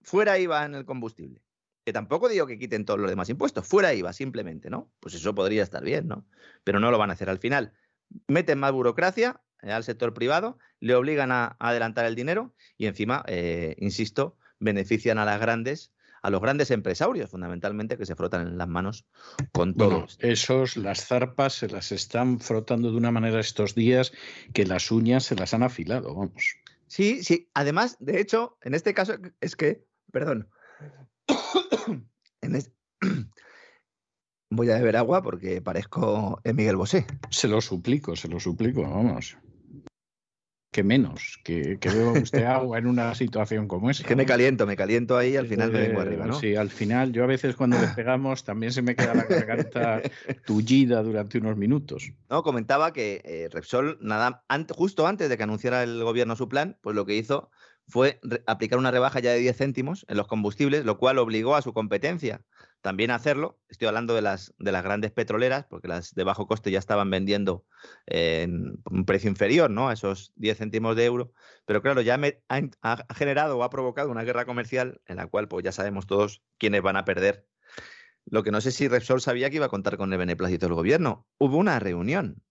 fuera IVA en el combustible. Que tampoco digo que quiten todos los demás impuestos, fuera IVA simplemente, ¿no? Pues eso podría estar bien, ¿no? Pero no lo van a hacer al final. Meten más burocracia eh, al sector privado, le obligan a, adelantar el dinero y encima, eh, insisto, benefician a las grandes a los grandes empresarios, fundamentalmente, que se frotan en las manos con todo. esos, las zarpas, se las están frotando de una manera estos días que las uñas se las han afilado, vamos. Sí, sí. Además, de hecho, en este caso es que, perdón, voy a beber agua porque parezco Miguel Bosé. Se lo suplico, se lo suplico, vamos que menos, que, que beba usted agua en una situación como esa. Es que me caliento, me caliento ahí y al final me vengo eh, arriba, ¿no? Sí, al final yo a veces cuando despegamos también se me queda la garganta tullida durante unos minutos. No, comentaba que eh, Repsol, nada, justo antes de que anunciara el gobierno su plan, pues lo que hizo fue aplicar una rebaja ya de 10 céntimos en los combustibles, lo cual obligó a su competencia también hacerlo. Estoy hablando de las, de las grandes petroleras, porque las de bajo coste ya estaban vendiendo en un precio inferior ¿no? a esos 10 céntimos de euro. Pero claro, ya ha, generado o ha provocado una guerra comercial en la cual pues, ya sabemos todos quiénes van a perder. Lo que no sé si Repsol sabía que iba a contar con el beneplácito del gobierno. Hubo una reunión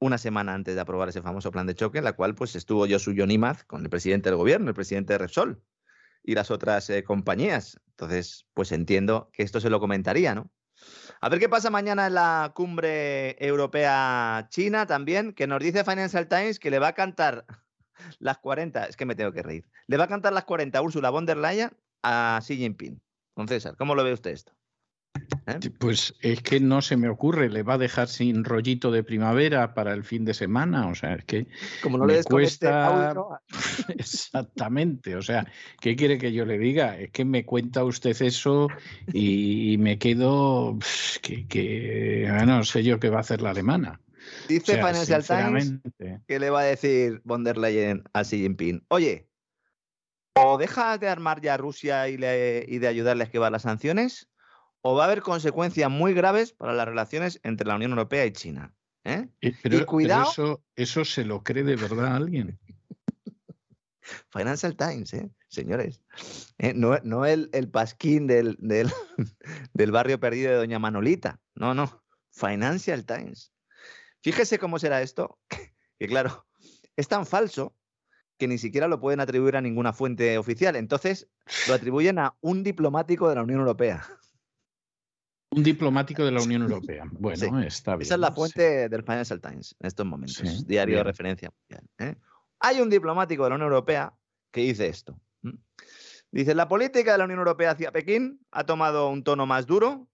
una semana antes de aprobar ese famoso plan de choque, en la cual pues, estuvo Josu Yonimaz con el presidente del gobierno, el presidente de Repsol y las otras eh, compañías. Entonces, pues entiendo que esto se lo comentaría, ¿no? A ver qué pasa mañana en la cumbre europea china también, que nos dice Financial Times que le va a cantar las 40, es que me tengo que reír, le va a cantar las 40 Ursula von der Leyen a Xi Jinping. Don César, ¿cómo lo ve usted esto? ¿Eh? Pues es que no se me ocurre, le va a dejar sin rollito de primavera para el fin de semana, o sea, es que como no le cuesta exactamente, o sea, ¿qué quiere que yo le diga? Es que me cuenta usted eso y, me quedo que, no sé yo qué va a hacer la alemana. Dice Financial Times que le va a decir von der Leyen a Xi Jinping, oye, o deja de armar ya a Rusia y, y de ayudarle a esquivar las sanciones, o va a haber consecuencias muy graves para las relaciones entre la Unión Europea y China. ¿eh? y cuidado. eso, eso se lo cree de verdad alguien. Financial Times, ¿eh? señores. ¿Eh? No, el, pasquín del, del, barrio perdido de Doña Manolita. No, no. Financial Times. Fíjese cómo será esto. Que claro, es tan falso que ni siquiera lo pueden atribuir a ninguna fuente oficial. Entonces, lo atribuyen a un diplomático de la Unión Europea. Un diplomático de la Unión Europea. Bueno, está bien. Esa es la fuente del Financial Times en estos momentos, diario de referencia ¿eh? Hay un diplomático de la Unión Europea que dice esto. Dice, la política de la Unión Europea hacia Pekín ha tomado un tono más duro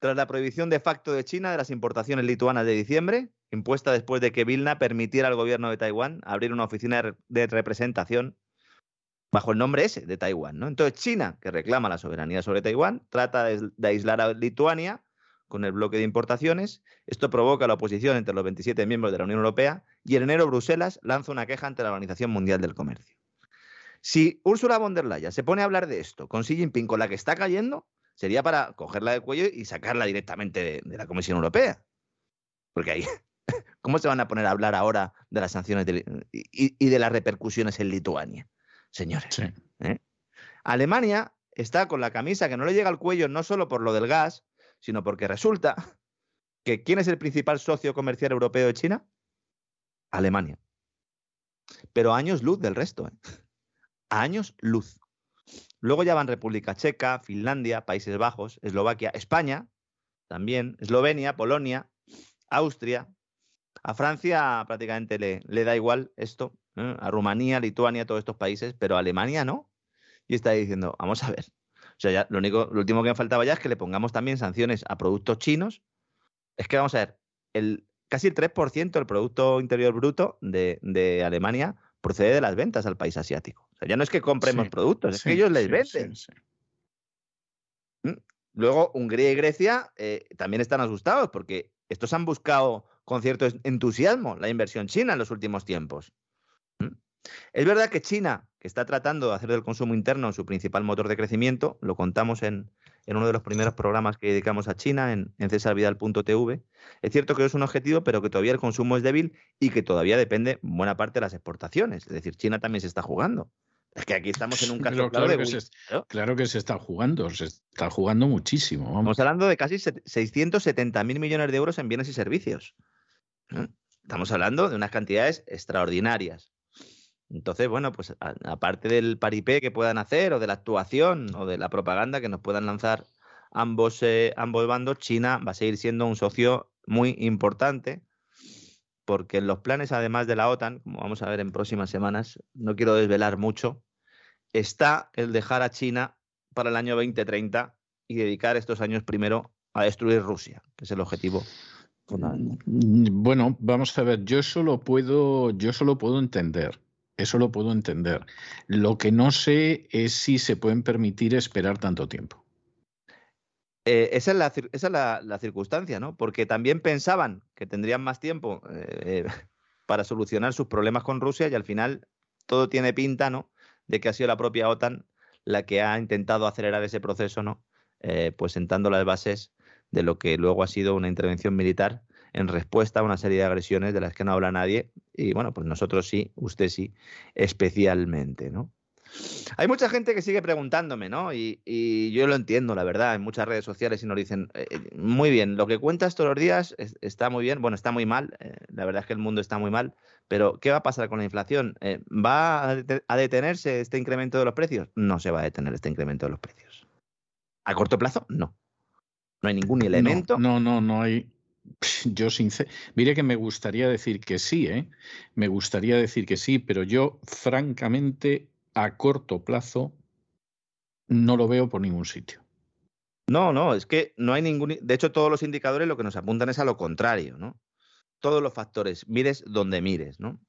tras la prohibición de facto de China de las importaciones lituanas de diciembre, impuesta después de que Vilna permitiera al gobierno de Taiwán abrir una oficina de representación bajo el nombre ese de Taiwán. ¿no? Entonces China, que reclama la soberanía sobre Taiwán, trata de, aislar a Lituania con el bloque de importaciones. Esto provoca la oposición entre los 27 miembros de la Unión Europea y en enero Bruselas lanza una queja ante la Organización Mundial del Comercio. Si Ursula von der Leyen se pone a hablar de esto con Xi Jinping, con la que está cayendo, sería para cogerla del cuello y sacarla directamente de, la Comisión Europea. Porque ahí, ¿cómo se van a poner a hablar ahora de las sanciones y de las repercusiones en Lituania? Señores. ¿eh? Alemania está con la camisa que no le llega al cuello no solo por lo del gas, sino porque resulta que ¿quién es el principal socio comercial europeo de China? Alemania. Pero años luz del resto. ¿eh? Años luz. Luego ya van República Checa, Finlandia, Países Bajos, Eslovaquia, España, también, Eslovenia, Polonia, Austria. A Francia prácticamente le, le da igual esto. ¿Eh? a Rumanía, Lituania, todos estos países, pero a Alemania no. Y está diciendo, vamos a ver. O sea, ya lo, único, lo último que me faltaba ya es que le pongamos también sanciones a productos chinos. Es que vamos a ver, el, casi el 3% del Producto Interior Bruto de, Alemania procede de las ventas al país asiático. O sea, ya no es que compremos productos, es que ellos les venden. ¿Mm? Luego, Hungría y Grecia eh, también están asustados porque estos han buscado con cierto entusiasmo la inversión china en los últimos tiempos. Es verdad que China, que está tratando de hacer del consumo interno su principal motor de crecimiento, lo contamos en, uno de los primeros programas que dedicamos a China, en, en cesarvidal.tv, es cierto que es un objetivo, pero que todavía el consumo es débil y que todavía depende buena parte de las exportaciones. Es decir, China también se está jugando. Es que aquí estamos en un caso claro, que se, claro que se está jugando, se está jugando muchísimo. Estamos hablando de casi 670 mil millones de euros en bienes y servicios. ¿eh? Estamos hablando de unas cantidades extraordinarias. Entonces, bueno, pues aparte del paripé que puedan hacer, o de la actuación, o de la propaganda que nos puedan lanzar ambos, eh, ambos bandos, China va a seguir siendo un socio muy importante, porque en los planes, además de la OTAN, como vamos a ver en próximas semanas, no quiero desvelar mucho, está el dejar a China para el año 2030 y dedicar estos años primero a destruir Rusia, que es el objetivo fundamental. Bueno, vamos a ver, yo solo puedo, yo solo puedo entender eso lo puedo entender. Lo que no sé es si se pueden permitir esperar tanto tiempo. Eh, esa es, la, circunstancia, ¿no? Porque también pensaban que tendrían más tiempo eh, para solucionar sus problemas con Rusia y al final todo tiene pinta, ¿no? De que ha sido la propia OTAN la que ha intentado acelerar ese proceso, ¿no? Eh, pues sentando las bases de lo que luego ha sido una intervención militar en respuesta a una serie de agresiones de las que no habla nadie. Y bueno, pues nosotros sí, usted sí, especialmente, ¿no? Hay mucha gente que sigue preguntándome, ¿no? Y, yo lo entiendo, la verdad, en muchas redes sociales y nos dicen, eh, eh, muy bien, lo que cuentas todos los días está muy bien, bueno, está muy mal, eh, la verdad es que el mundo está muy mal, pero ¿qué va a pasar con la inflación? ¿Va a detenerse este incremento de los precios? No se va a detener este incremento de los precios. ¿A corto plazo? No. No hay ningún elemento. no, no, no hay, yo sincer... Mire que me gustaría decir que sí, ¿eh? Me gustaría decir que sí, pero yo francamente a corto plazo no lo veo por ningún sitio. No, no, es que no hay ningún... De hecho, todos los indicadores lo que nos apuntan es a lo contrario, ¿no? Todos los factores, mires donde mires, ¿no?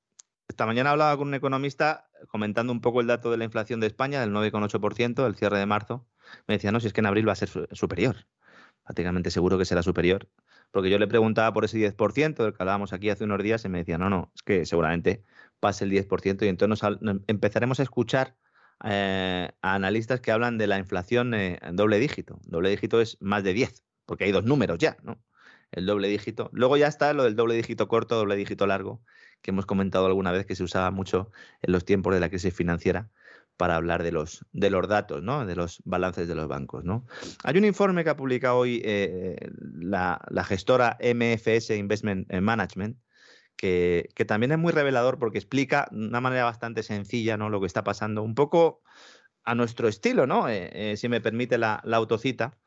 Esta mañana hablaba con un economista comentando un poco el dato de la inflación de España, del 9,8%, el cierre de marzo. Me decía, no, si es que en abril va a ser superior. Prácticamente seguro que será superior porque yo le preguntaba por ese 10% del que hablábamos aquí hace unos días y me decía, no, no, es que seguramente pase el 10% y entonces empezaremos a escuchar eh, a analistas que hablan de la inflación eh, en doble dígito. Doble dígito es más de 10, porque hay dos números ya, ¿no? El doble dígito. Luego ya está lo del doble dígito corto, doble dígito largo, que hemos comentado alguna vez que se usaba mucho en los tiempos de la crisis financiera para hablar de los, de los datos, ¿no? de los balances de los bancos. ¿no? Hay un informe que ha publicado hoy eh, la, gestora MFS Investment Management, que, también es muy revelador porque explica de una manera bastante sencilla ¿no? lo que está pasando, un poco a nuestro estilo, ¿no? Eh, eh, si me permite la, autocita.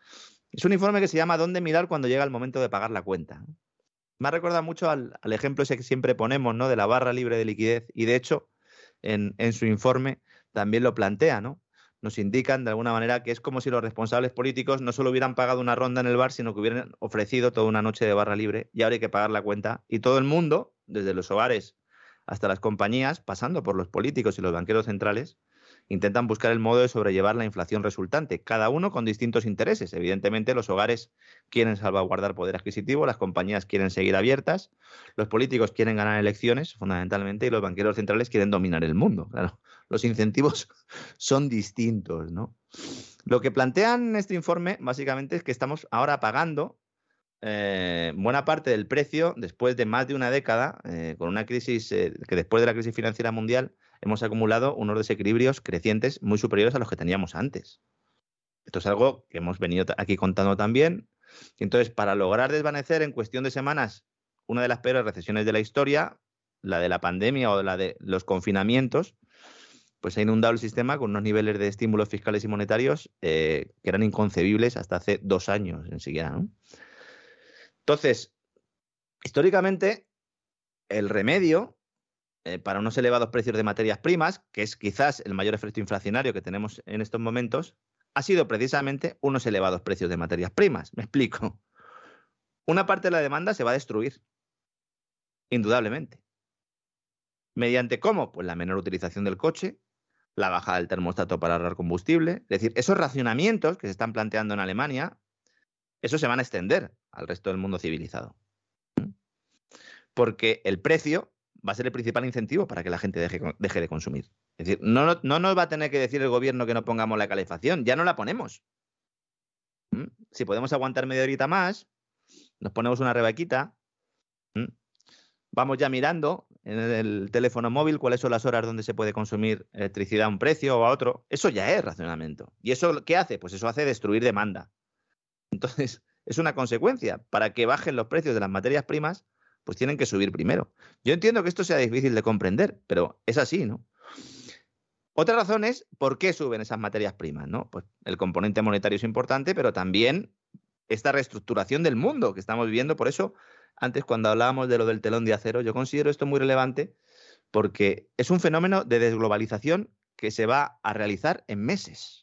Es un informe que se llama ¿Dónde mirar cuando llega el momento de pagar la cuenta? Me ha recordado mucho al, ejemplo ese que siempre ponemos, ¿no? De la barra libre de liquidez. Y de hecho, en, en su informe también lo plantea, ¿no? nos indican de alguna manera que es como si los responsables políticos no solo hubieran pagado una ronda en el bar, sino que hubieran ofrecido toda una noche de barra libre y ahora hay que pagar la cuenta. Y todo el mundo, desde los hogares hasta las compañías, pasando por los políticos y los banqueros centrales, intentan buscar el modo de sobrellevar la inflación resultante, cada uno con distintos intereses. Evidentemente, los hogares quieren salvaguardar poder adquisitivo, las compañías quieren seguir abiertas, los políticos quieren ganar elecciones, fundamentalmente, y los banqueros centrales quieren dominar el mundo. Claro, los incentivos son distintos, ¿no? Lo que plantean este informe, básicamente, es que estamos ahora pagando eh, buena parte del precio después de más de una década, eh, con una crisis eh, que después de la crisis financiera mundial hemos acumulado unos desequilibrios crecientes muy superiores a los que teníamos antes. Esto es algo que hemos venido aquí contando también. Entonces, para lograr desvanecer en cuestión de semanas una de las peores recesiones de la historia, la de la pandemia o la de los confinamientos, pues ha inundado el sistema con unos niveles de estímulos fiscales y monetarios que eran inconcebibles hasta hace dos años en siquiera. Entonces, históricamente, el remedio eh, para unos elevados precios de materias primas, que es quizás el mayor efecto inflacionario que tenemos en estos momentos, ha sido precisamente unos elevados precios de materias primas. Me explico. Una parte de la demanda se va a destruir, indudablemente. ¿Mediante cómo? Pues la menor utilización del coche, la bajada del termostato para ahorrar combustible. Es decir, esos racionamientos que se están planteando en Alemania, eso se van a extender al resto del mundo civilizado. Porque el precio va a ser el principal incentivo para que la gente deje, de consumir. Es decir, no, no, nos va a tener que decir el gobierno que no pongamos la calefacción, ya no la ponemos. Si podemos aguantar media horita más, nos ponemos una rebaquita, vamos ya mirando en el teléfono móvil cuáles son las horas donde se puede consumir electricidad a un precio o a otro. Eso ya es racionamiento. ¿Y eso qué hace? Pues eso hace destruir demanda. Entonces, es una consecuencia. Para que bajen los precios de las materias primas, pues tienen que subir primero. Yo entiendo que esto sea difícil de comprender, pero es así, ¿no? Otra razón es por qué suben esas materias primas, ¿no? Pues el componente monetario es importante, pero también esta reestructuración del mundo que estamos viviendo. Por eso, antes cuando hablábamos de lo del telón de acero, yo considero esto muy relevante porque es un fenómeno de desglobalización que se va a realizar en meses.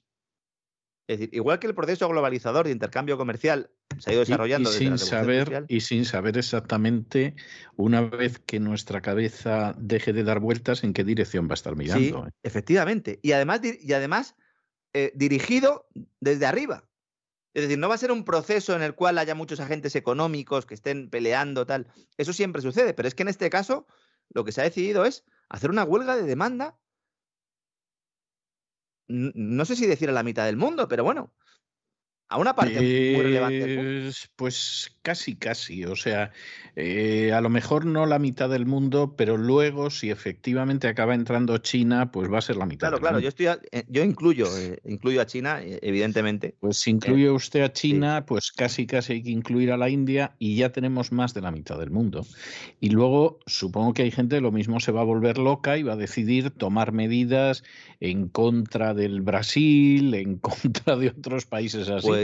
Es decir, igual que el proceso globalizador de intercambio comercial se ha ido desarrollando y, sin saber y sin saber exactamente una vez que nuestra cabeza deje de dar vueltas en qué dirección va a estar mirando. Sí, ¿eh? efectivamente. Y además, y además eh, dirigido desde arriba. Es decir, no va a ser un proceso en el cual haya muchos agentes económicos que estén peleando, tal. Eso siempre sucede, pero es que en este caso lo que se ha decidido es hacer una huelga de demanda no sé si decir a la mitad del mundo, pero bueno, a una parte muy relevante. Pues casi, casi. O sea, eh, a lo mejor no la mitad del mundo, pero luego, si efectivamente acaba entrando China, pues va a ser la mitad. Claro, claro. Yo estoy, eh, yo incluyo, eh, incluyo a China, evidentemente. Pues si incluye usted a China, pues casi, casi hay que incluir a la India y ya tenemos más de la mitad del mundo. Y luego, supongo que hay gente lo mismo se va a volver loca y va a decidir tomar medidas en contra del Brasil, en contra de otros países así. Pues,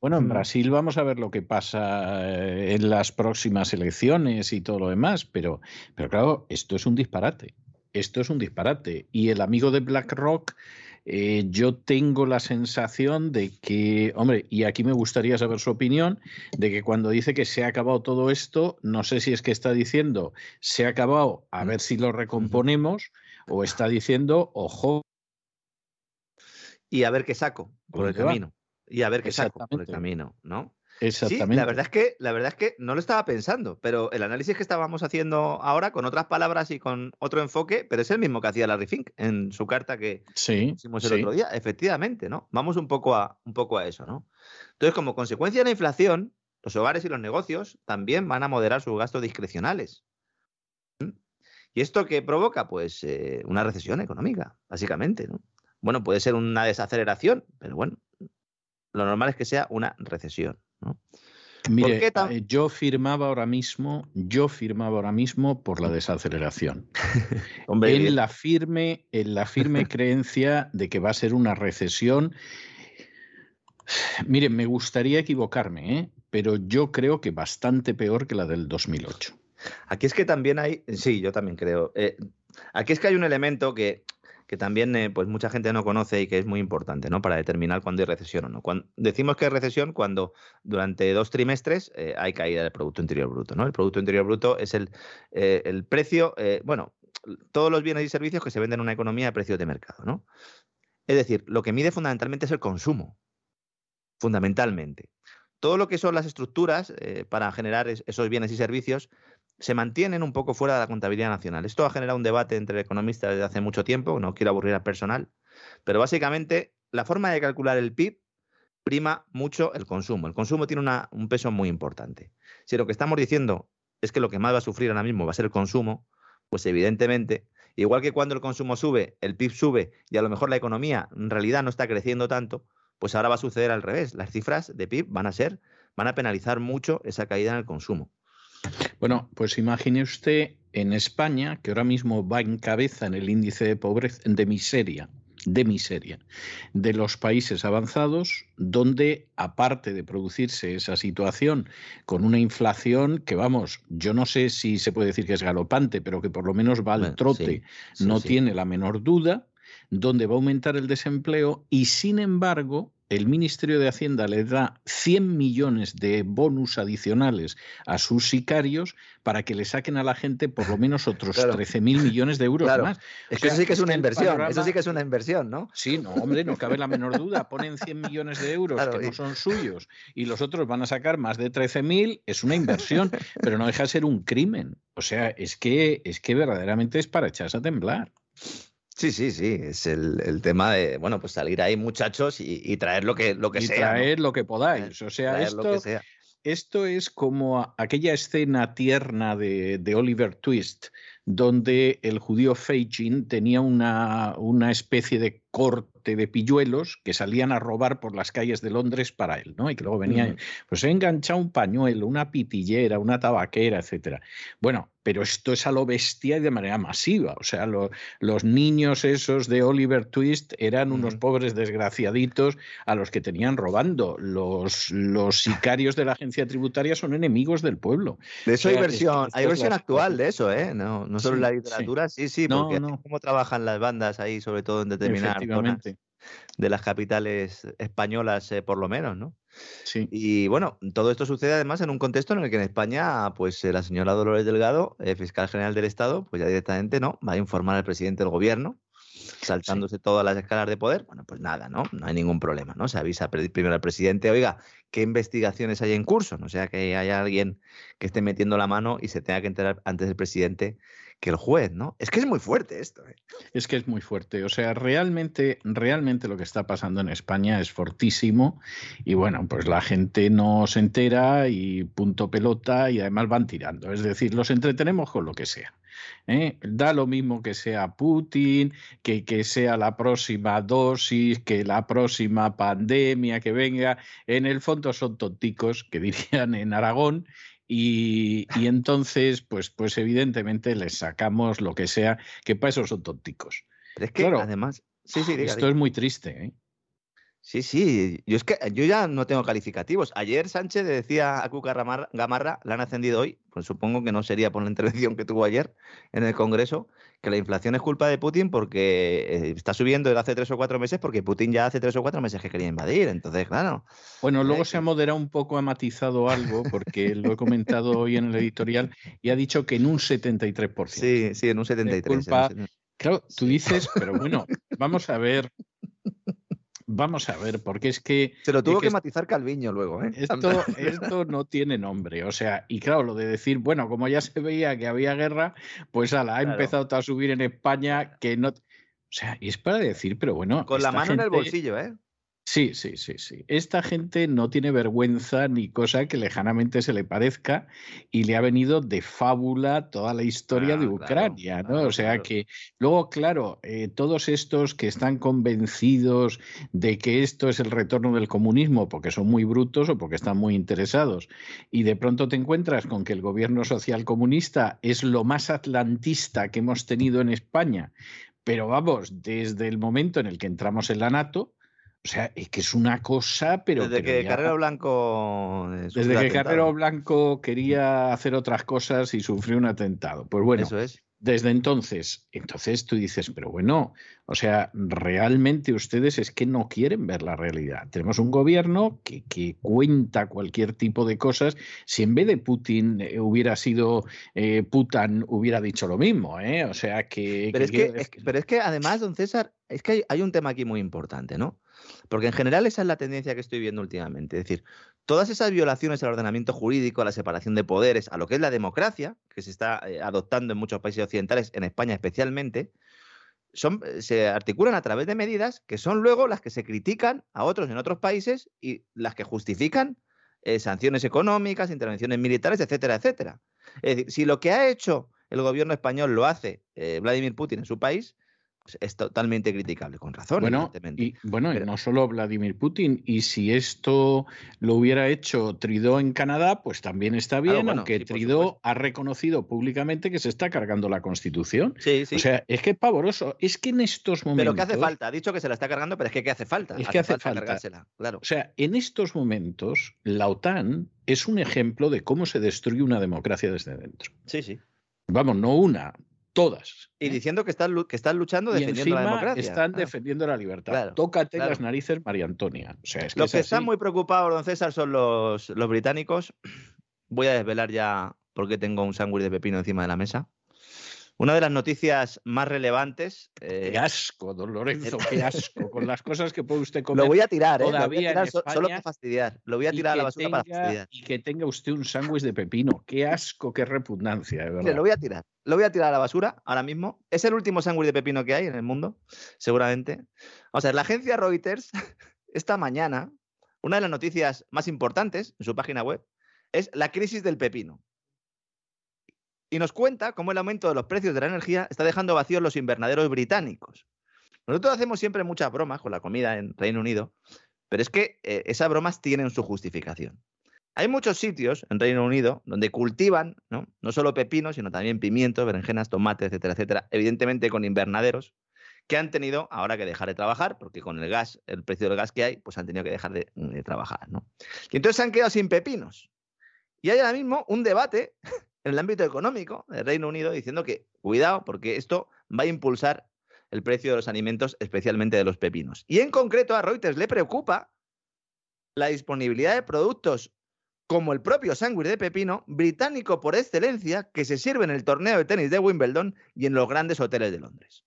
bueno, en mm. Brasil vamos a ver lo que pasa eh, en las próximas elecciones y todo lo demás, pero, pero claro, esto es un disparate. Esto es un disparate. Y el amigo de BlackRock, eh, yo tengo la sensación de que, hombre, y aquí me gustaría saber su opinión, de que cuando dice que se ha acabado todo esto, no sé si es que está diciendo se ha acabado, a ver si lo recomponemos, o está diciendo, ojo. Y a ver qué saco por el camino. Y a ver qué saco por el camino, ¿no? Exactamente. Sí, la verdad es que, la verdad es que no lo estaba pensando, pero el análisis que estábamos haciendo ahora, con otras palabras y con otro enfoque, pero es el mismo que hacía Larry Fink en su carta que hicimos el otro día. Efectivamente, ¿no? Vamos un poco a, un poco a eso, ¿no? Entonces, como consecuencia de la inflación, los hogares y los negocios también van a moderar sus gastos discrecionales. ¿Mm? ¿Y esto qué provoca? Pues eh, una recesión económica, básicamente, ¿no? Bueno, puede ser una desaceleración, pero bueno, lo normal es que sea una recesión. Mire, eh, yo firmaba ahora mismo, yo firmaba ahora mismo por la desaceleración. en la firme, en la firme creencia de que va a ser una recesión Miren, me gustaría equivocarme, ¿eh? pero yo creo que bastante peor que la del 2008. Aquí es que también hay, sí, yo también creo. Eh, aquí es que hay un elemento que, que también eh, pues mucha gente no conoce y que es muy importante ¿no? para determinar cuándo hay recesión o no. Cuando, decimos que hay recesión cuando durante dos trimestres eh, hay caída del Producto Interior Bruto. ¿no? El Producto Interior Bruto es el, el precio, bueno, todos los bienes y servicios que se venden en una economía a precios de mercado. ¿no? Es decir, lo que mide fundamentalmente es el consumo. Fundamentalmente. Todo lo que son las estructuras para generar esos bienes y servicios se mantienen un poco fuera de la contabilidad nacional. Esto ha generado un debate entre economistas desde hace mucho tiempo, no quiero aburrir al personal, pero básicamente la forma de calcular el PIB prima mucho el consumo. El consumo tiene un peso muy importante. Si lo que estamos diciendo es que lo que más va a sufrir ahora mismo va a ser el consumo, pues evidentemente, igual que cuando el consumo sube, el PIB sube y a lo mejor la economía en realidad no está creciendo tanto, pues ahora va a suceder al revés. Las cifras de PIB van a ser, van a penalizar mucho esa caída en el consumo. Bueno, pues imagine usted en España, que ahora mismo va en cabeza en el índice de pobreza, de miseria, de miseria, de los países avanzados, donde aparte de producirse esa situación con una inflación que, vamos, yo no sé si se puede decir que es galopante, pero que por lo menos va al trote, no tiene la menor duda, donde va a aumentar el desempleo y, sin embargo, el Ministerio de Hacienda le da 100 millones de bonus adicionales a sus sicarios para que le saquen a la gente por lo menos otros 13.000 millones de euros más. Es que eso sí que es una inversión, eso sí que es una inversión, ¿no? Sí, no, hombre, no cabe la menor duda. Ponen 100 millones de euros que no son suyos y los otros van a sacar más de 13.000, es una inversión, pero no deja de ser un crimen. O sea, es que, es que verdaderamente es para echarse a temblar. Sí, sí, sí. Es el, tema de, bueno, pues salir ahí, muchachos, y, traer lo que, lo que y sea. Traer lo que podáis. O sea, esto, esto es como aquella escena tierna de, de, Oliver Twist, donde el judío Feijin tenía una, una especie de corte de pilluelos que salían a robar por las calles de Londres para él, ¿no? Y que luego venían, mm. pues he enganchado un pañuelo, una pitillera, una tabaquera, etcétera. Bueno, pero esto es a lo bestia y de manera masiva. O sea, los niños esos de Oliver Twist eran unos pobres desgraciaditos a los que tenían robando. Los, los sicarios de la agencia tributaria son enemigos del pueblo. De eso hay versión, hay versión actual de eso, ¿eh? No, no solo en la literatura, sí, sí, porque no, cómo trabajan las bandas ahí, sobre todo en determinadas zonas de las capitales españolas, eh, por lo menos, ¿no? Sí. Y bueno, todo esto sucede además en un contexto en el que en España, pues eh, la señora Dolores Delgado, eh, fiscal general del Estado, pues ya directamente no, va a informar al presidente del gobierno, saltándose todas las escalas de poder. Bueno, pues nada, ¿no? No hay ningún problema, ¿no? Se avisa primero al presidente, oiga, ¿qué investigaciones hay en curso? No sea que haya alguien que esté metiendo la mano y se tenga que enterar antes del presidente que el juez, ¿no? Es que es muy fuerte esto. ¿eh? Es que es muy fuerte. O sea, realmente, realmente lo que está pasando en España es fortísimo y bueno, pues la gente no se entera y punto pelota y además van tirando. Es decir, los entretenemos con lo que sea. ¿eh? Da lo mismo que sea Putin, que, que sea la próxima dosis, que la próxima pandemia que venga. En el fondo son tonticos, que dirían en Aragón, y, entonces, pues, pues evidentemente les sacamos lo que sea, que para eso son tonticos. Pero es que además, sí, sí, esto es muy triste. ¿eh? Sí, sí, yo es que yo ya no tengo calificativos. Ayer Sánchez decía a Cuca Gamarra, la han ascendido hoy, pues supongo que no sería por la intervención que tuvo ayer en el Congreso, que la inflación es culpa de Putin porque eh, está subiendo desde hace tres o cuatro meses porque Putin ya hace tres o cuatro meses que quería invadir. Entonces, claro. Bueno, luego se ha moderado un poco, ha matizado algo, porque lo he comentado hoy en el editorial, y ha dicho que en un 73%. Sí, sí, en un 73%. Claro, tú dices, pero bueno, vamos a ver Vamos a ver, porque es que... Se lo tuvo que, matizar Calviño luego, ¿eh? Esto, esto no tiene nombre, o sea, y claro, lo de decir, bueno, como ya se veía que había guerra, pues ala, ha empezado a subir en España que no... O sea, y es para decir, pero bueno... Con la mano en el bolsillo, ¿eh? Sí, sí, sí, sí. Esta gente no tiene vergüenza ni cosa que lejanamente se le parezca y le ha venido de fábula toda la historia de Ucrania, ¿no? o sea que luego, claro, eh, todos estos que están convencidos de que esto es el retorno del comunismo porque son muy brutos o porque están muy interesados y de pronto te encuentras con que el gobierno social comunista es lo más atlantista que hemos tenido en España, pero vamos, desde el momento en el que entramos en la NATO, O sea, es que es una cosa, pero. Desde que Carrero Blanco. Eh, desde que Carrero Blanco quería hacer otras cosas y sufrió un atentado. Pues bueno, Eso es. Desde entonces, entonces tú dices, pero bueno, o sea, realmente ustedes es que no quieren ver la realidad. Tenemos un gobierno que, que cuenta cualquier tipo de cosas. Si en vez de Putin eh, hubiera sido eh, Putin, hubiera dicho lo mismo, ¿eh? O sea que... Pero, es que, pero es que además, don César, es que hay un tema aquí muy importante, ¿no? Porque en general esa es la tendencia que estoy viendo últimamente. Es decir, todas esas violaciones al ordenamiento jurídico, a la separación de poderes, a lo que es la democracia, que se está eh, adoptando en muchos países occidentales, en España especialmente, son, eh, se articulan a través de medidas que son luego las que se critican a otros en otros países y las que justifican eh, sanciones económicas, intervenciones militares, etcétera, etcétera. Es decir, si lo que ha hecho el gobierno español lo hace Vladimir Putin en su país, es totalmente criticable, con razón. Bueno, y, bueno no solo Vladimir Putin, y si esto lo hubiera hecho Trudeau en Canadá, pues también está bien, aunque Trudeau ha reconocido públicamente que se está cargando la Constitución. Sí, sí. O sea, es que es pavoroso. Es que en estos momentos. Pero ¿qué hace falta? Ha dicho que se la está cargando, pero es que ¿qué hace falta? Es que hace falta. claro. O sea, en estos momentos, la OTAN es un ejemplo de cómo se destruye una democracia desde dentro. Sí, sí. Vamos, no una, todas. Y ¿eh? diciendo que están, que están luchando defendiendo la democracia. Están defendiendo la libertad. Tócate las narices, María Antonia. O sea, los que están muy preocupados, don César, son los, los británicos. Voy a desvelar ya por qué tengo un sándwich de pepino encima de la mesa. Una de las noticias más relevantes. Eh, qué asco, don Lorenzo, qué asco. Con las cosas que puede usted comer. Lo voy a tirar, ¿eh? Lo voy a tirar solo para fastidiar. Lo voy a tirar a la basura para fastidiar. Y que tenga usted un sándwich de pepino. Qué asco, qué repugnancia, de verdad. lo voy a tirar. Lo voy a tirar a la basura ahora mismo. Es el último sándwich de pepino que hay en el mundo, seguramente. Vamos a ver, la agencia Reuters, esta mañana, una de las noticias más importantes en su página web es la crisis del pepino y nos cuenta cómo el aumento de los precios de la energía está dejando vacíos los invernaderos británicos. Nosotros hacemos siempre muchas bromas con la comida en Reino Unido, pero es que eh, esas bromas tienen su justificación. Hay muchos sitios en Reino Unido donde cultivan ¿no? no solo pepinos, sino también pimientos, berenjenas, tomates, etcétera, etcétera, evidentemente con invernaderos que han tenido ahora que dejar de trabajar, porque con el gas, el precio del gas que hay, pues han tenido que dejar de, de trabajar. ¿no? Y entonces se han quedado sin pepinos. Y hay ahora mismo un debate en el ámbito económico del Reino Unido diciendo que cuidado porque esto va a impulsar el precio de los alimentos, especialmente de los pepinos. Y en concreto a Reuters le preocupa la disponibilidad de productos como el propio sándwich de pepino, británico por excelencia, que se sirve en el torneo de tenis de Wimbledon y en los grandes hoteles de Londres.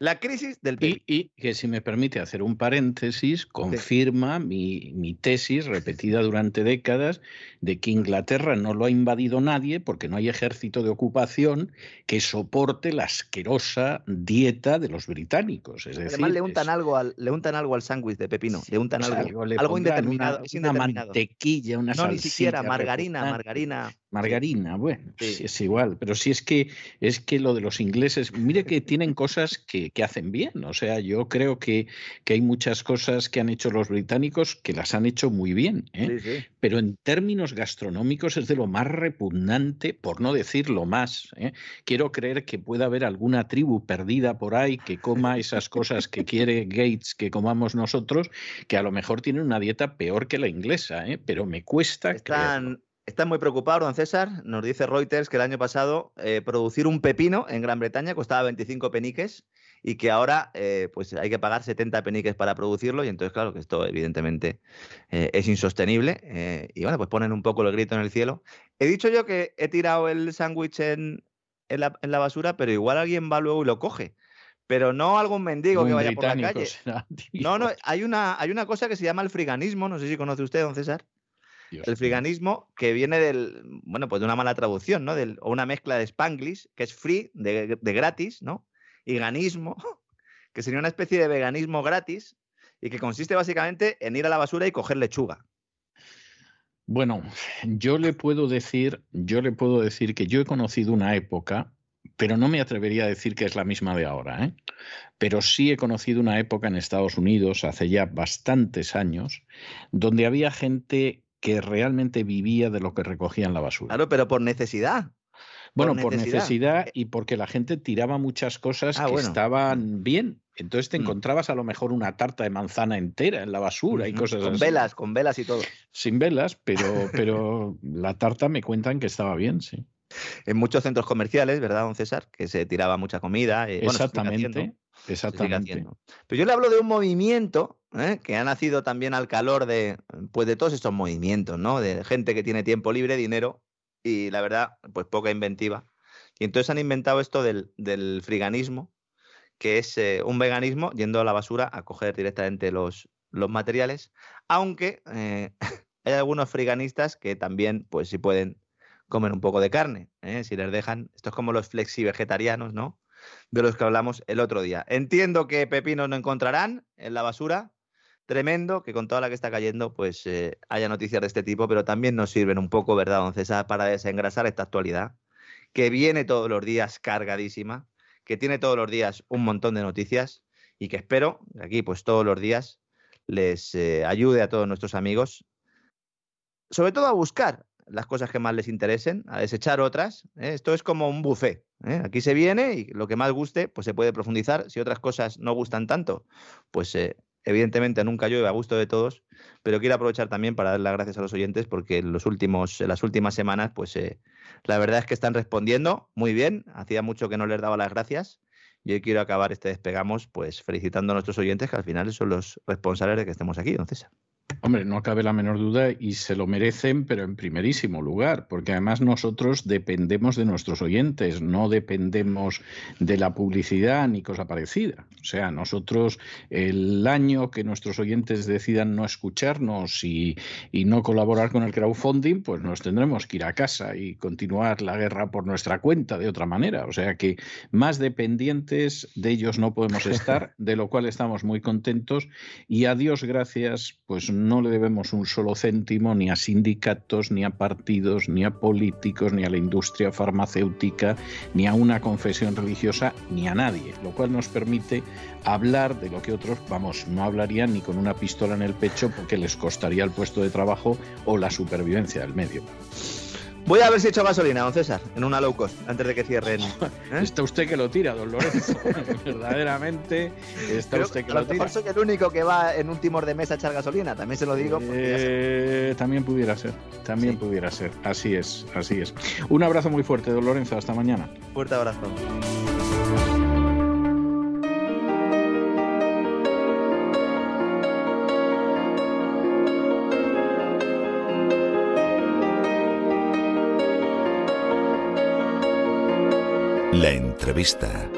La crisis del y, y, que si me permite hacer un paréntesis, confirma mi, mi, tesis repetida durante décadas de que Inglaterra no lo ha invadido nadie porque no hay ejército de ocupación que soporte la asquerosa dieta de los británicos. Es decir, Además le untan, algo al, le untan algo al sándwich de pepino, le untan pues algo, algo, algo indeterminado. Una, una, mantequilla, una No, ni siquiera margarina, margarina. Margarina, bueno, sí. es igual, pero sí es que es que lo de los ingleses, mire que tienen cosas que, que hacen bien, o sea, yo creo que, que, hay muchas cosas que han hecho los británicos que las han hecho muy bien, ¿eh? pero en términos gastronómicos es de lo más repugnante, por no decir lo más. ¿eh? Quiero creer que pueda haber alguna tribu perdida por ahí que coma esas cosas que quiere Gates que comamos nosotros, que a lo mejor tienen una dieta peor que la inglesa, ¿eh? pero me cuesta Están... creerlo. Están muy preocupados, don César. Nos dice Reuters que el año pasado eh, producir un pepino en Gran Bretaña costaba 25 peniques y que ahora eh, pues hay que pagar 70 peniques para producirlo y entonces claro que esto evidentemente eh, es insostenible eh, y bueno, pues ponen un poco el grito en el cielo. He dicho yo que he tirado el sándwich en, en, la, en, la, basura, pero igual alguien va luego y lo coge. Pero no algún mendigo Muy que vaya por la calle. Será, no, no, hay una, hay una cosa que se llama el friganismo, no sé si conoce usted, don César. Dios el friganismo que viene del, bueno, pues de una mala traducción, ¿no? Del, o una mezcla de spanglish, que es free, de, de gratis, ¿no? y ganismo, que sería una especie de veganismo gratis y que consiste básicamente en ir a la basura y coger lechuga. Bueno, yo le puedo decir, yo le puedo decir que yo he conocido una época, pero no me atrevería a decir que es la misma de ahora, ¿eh? pero sí he conocido una época en Estados Unidos hace ya bastantes años, donde había gente que realmente vivía de lo que recogía en la basura. Claro, pero por necesidad. Bueno, por necesidad. por necesidad. y porque la gente tiraba muchas cosas ah, que bueno. estaban bien. Entonces te mm. encontrabas a lo mejor una tarta de manzana entera en la basura y cosas con así. Con velas, con velas y todo. Sin velas, pero, pero la tarta me cuentan que estaba bien, sí. En muchos centros comerciales, ¿verdad, don César? Que se tiraba mucha comida. Eh, exactamente. exactamente. Pero yo le hablo de un movimiento ¿eh? que ha nacido también al calor de, pues de todos estos movimientos, ¿no? De gente que tiene tiempo libre, dinero y la verdad, pues poca inventiva. Y entonces han inventado esto del, del friganismo, que es eh, un veganismo yendo a la basura a coger directamente los, los materiales, aunque eh, hay algunos friganistas que también, pues si pueden comer un poco de carne, si les dejan, esto es como los flexi vegetarianos, ¿no? De los que hablamos el otro día. Entiendo que pepinos no encontrarán en la basura, tremendo que con toda la que está cayendo, pues eh, haya noticias de este tipo, pero también nos sirven un poco, ¿verdad, don César, para desengrasar esta actualidad, que viene todos los días cargadísima, que tiene todos los días un montón de noticias y que espero aquí, pues todos los días, les eh, ayude a todos nuestros amigos, sobre todo a buscar las cosas que más les interesen, a desechar otras. ¿eh? Esto es como un buffet. Aquí se viene y lo que más guste, pues se puede profundizar. Si otras cosas no gustan tanto, pues Evidentemente nunca llueve a gusto de todos, pero quiero aprovechar también para dar las gracias a los oyentes porque en, los últimos, en las últimas semanas, pues eh, la verdad es que están respondiendo muy bien. Hacía mucho que no les daba las gracias. Y hoy quiero acabar este despegamos, pues felicitando a nuestros oyentes que al final son los responsables de que estemos aquí, don César. Hombre, no cabe la menor duda y se lo merecen, pero en primerísimo lugar, porque además nosotros dependemos de nuestros oyentes, no dependemos de la publicidad ni cosa parecida. O sea, nosotros el año que nuestros oyentes decidan no escucharnos y, y no colaborar con el crowdfunding, pues nos tendremos que ir a casa y continuar la guerra por nuestra cuenta de otra manera. O sea que más dependientes de ellos no podemos estar, de lo cual estamos muy contentos y a Dios gracias, pues no le debemos un solo céntimo ni a sindicatos, ni a partidos, ni a políticos, ni a la industria farmacéutica, ni a una confesión religiosa, ni a nadie, lo cual nos permite hablar de lo que otros, vamos, no hablarían ni con una pistola en el pecho porque les costaría el puesto de trabajo o la supervivencia del medio. Voy a ver si he hecho gasolina, don César, en una low cost, antes de que cierren. ¿eh? Está usted que lo tira, don Lorenzo. Verdaderamente, está usted que lo, tira. soy el único que va en un timor de mesa a echar gasolina, también se lo digo. Eh, también pudiera ser, también pudiera ser. Así es, así es. Un abrazo muy fuerte, don Lorenzo, hasta mañana. Fuerte abrazo. Entrevista.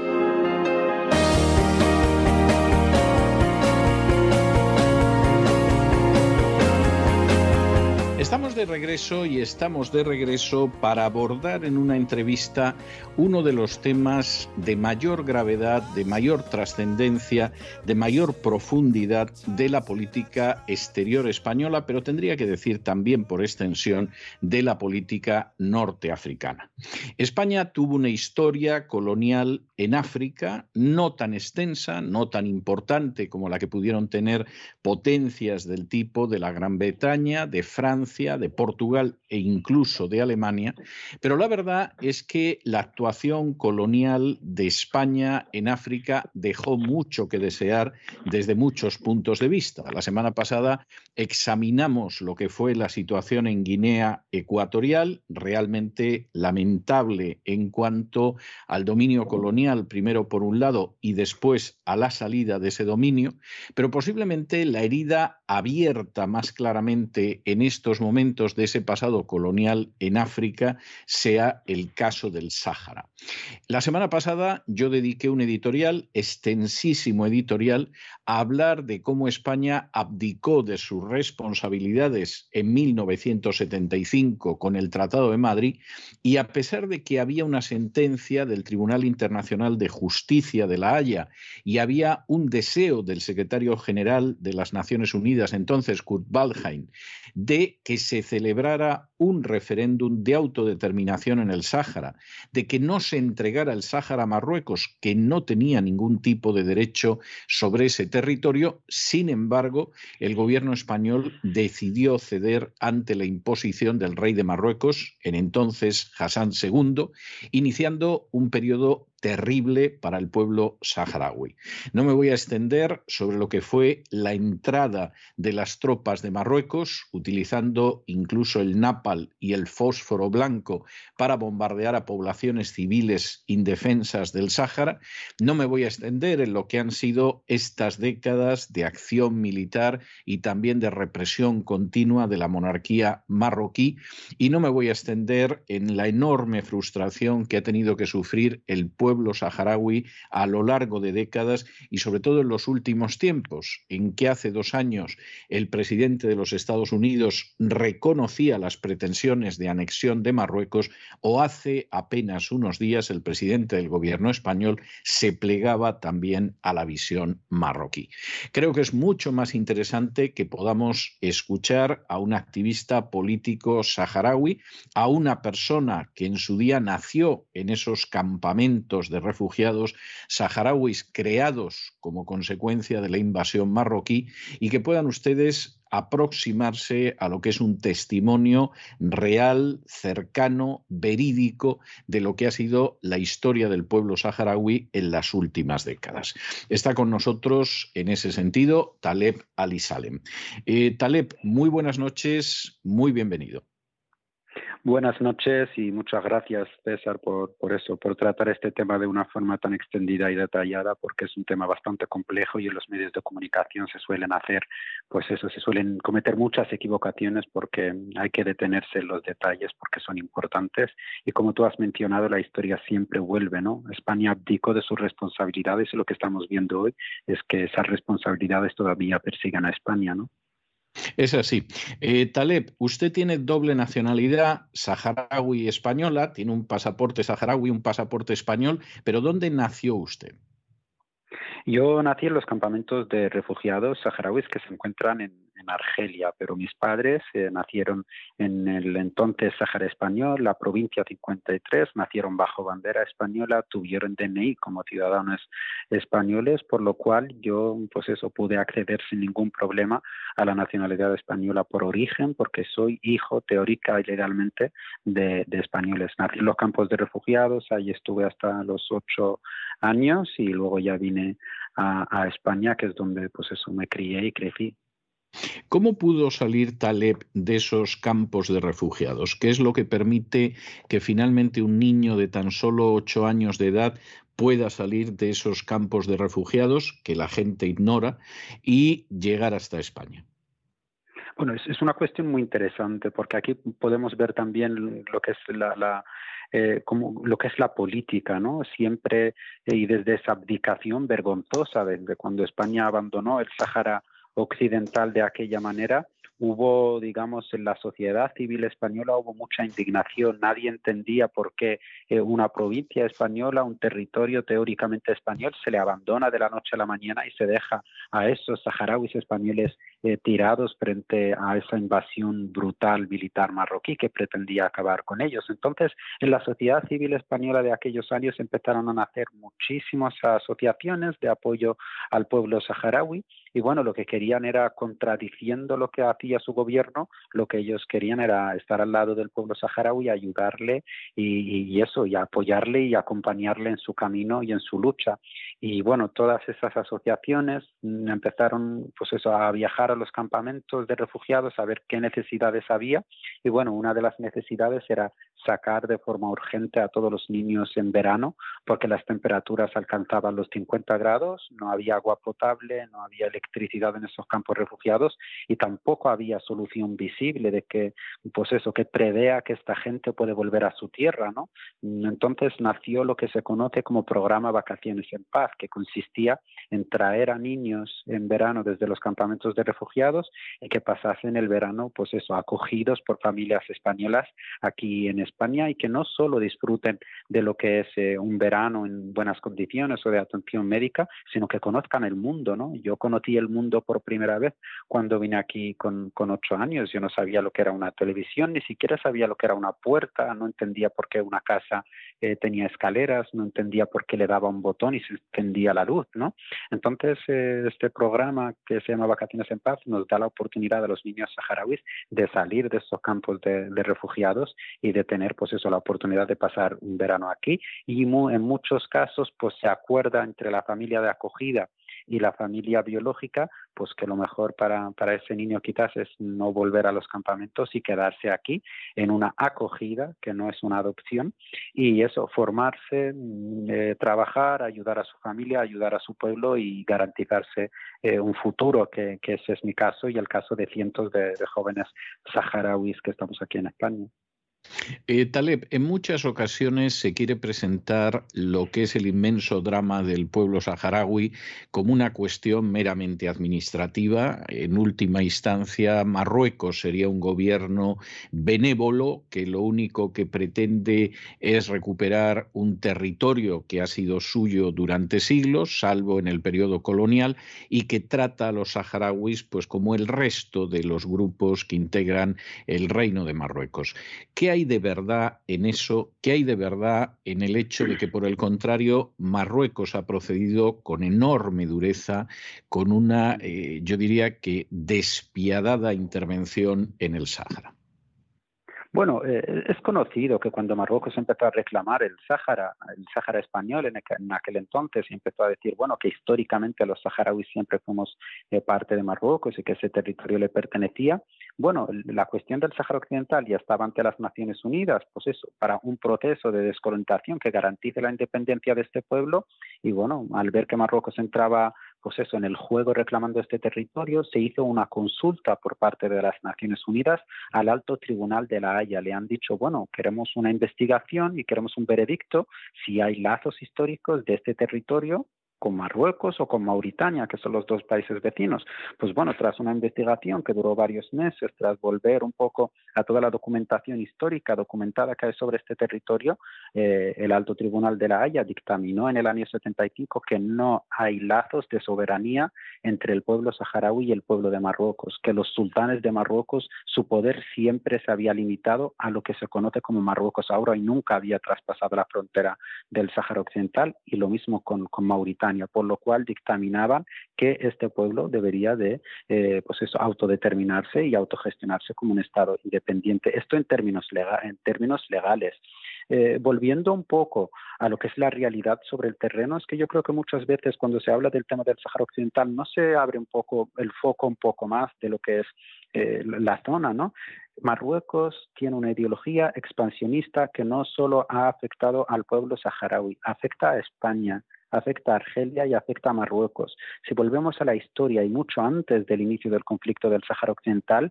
Estamos regreso y estamos de regreso para abordar en una entrevista uno de los temas de mayor gravedad, de mayor trascendencia, de mayor profundidad de la política exterior española, pero tendría que decir también por extensión de la política norteafricana. España tuvo una historia colonial en África no tan extensa, no tan importante como la que pudieron tener potencias del tipo de la Gran Bretaña, de Francia, de Portugal e incluso de Alemania, pero la verdad es que la actuación colonial de España en África dejó mucho que desear desde muchos puntos de vista. La semana pasada examinamos lo que fue la situación en Guinea Ecuatorial, realmente lamentable en cuanto al dominio colonial, primero por un lado y después a la salida de ese dominio, pero posiblemente la herida abierta más claramente en estos momentos de ese pasado colonial en África sea el caso del Sáhara. La semana pasada yo dediqué un editorial, extensísimo editorial, a hablar de cómo España abdicó de sus responsabilidades en 1975 con el Tratado de Madrid y a pesar de que había una sentencia del Tribunal Internacional de Justicia de La Haya y había un deseo del secretario general de las Naciones Unidas, entonces Kurt Waldheim, de que se celebrara un referéndum de autodeterminación en el Sáhara, de que no se entregara el Sáhara a Marruecos, que no tenía ningún tipo de derecho sobre ese territorio. Sin embargo, el gobierno español decidió ceder ante la imposición del rey de Marruecos, en entonces Hassan II, iniciando un periodo terrible para el pueblo saharaui. No me voy a extender sobre lo que fue la entrada de las tropas de Marruecos, utilizando incluso el napal y el fósforo blanco para bombardear a poblaciones civiles indefensas del Sáhara. No me voy a extender en lo que han sido estas décadas de acción militar y también de represión continua de la monarquía marroquí. Y no me voy a extender en la enorme frustración que ha tenido que sufrir el pueblo saharaui a lo largo de décadas y sobre todo en los últimos tiempos, en que hace dos años el presidente de los Estados Unidos reconocía las pretensiones de anexión de Marruecos o hace apenas unos días el presidente del gobierno español se plegaba también a la visión marroquí. Creo que es mucho más interesante que podamos escuchar a un activista político saharaui, a una persona que en su día nació en esos campamentos de refugiados saharauis creados como consecuencia de la invasión marroquí y que puedan ustedes aproximarse a lo que es un testimonio real, cercano, verídico de lo que ha sido la historia del pueblo saharaui en las últimas décadas. Está con nosotros en ese sentido Taleb Ali Salem. Eh, Taleb, muy buenas noches, muy bienvenido. Buenas noches y muchas gracias, César, por, por, eso, por tratar este tema de una forma tan extendida y detallada, porque es un tema bastante complejo y en los medios de comunicación se suelen hacer, pues eso, se suelen cometer muchas equivocaciones porque hay que detenerse en los detalles porque son importantes. Y como tú has mencionado, la historia siempre vuelve, ¿no? España abdicó de sus responsabilidades y lo que estamos viendo hoy es que esas responsabilidades todavía persigan a España, ¿no? Es así. Eh, Taleb, usted tiene doble nacionalidad saharaui española, tiene un pasaporte saharaui, un pasaporte español, pero ¿dónde nació usted? Yo nací en los campamentos de refugiados saharauis que se encuentran en en Argelia, pero mis padres eh, nacieron en el entonces Sáhara Español, la provincia 53, nacieron bajo bandera española, tuvieron DNI como ciudadanos españoles, por lo cual yo, pues eso, pude acceder sin ningún problema a la nacionalidad española por origen, porque soy hijo teórica y legalmente de, españoles. Nací en los campos de refugiados, ahí estuve hasta los ocho años y luego ya vine a España, que es donde, pues eso, me crié y crecí. ¿Cómo pudo salir Taleb de esos campos de refugiados? ¿Qué es lo que permite que finalmente un niño de tan solo ocho años de edad pueda salir de esos campos de refugiados que la gente ignora y llegar hasta España? Bueno, es, una cuestión muy interesante porque aquí podemos ver también lo que es la, eh, es la política, ¿no? Siempre y desde esa abdicación vergonzosa de, cuando España abandonó el Sahara occidental de aquella manera, hubo, digamos, en la sociedad civil española hubo mucha indignación. Nadie entendía por qué eh, una provincia española, un territorio teóricamente español, se le abandona de la noche a la mañana y se deja a esos saharauis españoles eh, tirados frente a esa invasión brutal militar marroquí que pretendía acabar con ellos. Entonces, en la sociedad civil española de aquellos años empezaron a nacer muchísimas asociaciones de apoyo al pueblo saharaui y bueno, lo que querían era contradiciendo lo que hacía su gobierno, lo que ellos querían era estar al lado del pueblo saharaui, ayudarle y, eso, y apoyarle y acompañarle en su camino y en su lucha. Y bueno, todas esas asociaciones empezaron pues eso, a viajar a los campamentos de refugiados a ver qué necesidades había. Y bueno, una de las necesidades era sacar de forma urgente a todos los niños en verano porque las temperaturas alcanzaban los 50 grados, no había agua potable, no había electricidad en esos campos refugiados y tampoco había solución visible de que, pues eso, que prevea que esta gente puede volver a su tierra, ¿no? Entonces nació lo que se conoce como programa Vacaciones en Paz, que consistía en traer a niños en verano desde los campamentos de refugiados y que pasasen el verano, pues eso, acogidos por familias españolas aquí en España y que no solo disfruten de lo que es eh, un verano en buenas condiciones o de atención médica, sino que conozcan el mundo, ¿no? Yo conocí el mundo por primera vez cuando vine aquí con, con ocho años. Yo no sabía lo que era una televisión, ni siquiera sabía lo que era una puerta, no entendía por qué una casa eh, tenía escaleras, no entendía por qué le daba un botón y se encendía la luz, ¿no? Entonces, eh, este programa que se llama Vacaciones en Paz nos da la oportunidad a los niños saharauis de salir de estos campos de, de refugiados y de tener tener pues eso la oportunidad de pasar un verano aquí y en muchos casos pues se acuerda entre la familia de acogida y la familia biológica, pues que lo mejor para, para ese niño quizás es no volver a los campamentos y quedarse aquí en una acogida, que no es una adopción, y eso, formarse, mm, eh, trabajar, ayudar a su familia, ayudar a su pueblo y garantizarse eh, un futuro, que, que, ese es mi caso y el caso de cientos de jóvenes saharauis que estamos aquí en España. Eh, Taleb, en muchas ocasiones se quiere presentar lo que es el inmenso drama del pueblo saharaui como una cuestión meramente administrativa. En última instancia, Marruecos sería un gobierno benévolo que lo único que pretende es recuperar un territorio que ha sido suyo durante siglos, salvo en el periodo colonial, y que trata a los saharauis pues, como el resto de los grupos que integran el reino de Marruecos. ¿Qué hay de verdad en eso? ¿Qué hay de verdad en el hecho de que, por el contrario, Marruecos ha procedido con enorme dureza, con una, eh, yo diría que despiadada intervención en el Sáhara? Bueno, eh, es conocido que cuando Marruecos empezó a reclamar el Sáhara, el Sáhara español en, aquel entonces, y empezó a decir, bueno, que históricamente los saharauis siempre fuimos eh, parte de Marruecos y que ese territorio le pertenecía. Bueno, la cuestión del Sáhara Occidental ya estaba ante las Naciones Unidas, pues eso, para un proceso de descolonización que garantice la independencia de este pueblo. Y bueno, al ver que Marruecos entraba pues eso, en el juego reclamando este territorio, se hizo una consulta por parte de las Naciones Unidas al alto tribunal de la Haya. Le han dicho, bueno, queremos una investigación y queremos un veredicto si hay lazos históricos de este territorio con Marruecos o con Mauritania, que son los dos países vecinos. Pues bueno, tras una investigación que duró varios meses, tras volver un poco a toda la documentación histórica documentada que hay sobre este territorio, eh, el Alto Tribunal de la Haya dictaminó en el año 75 que no hay lazos de soberanía entre el pueblo saharaui y el pueblo de Marruecos, que los sultanes de Marruecos, su poder siempre se había limitado a lo que se conoce como Marruecos ahora y nunca había traspasado la frontera del Sáhara Occidental y lo mismo con, con Mauritania por lo cual dictaminaban que este pueblo debería de eh, pues eso, autodeterminarse y autogestionarse como un Estado independiente. Esto en términos, en términos legales. Eh, volviendo un poco a lo que es la realidad sobre el terreno, es que yo creo que muchas veces cuando se habla del tema del Sahara Occidental no se abre un poco el foco un poco más de lo que es eh, la zona, ¿no? Marruecos tiene una ideología expansionista que no solo ha afectado al pueblo saharaui, afecta a España, afecta a Argelia y afecta a Marruecos. Si volvemos a la historia y mucho antes del inicio del conflicto del Sáhara Occidental,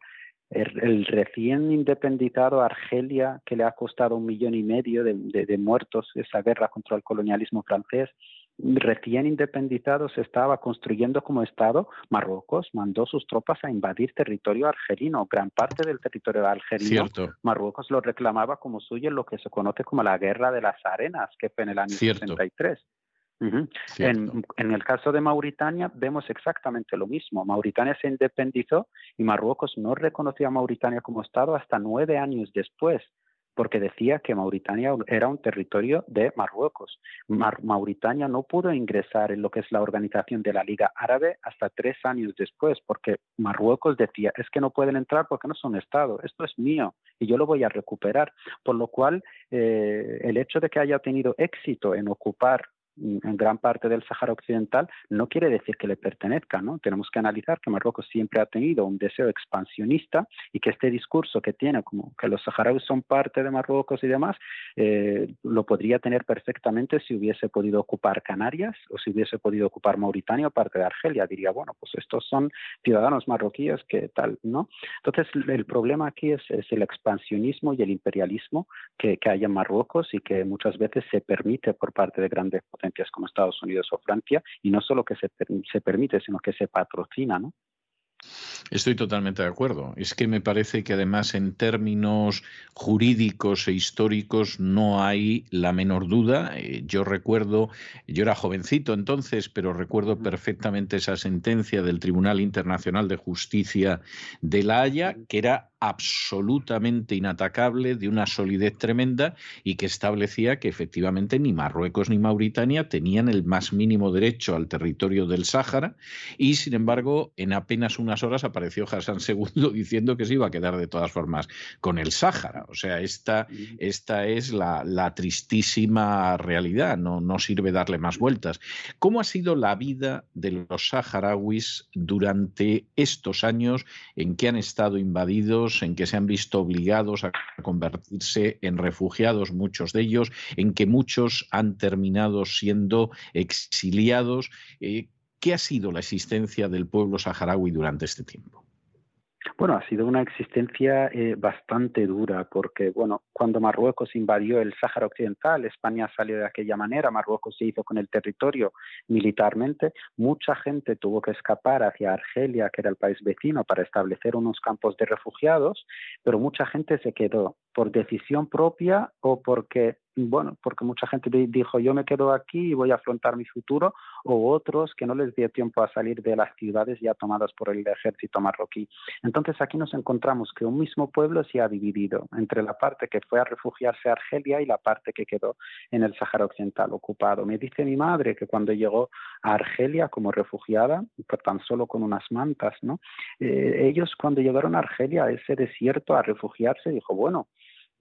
el, recién independizado Argelia, que le ha costado un millón y medio de, muertos, esa guerra contra el colonialismo francés, recién independizado se estaba construyendo como Estado, Marruecos mandó sus tropas a invadir territorio argelino, gran parte del territorio argelino. Marruecos lo reclamaba como suyo en lo que se conoce como la Guerra de las Arenas, que fue en el año Cierto. 63. En, el caso de Mauritania vemos exactamente lo mismo. Mauritania se independizó y Marruecos no reconoció a Mauritania como Estado hasta nueve años después, porque decía que Mauritania era un territorio de Marruecos. Mauritania no pudo ingresar en lo que es la organización de la Liga Árabe hasta tres años después, porque Marruecos decía, es que no pueden entrar porque no son Estado, esto es mío y yo lo voy a recuperar. Por lo cual, eh, el hecho de que haya tenido éxito en ocupar en gran parte del Sahara Occidental, no quiere decir que le pertenezca, ¿no? Tenemos que analizar que Marruecos siempre ha tenido un deseo expansionista y que este discurso que tiene, como que los saharauis son parte de Marruecos y demás, eh, lo podría tener perfectamente si hubiese podido ocupar Canarias o si hubiese podido ocupar Mauritania o parte de Argelia. Diría, bueno, pues estos son ciudadanos marroquíes que tal, ¿no? Entonces, el problema aquí es, el expansionismo y el imperialismo que, que hay en Marruecos y que muchas veces se permite por parte de grandes potencias como Estados Unidos o Francia, y no solo que se, se permite, sino que se patrocina, ¿no? Estoy totalmente de acuerdo. Es que me parece que además en términos jurídicos e históricos no hay la menor duda. Eh, yo recuerdo, yo era jovencito entonces, pero recuerdo perfectamente esa sentencia del Tribunal Internacional de Justicia de La Haya, que era absolutamente inatacable, de una solidez tremenda y que establecía que efectivamente ni Marruecos ni Mauritania tenían el más mínimo derecho al territorio del Sáhara y sin embargo en apenas unas horas apareció Hassan II diciendo que se iba a quedar de todas formas con el Sáhara. O sea, esta, esta es la, tristísima realidad, no, no sirve darle más vueltas. ¿Cómo ha sido la vida de los saharauis durante estos años en que han estado invadidos, en que se han visto obligados a convertirse en refugiados, muchos de ellos, en que muchos han terminado siendo exiliados? Eh, ¿Qué ha sido la existencia del pueblo saharaui durante este tiempo? Bueno, ha sido una existencia eh, bastante dura porque, bueno, cuando Marruecos invadió el Sáhara Occidental, España salió de aquella manera, Marruecos se hizo con el territorio militarmente, mucha gente tuvo que escapar hacia Argelia, que era el país vecino, para establecer unos campos de refugiados, pero mucha gente se quedó por decisión propia o porque bueno, porque mucha gente dijo yo me quedo aquí y voy a afrontar mi futuro, o otros que no les dio tiempo a salir de las ciudades ya tomadas por el ejército marroquí. Entonces aquí nos encontramos que un mismo pueblo se ha dividido entre la parte que fue a refugiarse a Argelia y la parte que quedó en el Sáhara Occidental ocupado. Me dice mi madre que cuando llegó a Argelia como refugiada, tan solo con unas mantas, ¿no? Eh, ellos cuando llegaron a Argelia, a ese desierto, a refugiarse, dijo, bueno,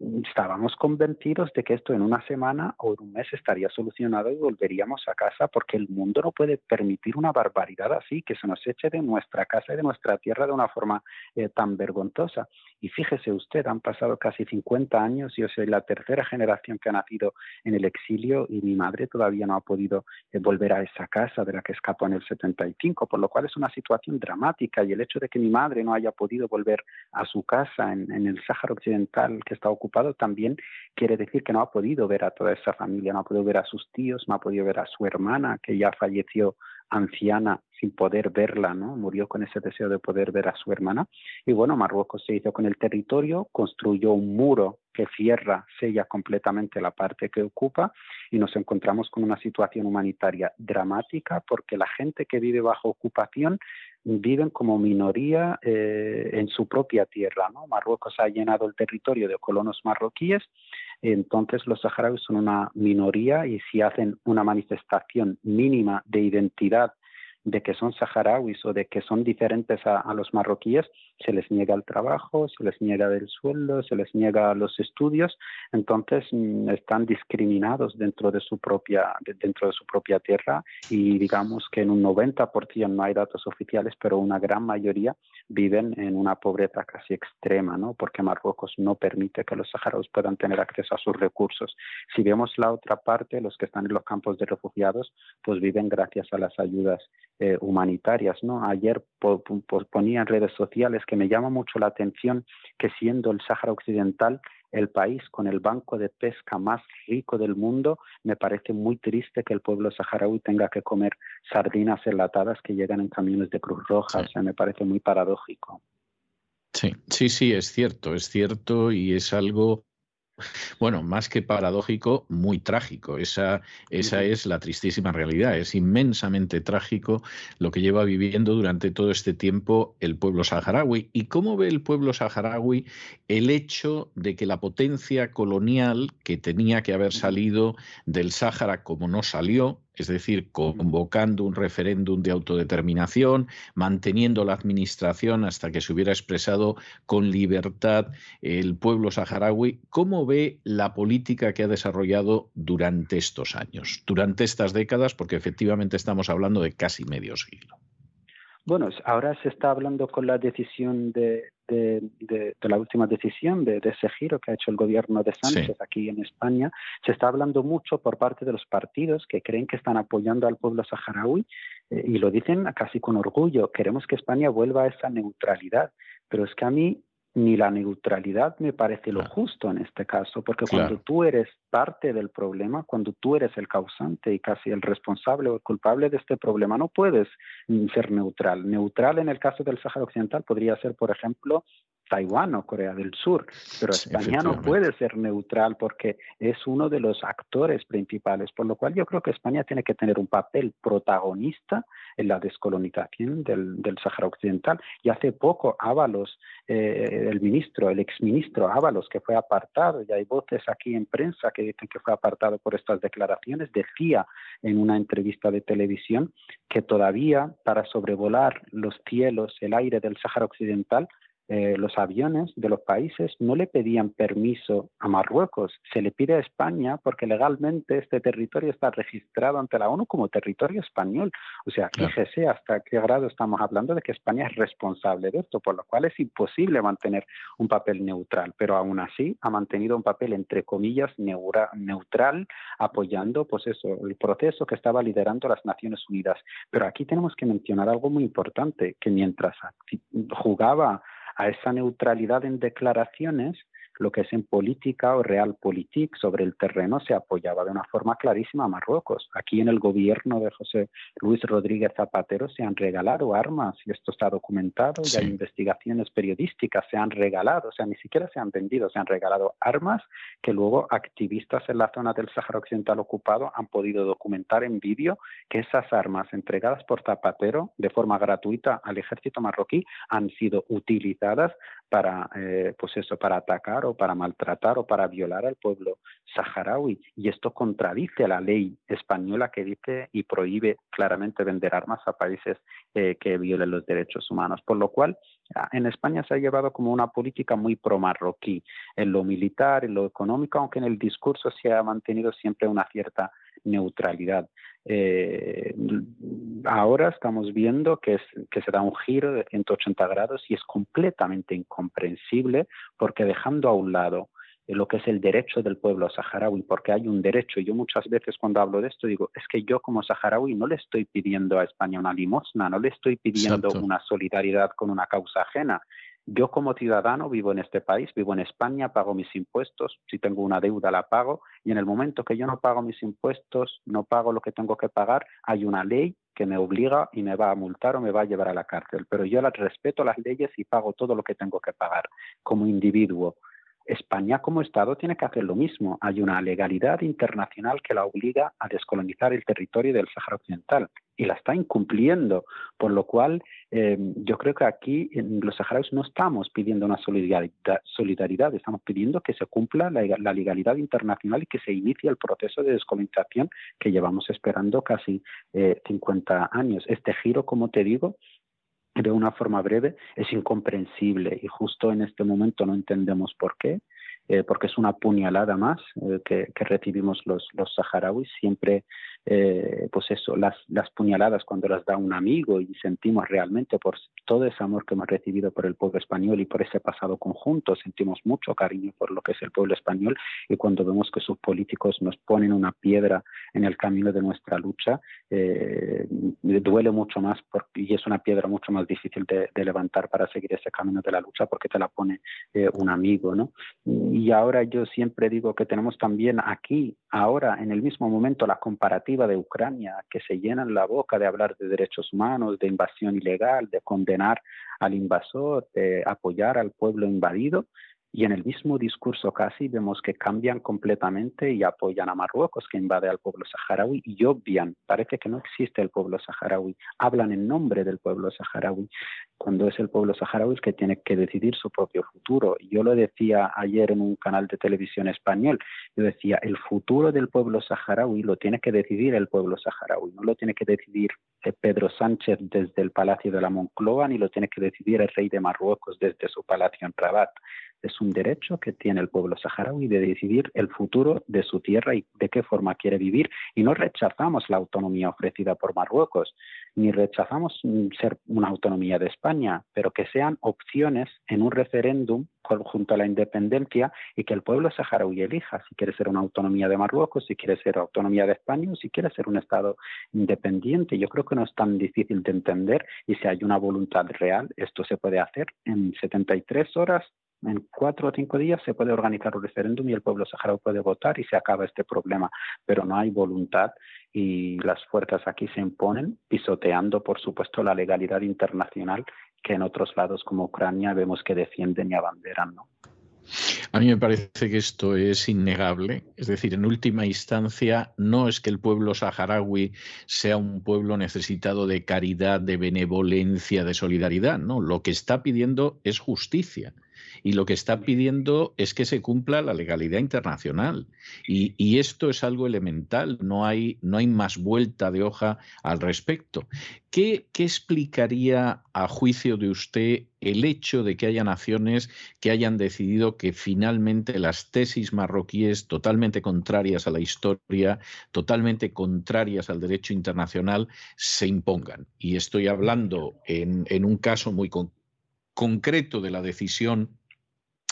estábamos convencidos de que esto en una semana o en un mes estaría solucionado y volveríamos a casa porque el mundo no puede permitir una barbaridad así, que se nos eche de nuestra casa y de nuestra tierra de una forma eh, tan vergonzosa. Y fíjese usted, han pasado casi 50 años, yo soy la tercera generación que ha nacido en el exilio y mi madre todavía no ha podido eh, volver a esa casa de la que escapó en el 75, por lo cual es una situación dramática y el hecho de que mi madre no haya podido volver a su casa en, en el Sáhara Occidental que está ocupado también quiere decir que no ha podido ver a toda esa familia, no ha podido ver a sus tíos, no ha podido ver a su hermana, que ya falleció anciana sin poder verla, ¿no? Murió con ese deseo de poder ver a su hermana. Y bueno, Marruecos se hizo con el territorio, construyó un muro que cierra, sella completamente la parte que ocupa y nos encontramos con una situación humanitaria dramática porque la gente que vive bajo ocupación viven como minoría eh, en su propia tierra. ¿no? Marruecos ha llenado el territorio de colonos marroquíes, entonces los saharauis son una minoría y si hacen una manifestación mínima de identidad de que son saharauis o de que son diferentes a, los marroquíes, se les niega el trabajo, se les niega el sueldo, se les niega los estudios, entonces mm, están discriminados dentro de su propia dentro de su propia tierra y digamos que en un 90% no hay datos oficiales, pero una gran mayoría viven en una pobreza casi extrema, ¿no? Porque Marruecos no permite que los saharauis puedan tener acceso a sus recursos. Si vemos la otra parte, los que están en los campos de refugiados, pues viven gracias a las ayudas eh, humanitarias. ¿no? Ayer ponía en redes sociales que me llama mucho la atención que siendo el Sáhara Occidental el país con el banco de pesca más rico del mundo, me parece muy triste que el pueblo saharaui tenga que comer sardinas enlatadas que llegan en camiones de Cruz Roja. O sea, me parece muy paradójico. Sí, sí, sí, es cierto, es cierto y es algo bueno, más que paradójico, muy trágico. Esa, esa es la tristísima realidad. Es inmensamente trágico lo que lleva viviendo durante todo este tiempo el pueblo saharaui. ¿Y cómo ve el pueblo saharaui el hecho de que la potencia colonial que tenía que haber salido del Sáhara como no salió, es decir, convocando un referéndum de autodeterminación, manteniendo la administración hasta que se hubiera expresado con libertad el pueblo saharaui. ¿Cómo ve la política que ha desarrollado durante estos años, durante estas décadas? Porque efectivamente estamos hablando de casi medio siglo. Bueno, ahora se está hablando con la decisión de, de, la última decisión de, ese giro que ha hecho el gobierno de Sánchez aquí en España. Se está hablando mucho por parte de los partidos que creen que están apoyando al pueblo saharaui eh, y lo dicen casi con orgullo. Queremos que España vuelva a esa neutralidad. Pero es que a mí ni la neutralidad me parece lo justo en este caso, porque cuando tú eres parte del problema, cuando tú eres el causante y casi el responsable o el culpable de este problema, no puedes ser neutral. Neutral en el caso del Sáhara Occidental podría ser, por ejemplo, Taiwán o Corea del Sur, pero España no puede ser neutral porque es uno de los actores principales, por lo cual yo creo que España tiene que tener un papel protagonista en la descolonización del, del Sáhara Occidental. Y hace poco Ábalos, eh, el ministro, el exministro Ábalos, que fue apartado, y hay voces aquí en prensa que dicen que fue apartado por estas declaraciones, decía en una entrevista de televisión que todavía para sobrevolar los cielos, el aire del Sáhara Occidental, eh, los aviones de los países no le pedían permiso a Marruecos, se le pide a España porque legalmente este territorio está registrado ante la ONU como territorio español. O sea, fíjese hasta qué grado estamos hablando de que España es responsable de esto, por lo cual es imposible mantener un papel neutral, pero aún así ha mantenido un papel entre comillas neutral, apoyando pues eso, el proceso que estaba liderando las Naciones Unidas. Pero aquí tenemos que mencionar algo muy importante, que mientras jugaba a esa neutralidad en declaraciones lo que es en política o realpolitik sobre el terreno se apoyaba de una forma clarísima a Marruecos. Aquí en el gobierno de José Luis Rodríguez Zapatero se han regalado armas y esto está documentado y hay investigaciones periodísticas, se han regalado, o sea, ni siquiera se han vendido, se han regalado armas que luego activistas en la zona del Sáhara Occidental ocupado han podido documentar en vídeo que esas armas entregadas por Zapatero de forma gratuita al ejército marroquí han sido utilizadas para, eh, pues eso, para atacar o para maltratar o para violar al pueblo saharaui. Y esto contradice la ley española que dice y prohíbe claramente vender armas a países eh, que violen los derechos humanos. Por lo cual, en España se ha llevado como una política muy pro-marroquí en lo militar, en lo económico, aunque en el discurso se ha mantenido siempre una cierta neutralidad. Eh, ahora estamos viendo que, que se da un giro de 180 grados y es completamente incomprensible porque dejando a un lado lo que es el derecho del pueblo saharaui, porque hay un derecho. Yo muchas veces cuando hablo de esto digo, es que yo como saharaui no le estoy pidiendo a España una limosna, no le estoy pidiendo una solidaridad con una causa ajena. Yo como ciudadano vivo en este país, vivo en España, pago mis impuestos, si tengo una deuda la pago y en el momento que yo no pago mis impuestos, no pago lo que tengo que pagar, hay una ley que me obliga y me va a multar o me va a llevar a la cárcel. Pero yo las respeto las leyes y pago todo lo que tengo que pagar como individuo. España como Estado tiene que hacer lo mismo. Hay una legalidad internacional que la obliga a descolonizar el territorio del Sáhara Occidental y la está incumpliendo, por lo cual eh, yo creo que aquí en los saharauis no estamos pidiendo una solidaridad, estamos pidiendo que se cumpla la, legalidad internacional y que se inicie el proceso de descolonización que llevamos esperando casi 50 eh, años. Este giro, como te digo, de una forma breve, es incomprensible y justo en este momento no entendemos por qué. Eh, porque es una puñalada más eh, que, que, recibimos los, los saharauis. Siempre eh, pues eso, las, las puñaladas cuando las da un amigo y sentimos realmente por todo ese amor que hemos recibido por el pueblo español y por ese pasado conjunto, sentimos mucho cariño por lo que es el pueblo español y cuando vemos que sus políticos nos ponen una piedra en el camino de nuestra lucha, eh, duele mucho más y es una piedra mucho más difícil de, levantar para seguir ese camino de la lucha porque te la pone eh, un amigo, ¿no? Y ahora yo siempre digo que tenemos también aquí, ahora, en el mismo momento, la comparativa de Ucrania, que se llenan la boca de hablar de derechos humanos, de invasión ilegal, de condenar al invasor, de apoyar al pueblo invadido, y en el mismo discurso casi vemos que cambian completamente y apoyan a Marruecos, que invade al pueblo saharaui, y obvian, parece que no existe el pueblo saharaui, hablan en nombre del pueblo saharaui, cuando es el pueblo saharaui que tiene que decidir su propio futuro. Yo lo decía ayer en un canal de televisión español, yo decía, el futuro del pueblo saharaui lo tiene que decidir el pueblo saharaui, no lo tiene que decidir eh, Pedro Sánchez desde el Palacio de la Moncloa, ni lo tiene que decidir el rey de Marruecos desde su palacio en Rabat es un derecho que tiene el pueblo saharaui de decidir el futuro de su tierra y de qué forma quiere vivir. Y no rechazamos la autonomía ofrecida por Marruecos, ni rechazamos ser una autonomía de España, pero que sean opciones en un referéndum junto a la independencia y que el pueblo saharaui elija si quiere ser una autonomía de Marruecos, si quiere ser autonomía de España o si quiere ser un Estado independiente. Yo creo que no es tan difícil de entender y si hay una voluntad real, esto se puede hacer en 73 horas En cuatro o cinco días se puede organizar un referéndum y el pueblo saharaui puede votar y se acaba este problema, pero no hay voluntad y las fuerzas aquí se imponen, pisoteando, por supuesto, la legalidad internacional que en otros lados como Ucrania vemos que defienden y abanderan. ¿no? A mí me parece que esto es innegable. Es decir, en última instancia, no es que el pueblo saharaui sea un pueblo necesitado de caridad, de benevolencia, de solidaridad. No, lo que está pidiendo es justicia y lo que está pidiendo es que se cumpla la legalidad internacional. Y, esto es algo elemental, no hay, no hay más vuelta de hoja al respecto. ¿Qué, ¿Qué explicaría a juicio de usted el hecho de que haya naciones que hayan decidido que finalmente las tesis marroquíes totalmente contrarias a la historia, totalmente contrarias al derecho internacional, se impongan? Y estoy hablando en un caso muy concreto de la decisión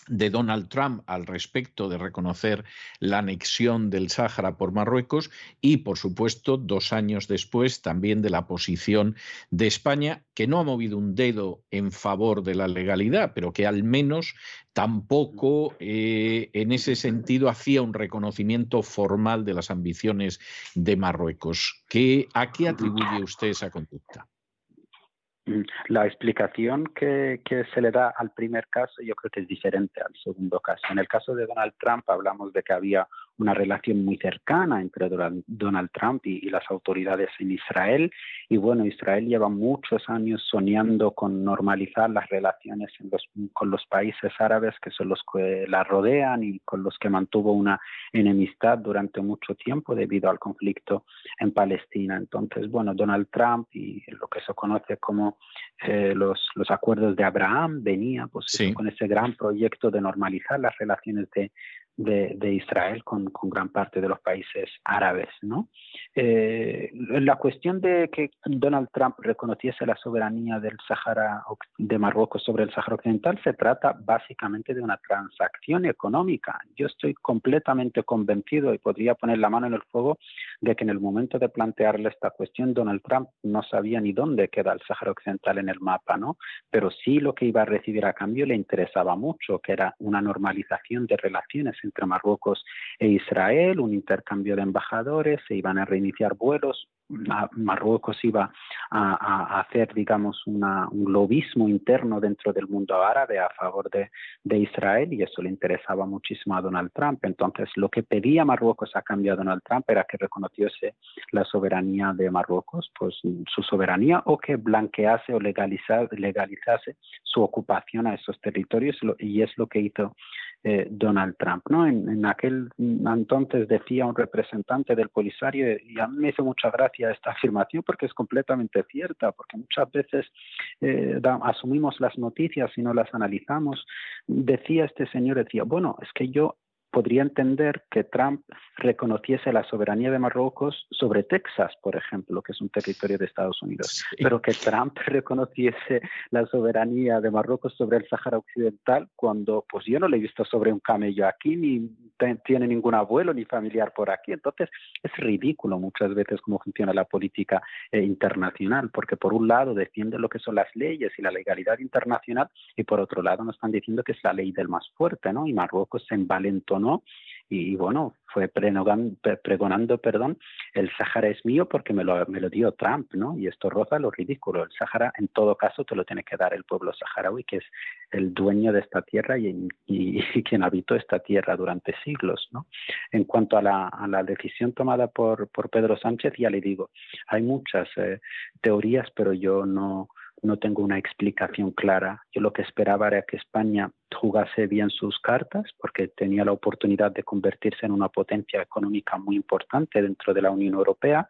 de Donald Trump al respecto de reconocer la anexión del Sáhara por Marruecos y, por supuesto, dos años después también de la posición de España, que no ha movido un dedo en favor de la legalidad, pero que al menos tampoco eh, en ese sentido hacía un reconocimiento formal de las ambiciones de Marruecos. ¿Qué, ¿A qué atribuye usted esa conducta? Mm, la explicación que, que, se le da al primer caso yo creo que es diferente al segundo caso. En el caso de Donald Trump hablamos de que había una relación muy cercana entre Donald Trump y, las autoridades en Israel. Y bueno, Israel lleva muchos años soñando con normalizar las relaciones con los países árabes que son los que la rodean y con los que mantuvo una enemistad durante mucho tiempo debido al conflicto en Palestina. Entonces, bueno, Donald Trump y lo que se conoce como eh, los, los acuerdos de Abraham venía pues, con ese gran proyecto de normalizar las relaciones de, de, Israel con, gran parte de los países árabes. ¿no? Eh, la cuestión de que Donald Trump reconociese la soberanía del Sahara de Marruecos sobre el Sahara Occidental se trata básicamente de una transacción económica. Yo estoy completamente convencido y podría poner la mano en el fuego de que en el momento de plantearle esta cuestión Donald Trump no sabía ni dónde queda el Sahara Occidental en el mapa, ¿no? Pero sí lo que iba a recibir a cambio le interesaba mucho, que era una normalización de relaciones entre Marruecos e Israel, un intercambio de embajadores, se iban a reiniciar vuelos, Marruecos iba a, hacer, digamos, un lobismo interno dentro del mundo árabe a favor de, Israel y eso le interesaba muchísimo a Donald Trump. Entonces, lo que pedía Marruecos a cambio de Donald Trump era que reconociese la soberanía de Marruecos, pues su soberanía, o que blanquease o legalizase su ocupación a esos territorios y es lo que hizo eh, Donald Trump. ¿no? En, aquel entonces decía un representante del Polisario, y a mí me hizo mucha gracia esta afirmación porque es completamente cierta, porque muchas veces eh, asumimos las noticias y no las analizamos. Decía este señor, decía, bueno, es que yo podría entender que Trump reconociese la soberanía de Marruecos sobre Texas, por ejemplo, que es un territorio de Estados Unidos, pero que Trump reconociese la soberanía de Marruecos sobre el Sáhara Occidental cuando pues yo no le he visto sobre un camello aquí, ni tiene ningún abuelo ni familiar por aquí. Entonces es ridículo muchas veces cómo funciona la política eh, internacional, porque por un lado defiende lo que son las leyes y la legalidad internacional y por otro lado nos están diciendo que es la ley del más fuerte, ¿no? Y Marruecos se envalentó no y, bueno, fue pregonando, perdón, el Sahara es mío porque me lo, me lo dio Trump, ¿no? Y esto roza lo ridículo. El Sahara, en todo caso, te lo tiene que dar el pueblo saharaui, que es el dueño de esta tierra y, y, quien habitó esta tierra durante siglos, ¿no? En cuanto a la, a la decisión tomada por, por Pedro Sánchez, ya le digo, hay muchas eh, teorías, pero yo no, no tengo una explicación clara. Yo lo que esperaba era que España jugase bien sus cartas porque tenía la oportunidad de convertirse en una potencia económica muy importante dentro de la Unión Europea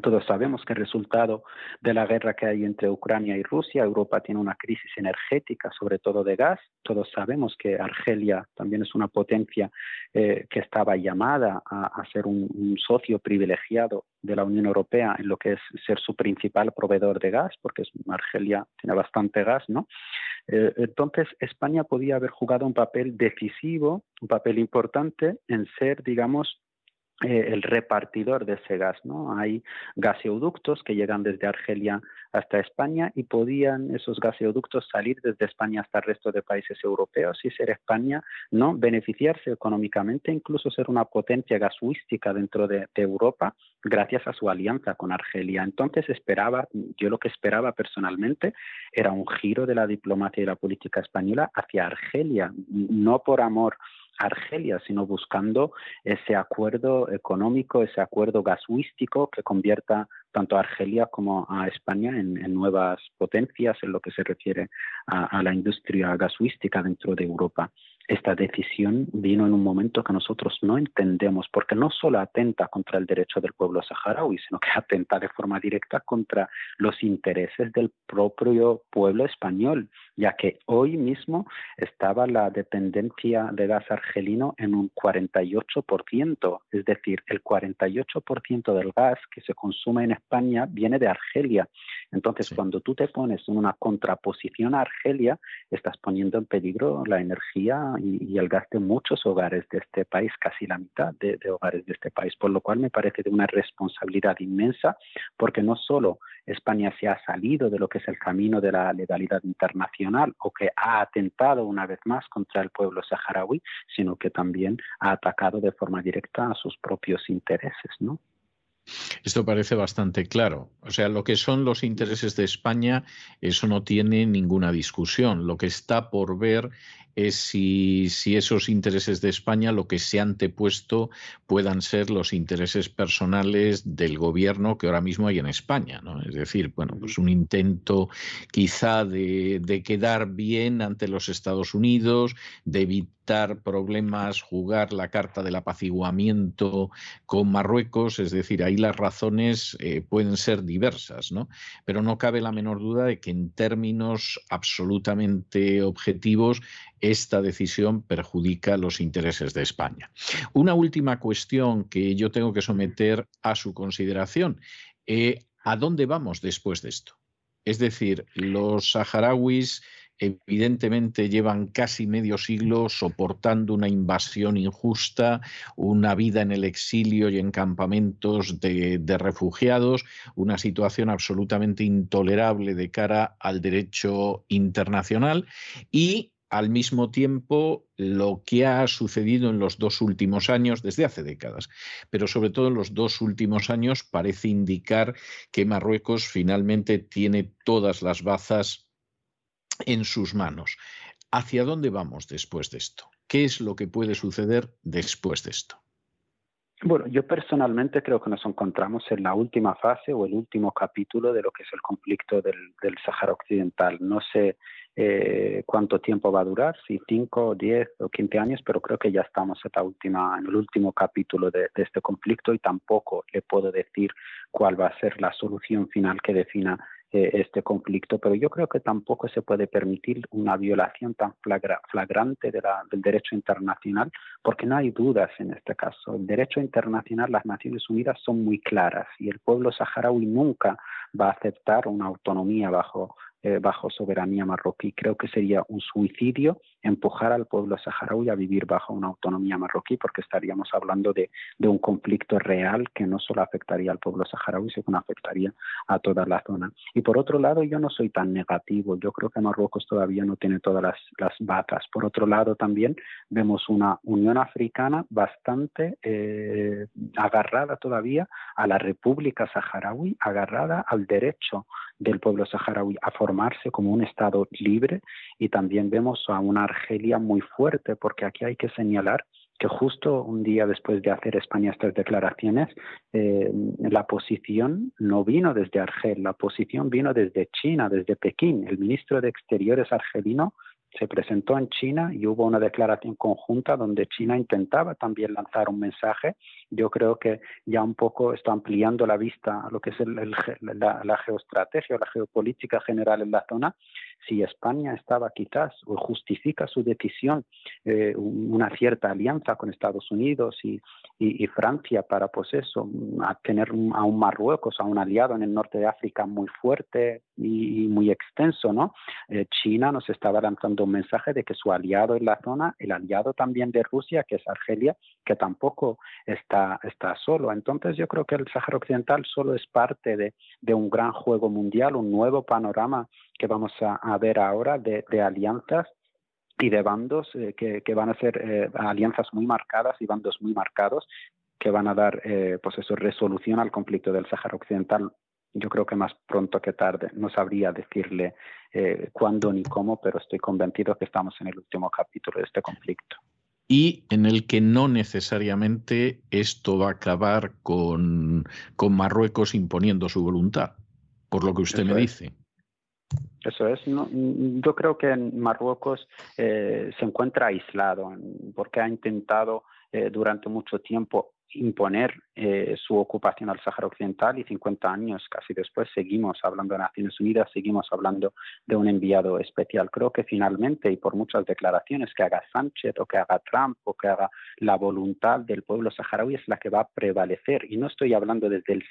todos sabemos que el resultado de la guerra que hay entre Ucrania y Rusia, Europa tiene una crisis energética, sobre todo de gas. Todos sabemos que Argelia también es una potencia eh, que estaba llamada a, ser un, socio privilegiado de la Unión Europea en lo que es ser su principal proveedor de gas, porque Argelia tiene bastante gas, ¿no? Eh, entonces, España podía haber jugado un papel decisivo, un papel importante en ser, digamos, el repartidor de ese gas, ¿no? Hay gaseoductos que llegan desde Argelia hasta España y podían esos gaseoductos salir desde España hasta el resto de países europeos y ser España, ¿no? Beneficiarse económicamente, incluso ser una potencia gasística dentro de, Europa gracias a su alianza con Argelia. Entonces esperaba, yo lo que esperaba personalmente era un giro de la diplomacia y la política española hacia Argelia, no por amor Argelia, sino buscando ese acuerdo económico, ese acuerdo gasístico que convierta tanto a Argelia como a España en, nuevas potencias en lo que se refiere a, a la industria gasística dentro de Europa esta decisión vino en un momento que nosotros no entendemos, porque no solo atenta contra el derecho del pueblo saharaui, sino que atenta de forma directa contra los intereses del propio pueblo español, ya que hoy mismo estaba la dependencia de gas argelino en un 48%, es decir, el 48% del gas que se consume en España viene de Argelia. Entonces, cuando tú te pones en una contraposición a Argelia, estás poniendo en peligro la energía y, el gas de muchos hogares de este país, casi la mitad de, hogares de este país, por lo cual me parece de una responsabilidad inmensa, porque no solo España se ha salido de lo que es el camino de la legalidad internacional o que ha atentado una vez más contra el pueblo saharaui, sino que también ha atacado de forma directa a sus propios intereses, ¿no? Esto parece bastante claro. O sea, lo que son los intereses de España, eso no tiene ninguna discusión. Lo que está por ver es si, esos intereses de España lo que se han antepuesto puedan ser los intereses personales del gobierno que ahora mismo hay en España. Es decir, bueno, pues un intento quizá de, de quedar bien ante los Estados Unidos, de evitar problemas, jugar la carta del apaciguamiento con Marruecos, es decir, ahí las razones eh, pueden ser diversas, ¿no? Pero no cabe la menor duda de que en términos absolutamente objetivos esta decisión perjudica los intereses de España. Una última cuestión que yo tengo que someter a su consideración. Eh, ¿A dónde vamos después de esto? Es decir, los saharauis evidentemente llevan casi medio siglo soportando una invasión injusta, una vida en el exilio y en campamentos de, refugiados, una situación absolutamente intolerable de cara al derecho internacional y al mismo tiempo lo que ha sucedido en los dos últimos años, desde hace décadas, pero sobre todo en los dos últimos años parece indicar que Marruecos finalmente tiene todas las bazas en sus manos. ¿Hacia dónde vamos después de esto? ¿Qué es lo que puede suceder después de esto? Bueno, yo personalmente creo que nos encontramos en la última fase o el último capítulo de lo que es el conflicto del, del Sahara Occidental. No sé eh, cuánto tiempo va a durar, si 5, 10 o 15 años, pero creo que ya estamos en, última, en el último capítulo de, este conflicto y tampoco le puedo decir cuál va a ser la solución final que defina eh, este conflicto, pero yo creo que tampoco se puede permitir una violación tan flagrante de del derecho internacional, porque no hay dudas en este caso. El derecho internacional, las Naciones Unidas son muy claras y el pueblo saharaui nunca va a aceptar una autonomía bajo eh, bajo soberanía marroquí. Creo que sería un suicidio empujar al pueblo saharaui a vivir bajo una autonomía marroquí, porque estaríamos hablando de, un conflicto real que no solo afectaría al pueblo saharaui, sino que afectaría a toda la zona. Y por otro lado, yo no soy tan negativo. Yo creo que Marruecos todavía no tiene todas las, las batas. Por otro lado, también vemos una Unión Africana bastante eh, agarrada todavía a la República Saharaui, agarrada al derecho del pueblo saharaui a formarse como un Estado libre y también vemos a una Argelia muy fuerte, porque aquí hay que señalar que justo un día después de hacer España estas declaraciones, eh, la posición no vino desde Argel, la posición vino desde China, desde Pekín. El ministro de Exteriores argelino se presentó en China y hubo una declaración conjunta donde China intentaba también lanzar un mensaje. Yo creo que ya un poco está ampliando la vista a lo que es la, la, geoestrategia o la geopolítica general en la zona si España estaba quizás o justifica su decisión eh, una cierta alianza con Estados Unidos y, Francia para pues eso, a tener a un Marruecos, a un aliado en el norte de África muy fuerte y, muy extenso, ¿no? Eh, China nos estaba lanzando un mensaje de que su aliado en la zona, el aliado también de Rusia, que es Argelia, que tampoco está, está solo. Entonces yo creo que el Sáhara Occidental solo es parte de, de un gran juego mundial, un nuevo panorama que vamos a, ver ahora de, alianzas y de bandos eh, que, van a ser eh, alianzas muy marcadas y bandos muy marcados que van a dar eh, pues eso, resolución al conflicto del Sáhara Occidental. Yo creo que más pronto que tarde. No sabría decirle cuándo ni cómo, pero estoy convencido que estamos en el último capítulo de este conflicto y en el que no necesariamente esto va a acabar con, Marruecos imponiendo su voluntad, por lo que usted me dice. Eso es. yo creo que en Marruecos eh, se encuentra aislado porque ha intentado eh, durante mucho tiempo imponer eh, su ocupación al Sáhara Occidental y 50 años casi después seguimos hablando de Naciones Unidas, seguimos hablando de un enviado especial. Creo que finalmente y por muchas declaraciones que haga Sánchez o que haga Trump o que haga la voluntad del pueblo saharaui es la que va a prevalecer. Y no estoy hablando desde el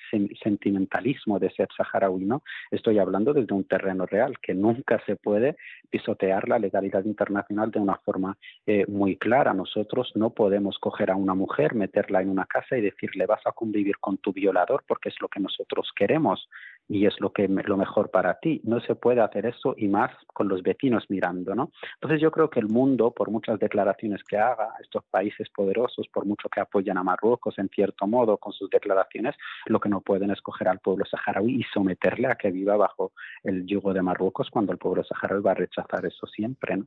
sentimentalismo de ser saharaui, ¿no? Estoy hablando desde un terreno real que nunca se puede pisotear la legalidad internacional de una forma eh, muy clara. Nosotros no podemos coger a una mujer, meterla en una casa y decirle vas a convivir con tu violador porque es lo que nosotros queremos y es lo que lo mejor para ti. No se puede hacer eso y más con los vecinos mirando, ¿no? Entonces yo creo que el mundo, por muchas declaraciones que haga, estos países poderosos, por mucho que apoyan a Marruecos en cierto modo con sus declaraciones, lo que no pueden es coger al pueblo saharaui y someterle a que viva bajo el yugo de Marruecos cuando el pueblo saharaui va a rechazar eso siempre, ¿no?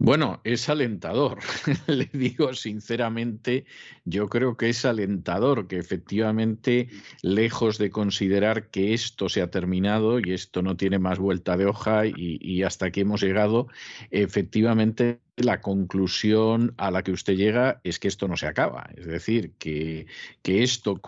Bueno, es alentador, le digo sinceramente, yo creo que es alentador que efectivamente, lejos de considerar que esto se ha terminado y esto no tiene más vuelta de hoja y, hasta aquí hemos llegado, efectivamente la conclusión a la que usted llega es que esto no se acaba, es decir, que, que esto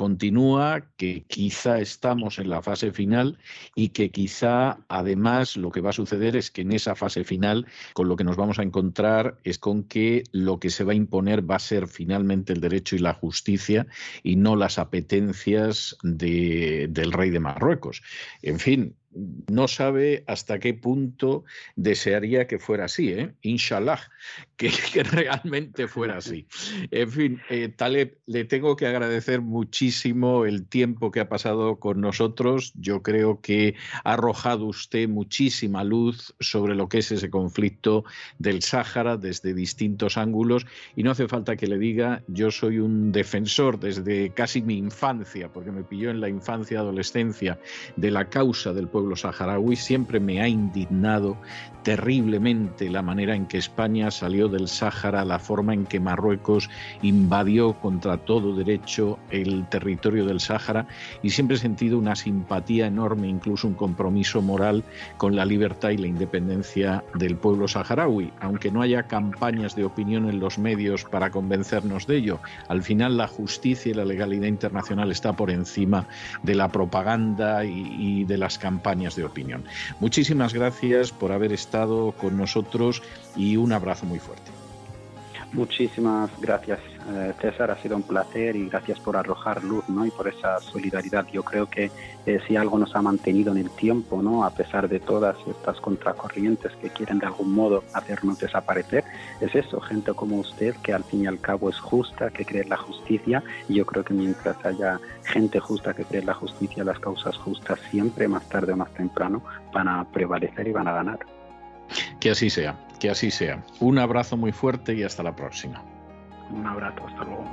continúa, que quizá estamos en la fase final y que quizá además lo que va a suceder es que en esa fase final con lo que nos vamos a encontrar es con que lo que se va a imponer va a ser finalmente el derecho y la justicia y no las apetencias del rey de Marruecos. En fin, no sabe hasta qué punto desearía que fuera así, ¿eh? inshallah, que, realmente fuera así. En fin, eh, Taleb, le tengo que agradecer muchísimo el tiempo que ha pasado con nosotros. Yo creo que ha arrojado usted muchísima luz sobre lo que es ese conflicto del Sáhara desde distintos ángulos y no hace falta que le diga, yo soy un defensor desde casi mi infancia, porque me pilló en la infancia, adolescencia, de la causa del pueblo pueblo saharaui, siempre me ha indignado terriblemente la manera en que España salió del Sáhara, la forma en que Marruecos invadió contra todo derecho el territorio del Sáhara y siempre he sentido una simpatía enorme, incluso un compromiso moral con la libertad y la independencia del pueblo saharaui, aunque no haya campañas de opinión en los medios para convencernos de ello. Al final la justicia y la legalidad internacional está por encima de la propaganda y, y de las campañas de opinión. Muchísimas gracias por haber estado con nosotros y un abrazo muy fuerte. Muchísimas gracias, eh, César. Ha sido un placer y gracias por arrojar luz ¿no? y por esa solidaridad. Yo creo que eh, si algo nos ha mantenido en el tiempo, ¿no? a pesar de todas estas contracorrientes que quieren de algún modo hacernos desaparecer, es eso, gente como usted que al fin y al cabo es justa, que cree en la justicia. Y yo creo que mientras haya gente justa que cree en la justicia, las causas justas siempre, más tarde o más temprano, van a prevalecer y van a ganar. Que así sea, que así sea. Un abrazo muy fuerte y hasta la próxima. Un abrazo, hasta luego.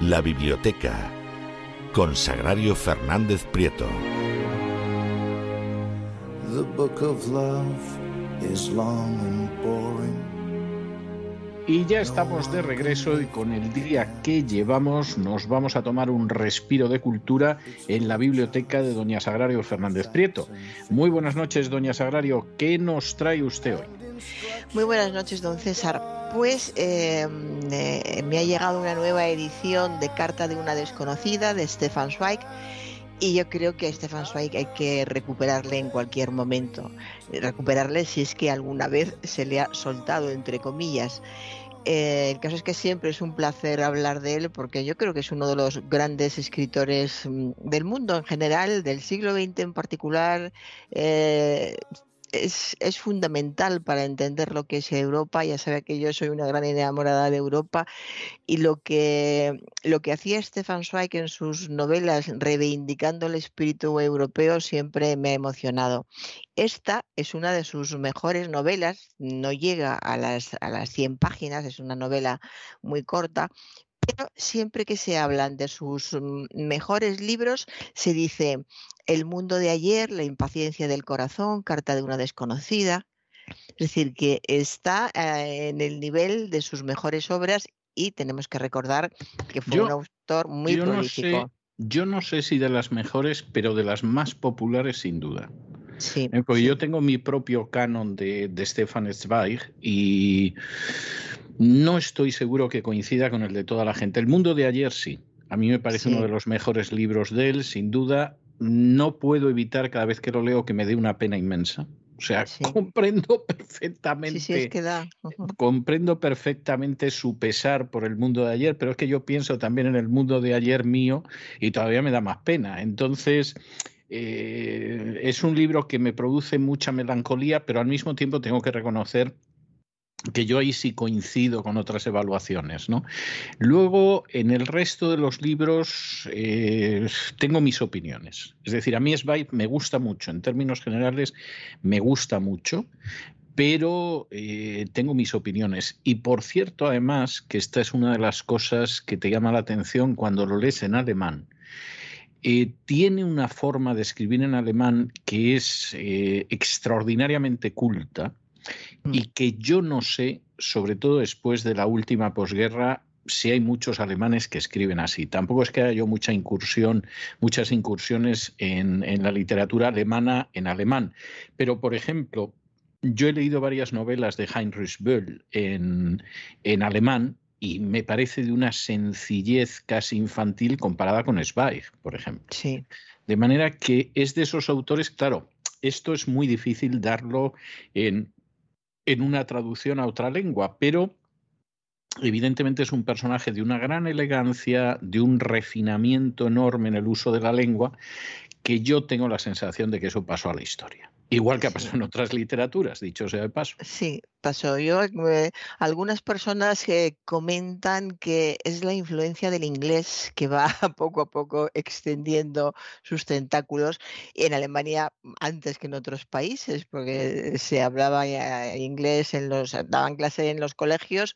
La biblioteca con Sagrario Fernández Prieto. The book of love is long and boring. Y ya estamos de regreso y con el día que llevamos nos vamos a tomar un respiro de cultura en la biblioteca de doña Sagrario Fernández Prieto. Muy buenas noches, doña Sagrario. ¿Qué nos trae usted hoy? Muy buenas noches, don César. Pues eh, me ha llegado una nueva edición de Carta de una desconocida de Stefan Zweig y yo creo que a Stefan Zweig hay que recuperarle en cualquier momento. Recuperarle si es que alguna vez se le ha soltado, entre comillas. Eh, el caso es que siempre es un placer hablar de él porque yo creo que es uno de los grandes escritores mm, del mundo en general, del siglo XX en particular. Eh, es, fundamental para entender lo que es Europa. Ya sabe que yo soy una gran enamorada de Europa y lo que, lo que hacía Stefan Zweig en sus novelas reivindicando el espíritu europeo siempre me ha emocionado. Esta es una de sus mejores novelas, no llega a las, a las 100 páginas, es una novela muy corta, pero siempre que se hablan de sus mm, mejores libros, se dice El mundo de ayer, La impaciencia del corazón, Carta de una desconocida. Es decir, que está eh, en el nivel de sus mejores obras y tenemos que recordar que fue un autor muy prolífico. yo no sé si de las mejores, pero de las más populares sin duda. Sí, eh, porque yo tengo mi propio canon de, de Stefan Zweig y no estoy seguro que coincida con el de toda la gente. El mundo de ayer sí. A mí me parece uno de los mejores libros de él, sin duda. No puedo evitar cada vez que lo leo que me dé una pena inmensa. O sea, comprendo perfectamente. Sí, es que da. Comprendo perfectamente su pesar por el mundo de ayer, pero es que yo pienso también en el mundo de ayer mío y todavía me da más pena. Entonces, eh, es un libro que me produce mucha melancolía, pero al mismo tiempo tengo que reconocer que yo ahí sí coincido con otras evaluaciones. ¿no? Luego, en el resto de los libros, eh, tengo mis opiniones. Es decir, a mí Sveig me gusta mucho, en términos generales, me gusta mucho, pero eh, tengo mis opiniones. Y por cierto, además, que esta es una de las cosas que te llama la atención cuando lo lees en alemán. Eh, tiene una forma de escribir en alemán que es extraordinariamente culta y mm. que yo no sé, sobre todo después de la última posguerra, si hay muchos alemanes que escriben así. Tampoco es que haya yo mucha incursión, muchas incursiones en, la literatura alemana en alemán. Pero, por ejemplo, yo he leído varias novelas de Heinrich Böll en, en alemán y me parece de una sencillez casi infantil comparada con Zweig, por ejemplo. Sí. De manera que es de esos autores, claro, esto es muy difícil darlo en en una traducción a otra lengua, pero evidentemente es un personaje de una gran elegancia, de un refinamiento enorme en el uso de la lengua, que yo tengo la sensación de que eso pasó a la historia. Igual que ha pasado en otras literaturas, dicho sea de paso. Sí, pasó. Yo, eh, algunas personas que comentan que es la influencia del inglés que va poco a poco extendiendo sus tentáculos en Alemania antes que en otros países, porque se hablaba inglés en los, daban clase en los colegios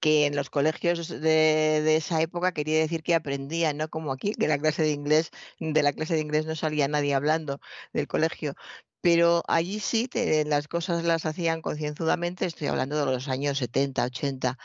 que en los colegios de, esa época quería decir que aprendían, no como aquí, que la clase de inglés, de la clase de inglés no salía nadie hablando del colegio. Pero allí sí las cosas las hacían concienzudamente, estoy hablando de los años 70, 80.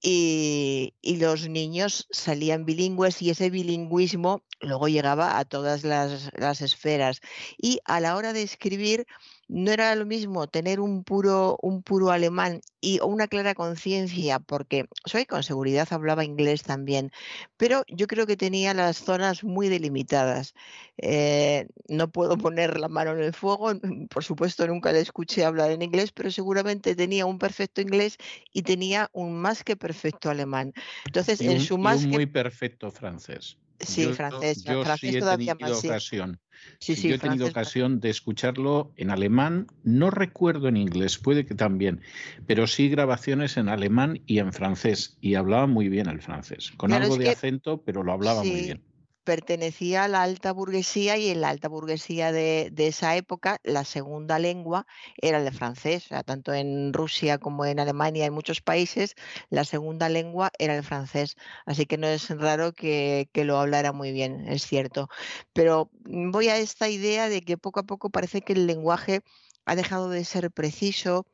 Y, y, los niños salían bilingües y ese bilingüismo luego llegaba a todas las, las esferas. Y a la hora de escribir, no era lo mismo tener un puro, un puro alemán y una clara conciencia, porque soy con seguridad hablaba inglés también, pero yo creo que tenía las zonas muy delimitadas. Eh, no puedo poner la mano en el fuego, por supuesto nunca le escuché hablar en inglés, pero seguramente tenía un perfecto inglés y tenía un más que perfecto alemán. Entonces, en su más muy perfecto francés. Sí, francés. Yo, sí he tenido ocasión. Sí. yo he tenido ocasión de escucharlo en alemán, no recuerdo en inglés, puede que también, pero sí grabaciones en alemán y en francés, y hablaba muy bien el francés, con algo de acento, pero lo hablaba muy bien pertenecía a la alta burguesía y en la alta burguesía de, esa época la segunda lengua era el francés. tanto en Rusia como en Alemania, en muchos países, la segunda lengua era el francés. Así que no es raro que, que lo hablara muy bien, es cierto. Pero voy a esta idea de que poco a poco parece que el lenguaje ha dejado de ser preciso.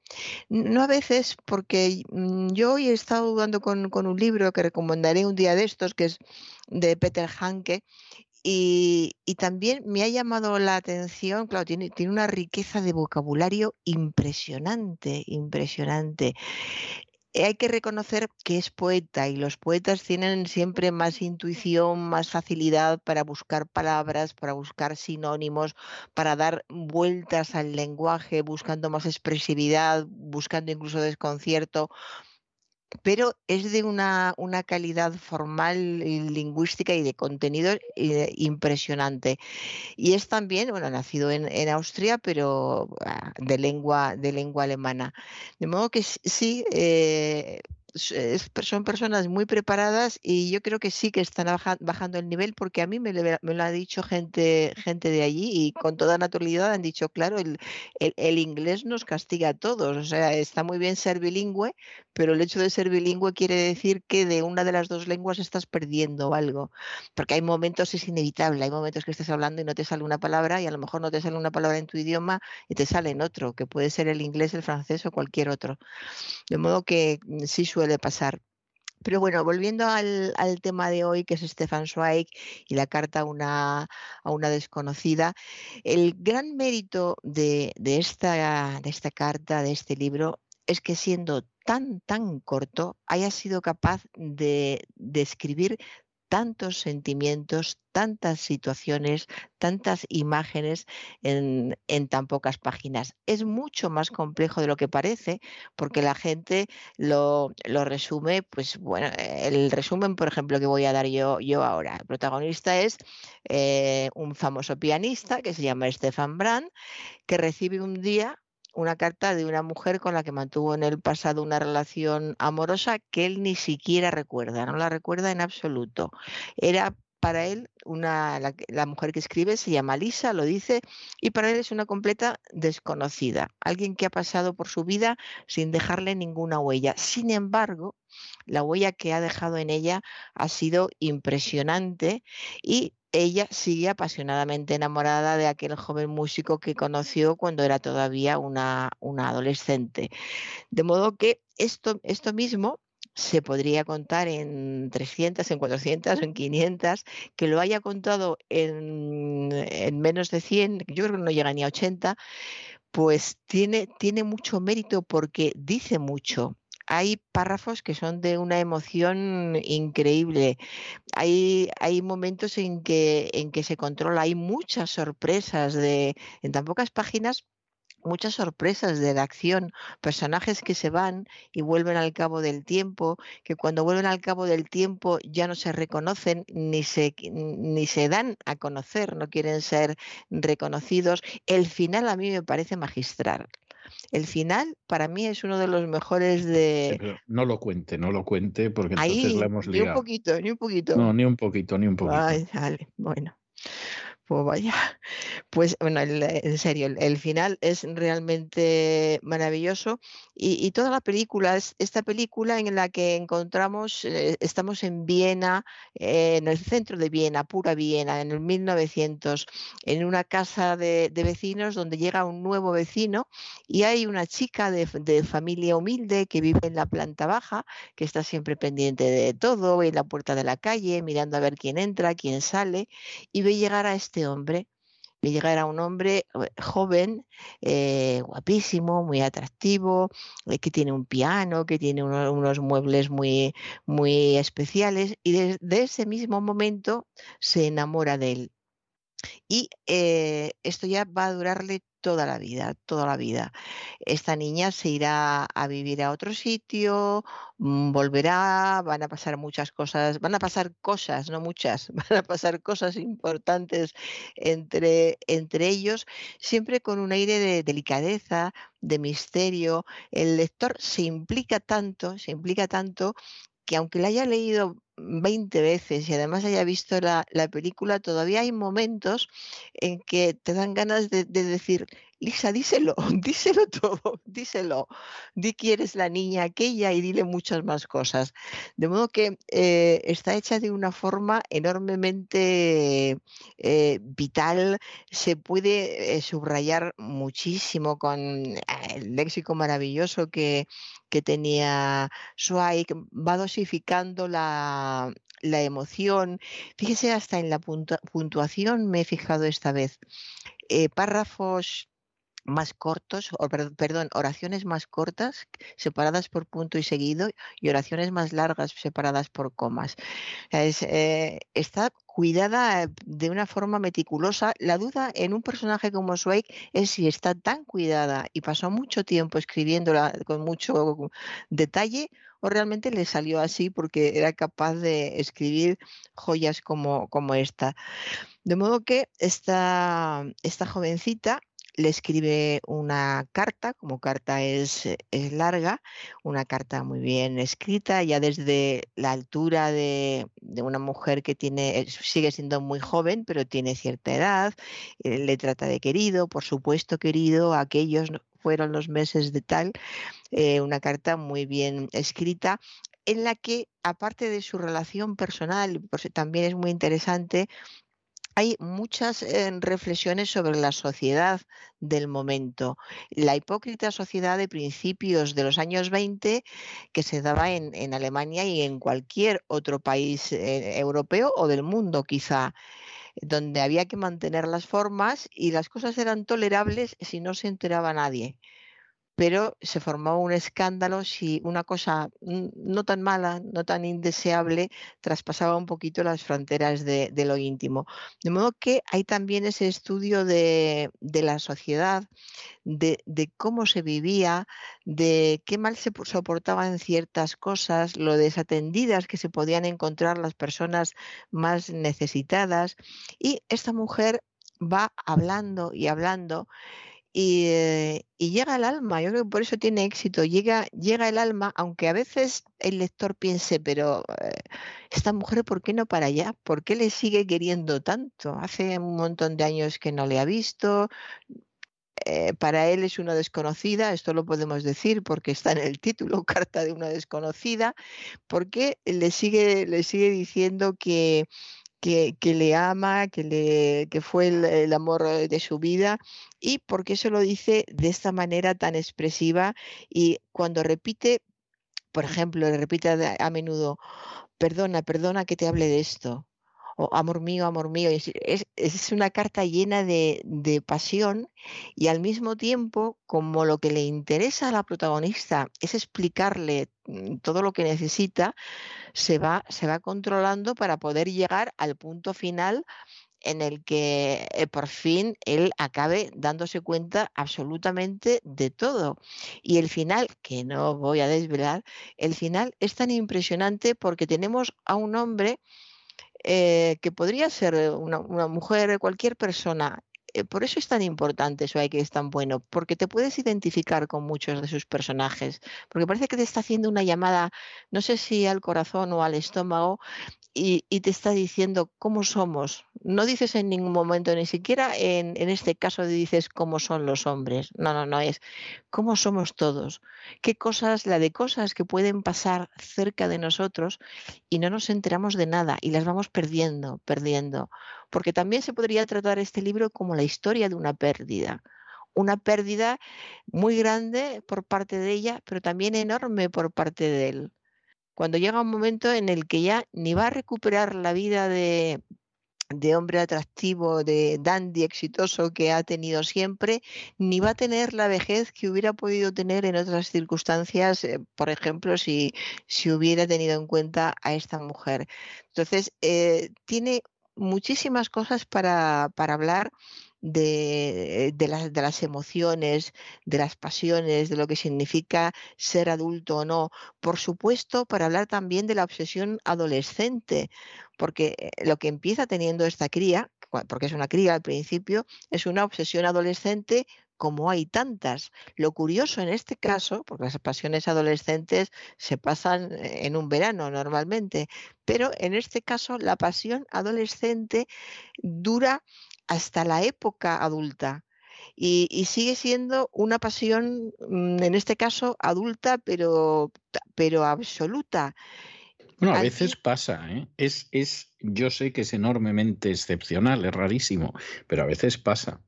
No a veces, porque mm, yo hoy he estado dudando con, un libro que recomendaré un día de estos, que es de Peter Hanke, y, también me ha llamado la atención, claro, tiene, tiene una riqueza de vocabulario impresionante, impresionante hay que reconocer que es poeta y los poetas tienen siempre más intuición, más facilidad para buscar palabras, para buscar sinónimos, para dar vueltas al lenguaje, buscando más expresividad, buscando incluso desconcierto pero es de una, calidad formal, lingüística y de contenido impresionante. Y es también, bueno, nacido en, Austria, pero ah, de lengua, de lengua alemana. De modo que sí, eh, son personas muy preparadas y yo creo que sí que están bajando el nivel porque a mí me, lo ha dicho gente, gente de allí y con toda naturalidad han dicho, claro, el, el, inglés nos castiga a todos. O sea, está muy bien ser bilingüe, pero el hecho de ser bilingüe quiere decir que de una de las dos lenguas estás perdiendo algo. Porque hay momentos, es inevitable, hay momentos que estás hablando y no te sale una palabra y a lo mejor no te sale una palabra en tu idioma y te sale en otro, que puede ser el inglés, el francés o cualquier otro. De modo que mm, sí suele de pasar. Pero bueno, volviendo al, tema de hoy, que es Stefan Zweig y la carta a una, a una desconocida, el gran mérito de, esta, de esta carta, de este libro, es que siendo tan, tan corto, haya sido capaz de describir tantos sentimientos, tantas situaciones, tantas imágenes en, tan pocas páginas. Es mucho más complejo de lo que parece, porque la gente lo, resume, pues bueno, el resumen, por ejemplo, que voy a dar yo, yo ahora. El protagonista es eh, un famoso pianista que se llama Stefan Brand, que recibe un día una carta de una mujer con la que mantuvo en el pasado una relación amorosa que él ni siquiera recuerda, no la recuerda en absoluto. Era para él una, la, mujer que escribe se llama Lisa, lo dice, y para él es una completa desconocida, alguien que ha pasado por su vida sin dejarle ninguna huella. Sin embargo, la huella que ha dejado en ella ha sido impresionante y ella sigue apasionadamente enamorada de aquel joven músico que conoció cuando era todavía una, adolescente. De modo que esto, esto mismo se podría contar en 300, en 400, en 500, que lo haya contado en, en, menos de 100, yo creo que no llega ni a 80, pues tiene, tiene mucho mérito porque dice mucho hay párrafos que son de una emoción increíble. Hay, hay momentos en que, en que se controla, hay muchas sorpresas de, en tan pocas páginas muchas sorpresas de la acción, personajes que se van y vuelven al cabo del tiempo, que cuando vuelven al cabo del tiempo ya no se reconocen ni se, ni se dan a conocer, no quieren ser reconocidos. El final a mí me parece magistral. El final para mí es uno de los mejores de... no lo cuente, no lo cuente porque entonces la hemos liado. Ni un poquito, ni un poquito. No, ni un poquito, ni un poquito. Ay, dale, bueno. Pues vaya, pues bueno, en serio, el, final es realmente maravilloso. Y, toda la película es esta película en la que encontramos, eh, estamos en Viena, eh, en el centro de Viena, pura Viena, en el 1900, en una casa de, vecinos donde llega un nuevo vecino y hay una chica de, de, familia humilde que vive en la planta baja, que está siempre pendiente de todo, en la puerta de la calle, mirando a ver quién entra, quién sale y ve llegar a este este hombre me llega a un hombre eh, joven, eh, guapísimo, muy atractivo, eh, que tiene un piano, que tiene unos muebles muy, muy especiales y desde ese mismo momento se enamora de él. Y esto ya va a durarle toda la vida, toda la vida. Esta niña se irá a vivir a otro sitio, mm, volverá, van a pasar muchas cosas, van a pasar cosas, no muchas, van a pasar cosas importantes entre, entre ellos, siempre con un aire de delicadeza, de misterio. El lector se implica tanto, se implica tanto que aunque la haya leído 20 veces y además haya visto la, película, todavía hay momentos en que te dan ganas de, decir, Lisa, díselo, díselo todo, díselo. Di que eres la niña aquella y dile muchas más cosas. De modo que eh, está hecha de una forma enormemente eh, vital, se puede eh, subrayar muchísimo con el léxico maravilloso que, que tenía Zweig, va dosificando la, la emoción. Fíjese, hasta en la puntuación me he fijado esta vez. Párrafos más cortos, o, perdón, oraciones más cortas separadas por punto y seguido y oraciones más largas separadas por comas. Eh, está cuidada de una forma meticulosa. La duda en un personaje como Zweig es si está tan cuidada y pasó mucho tiempo escribiéndola con mucho detalle o realmente le salió así porque era capaz de escribir joyas como, como esta. De modo que esta, esta jovencita le escribe una carta, como carta es, es, larga, una carta muy bien escrita, ya desde la altura de, de, una mujer que tiene, sigue siendo muy joven, pero tiene cierta edad, eh, le trata de querido, por supuesto querido, aquellos fueron los meses de tal, eh, una carta muy bien escrita en la que, aparte de su relación personal, pues también es muy interesante, hay muchas eh, reflexiones sobre la sociedad del momento. La hipócrita sociedad de principios de los años 20 que se daba en, Alemania y en cualquier otro país eh, europeo o del mundo quizá donde había que mantener las formas y las cosas eran tolerables si no se enteraba nadie pero se formaba un escándalo si una cosa no tan mala, no tan indeseable, traspasaba un poquito las fronteras de, lo íntimo. De modo que hay también ese estudio de, la sociedad, de, cómo se vivía, de qué mal se soportaban ciertas cosas, lo desatendidas que se podían encontrar las personas más necesitadas. Y esta mujer va hablando y hablando eh, y, llega al alma. Yo creo que por eso tiene éxito. Llega, llega el alma, aunque a veces el lector piense, pero eh, esta mujer, ¿por qué no para allá? ¿Por qué le sigue queriendo tanto? Hace un montón de años que no le ha visto. Eh, para él es una desconocida, esto lo podemos decir porque está en el título, carta de una desconocida, porque le sigue, le sigue diciendo que, que, le ama, que, le, que fue el, amor eh, de su vida y por qué se lo dice de esta manera tan expresiva y cuando repite, por ejemplo, le repite a, menudo, perdona, perdona que te hable de esto, o amor mío, amor mío. Es, es, una carta llena de, de, pasión y al mismo tiempo, como lo que le interesa a la protagonista es explicarle mm, todo lo que necesita, se va, se va controlando para poder llegar al punto final en el que eh, por fin él acabe dándose cuenta absolutamente de todo. Y el final, que no voy a desvelar, el final es tan impresionante porque tenemos a un hombre eh, que podría ser una, una mujer, cualquier persona, por eso es tan importante eso hay que es tan bueno, porque te puedes identificar con muchos de sus personajes, porque parece que te está haciendo una llamada, no sé si al corazón o al estómago, y, te está diciendo cómo somos. No dices en ningún momento, ni siquiera en, en, este caso dices cómo son los hombres. No, no, no, es cómo somos todos. Qué cosas, la de cosas que pueden pasar cerca de nosotros y no nos enteramos de nada y las vamos perdiendo, perdiendo. Porque también se podría tratar este libro como la historia de una pérdida una pérdida muy grande por parte de ella, pero también enorme por parte de él cuando llega un momento en el que ya ni va a recuperar la vida de, hombre atractivo, de dandy exitoso que ha tenido siempre, ni va a tener la vejez que hubiera podido tener en otras circunstancias, eh, por ejemplo, si, si, hubiera tenido en cuenta a esta mujer. Entonces, eh, tiene muchísimas cosas para, para hablar de, de, de, las emociones, de las pasiones, de lo que significa ser adulto o no. Por supuesto, para hablar también de la obsesión adolescente, porque eh, lo que empieza teniendo esta cría, porque es una cría al principio, es una obsesión adolescente como hay tantas. Lo curioso en este caso, porque las pasiones adolescentes se pasan eh, en un verano normalmente, pero en este caso la pasión adolescente dura hasta la época adulta. y, sigue siendo una pasión, mm, en este caso adulta, pero, pero absoluta. Bueno, a veces pasa, ¿eh? Es, es, yo sé que es enormemente excepcional, es rarísimo, pero a veces pasa.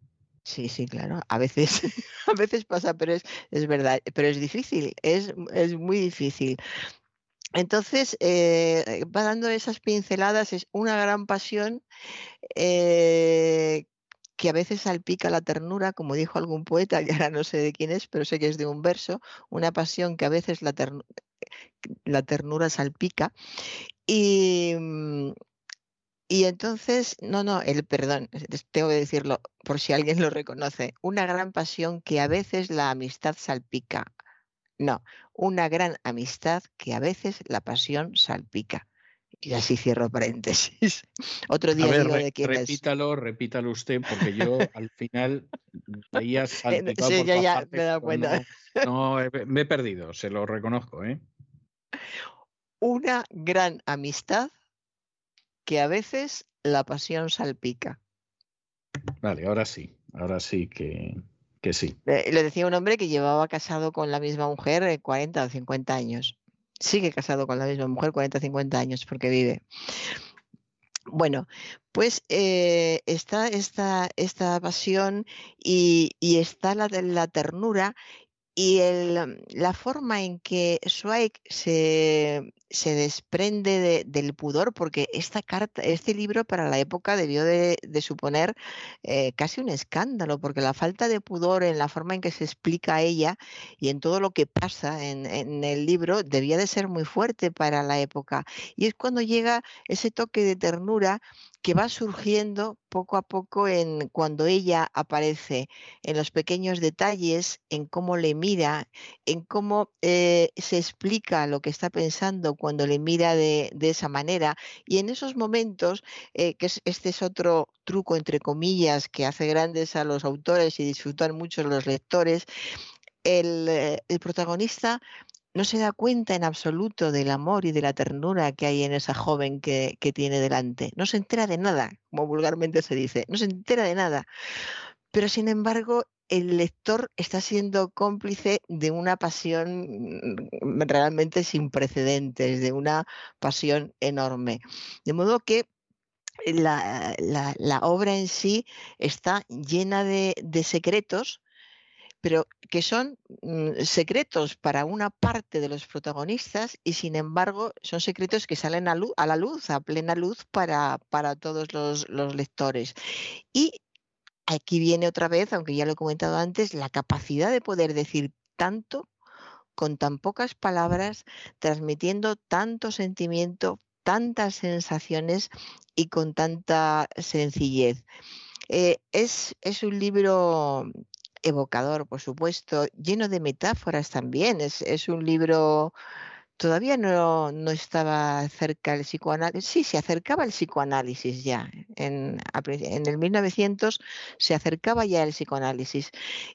Sí, sí, claro. A veces, a veces pasa, pero es, es verdad, pero es difícil, es, es muy difícil. Entonces, eh, va dando esas pinceladas, es una gran pasión eh, que a veces salpica la ternura, como dijo algún poeta, que ahora no sé de quién es, pero sé que es de un verso, una pasión que a veces la, la ternura salpica. Y, mm, y entonces, no, no, el perdón, tengo que decirlo por si alguien lo reconoce, una gran pasión que a veces la amistad salpica. No, una gran amistad que a veces la pasión salpica. Y así cierro paréntesis. Otro día digo de quién repítalo, repítalo usted, porque yo al final veía salpicado sí, ya, ya me he dado cuenta. No, me he perdido, se lo reconozco, ¿eh? Una gran amistad que a veces la pasión salpica. Vale, ahora sí, ahora sí que, que sí. Le decía un hombre que llevaba casado con la misma mujer 40 o 50 años. Sigue casado con la misma mujer 40 o 50 años porque vive. Bueno, pues eh, está esta, esta pasión y, y está la, la ternura y el, la forma en que Zweig se, se desprende del pudor, porque esta carta, este libro para la época debió de, suponer eh, casi un escándalo, porque la falta de pudor en la forma en que se explica a ella y en todo lo que pasa en, el libro debía de ser muy fuerte para la época. Y es cuando llega ese toque de ternura que va surgiendo poco a poco en cuando ella aparece, en los pequeños detalles, en cómo le mira, en cómo eh, se explica lo que está pensando cuando le mira de, esa manera. Y en esos momentos, eh, que este es otro truco, entre comillas, que hace grandes a los autores y disfrutan mucho los lectores, el, eh, el protagonista no se da cuenta en absoluto del amor y de la ternura que hay en esa joven que, tiene delante. No se entera de nada, como vulgarmente se dice, no se entera de nada. Pero sin embargo, el lector está siendo cómplice de una pasión mm, realmente sin precedentes, de una pasión enorme. De modo que la, obra en sí está llena de secretos pero que son mm, secretos para una parte de los protagonistas y sin embargo son secretos que salen a, la luz, a plena luz para, todos los, lectores. Y aquí viene otra vez, aunque ya lo he comentado antes, la capacidad de poder decir tanto con tan pocas palabras, transmitiendo tanto sentimiento, tantas sensaciones y con tanta sencillez. Eh, es, es, un libro evocador, por supuesto, lleno de metáforas también. Es, es un libro, todavía no, no, estaba cerca el psicoanálisis, sí, se acercaba el psicoanálisis ya. En, en el 1900 se acercaba ya el psicoanálisis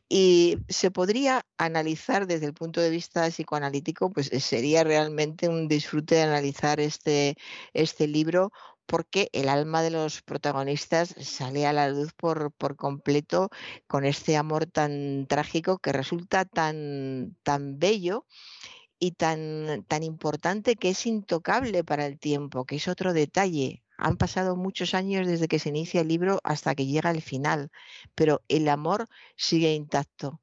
y se podría analizar desde el punto de vista psicoanalítico, pues sería realmente un disfrute de analizar este, este libro porque el alma de los protagonistas sale a la luz por, por completo con este amor tan trágico que resulta tan, tan bello y tan, tan importante que es intocable para el tiempo, que es otro detalle. Han pasado muchos años desde que se inicia el libro hasta que llega el final, pero el amor sigue intacto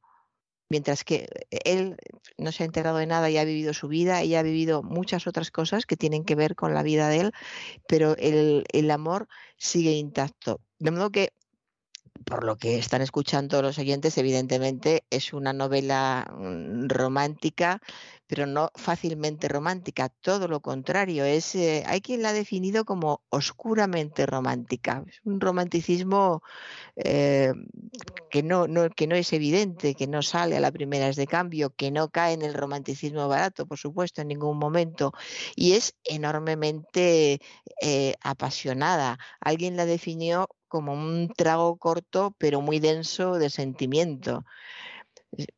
mientras que él no se ha enterado de nada y ha vivido su vida, ella ha vivido muchas otras cosas que tienen que ver con la vida de él, pero el, el amor sigue intacto. De modo que por lo que están escuchando los oyentes, evidentemente es una novela mm, romántica, pero no fácilmente romántica, todo lo contrario, es, eh, hay quien la ha definido como oscuramente romántica, es un romanticismo eh, que, no, que no es evidente, que no sale a la primera de cambio, que no cae en el romanticismo barato, por supuesto, en ningún momento, y es enormemente eh, apasionada. Alguien la definió como un trago corto pero muy denso de sentimiento.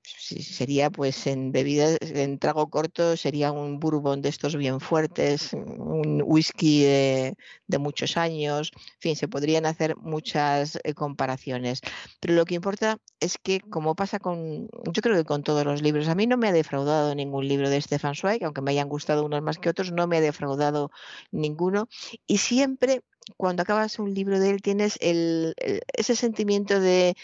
sería pues en bebidas, en trago corto sería un bourbon de estos bien fuertes, un whisky de, muchos años, en fin, se podrían hacer muchas eh, comparaciones. Pero lo que importa es que como pasa con, yo creo que con todos los libros, a mí no me ha defraudado ningún libro de Stefan Zweig, aunque me hayan gustado unos más que otros, no me ha defraudado ninguno y siempre cuando acabas un libro de él tienes ese sentimiento de,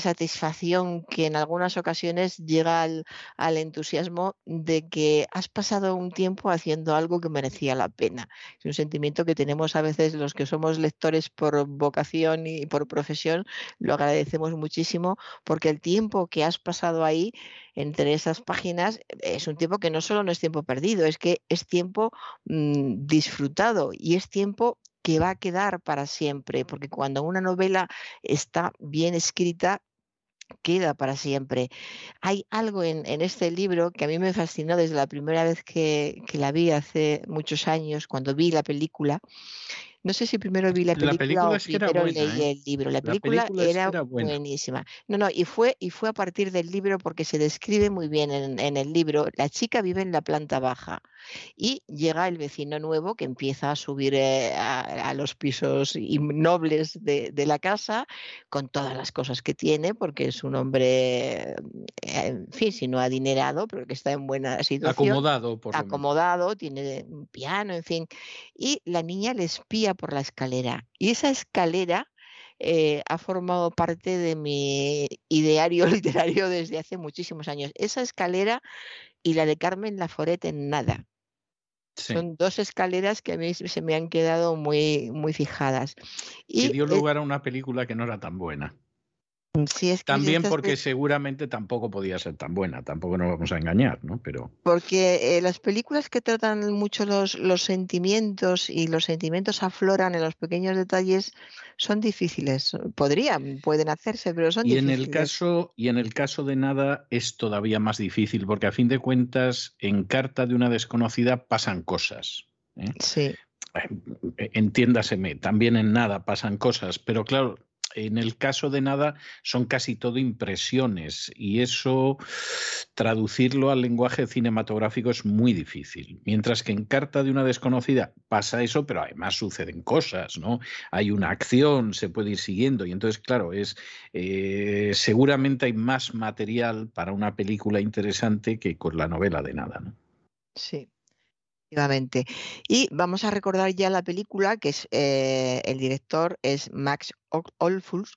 satisfacción que en algunas ocasiones llega al, entusiasmo de que has pasado un tiempo haciendo algo que merecía la pena. Es un sentimiento que tenemos a veces los que somos lectores por vocación y por profesión, lo agradecemos muchísimo porque el tiempo que has pasado ahí entre esas páginas es un tiempo que no solo no es tiempo perdido, es que es tiempo mm, disfrutado y es tiempo que va a quedar para siempre, porque cuando una novela está bien escrita, queda para siempre. Hay algo en, este libro que a mí me fascinó desde la primera vez que, que, la vi hace muchos años, cuando vi la película, no sé si primero vi la película, o primero leí ¿eh? el libro. La película, era, buenísima. No, no, y fue, y fue a partir del libro porque se describe muy bien en, el libro. La chica vive en la planta baja y llega el vecino nuevo que empieza a subir eh, a, los pisos innobles de, de, la casa con todas las cosas que tiene, porque es un hombre, en fin, si no adinerado, pero que está en buena situación. Acomodado, por Acomodado, tiene un piano, en fin. Y la niña le espía por la escalera. Y esa escalera eh, ha formado parte de mi ideario literario desde hace muchísimos años. Esa escalera y la de Carmen Laforet en nada. Son dos escaleras que a mí se me han quedado muy, muy fijadas. Y dio lugar a una película que no era tan buena. Mm, También porque seguramente tampoco podía ser tan buena, tampoco nos vamos a engañar, ¿no? Pero... Porque eh, las películas que tratan mucho los, los sentimientos y los sentimientos afloran en los pequeños detalles son difíciles. Podrían, pueden hacerse, pero son y difíciles. En el caso, y en el caso de nada es todavía más difícil, porque a fin de cuentas, en Carta de una desconocida pasan cosas. ¿eh? Sí. Eh, entiéndaseme, también en nada pasan cosas, pero claro, en el caso de nada son casi todo impresiones y eso traducirlo al lenguaje cinematográfico es muy difícil. Mientras que en Carta de una desconocida pasa eso, pero además suceden cosas, ¿no? Hay una acción, se puede ir siguiendo y entonces, claro, es eh, seguramente hay más material para una película interesante que con la novela de nada, ¿no? Sí. Efectivamente. Y vamos a recordar ya la película, que es eh, el director es Max Ophuls.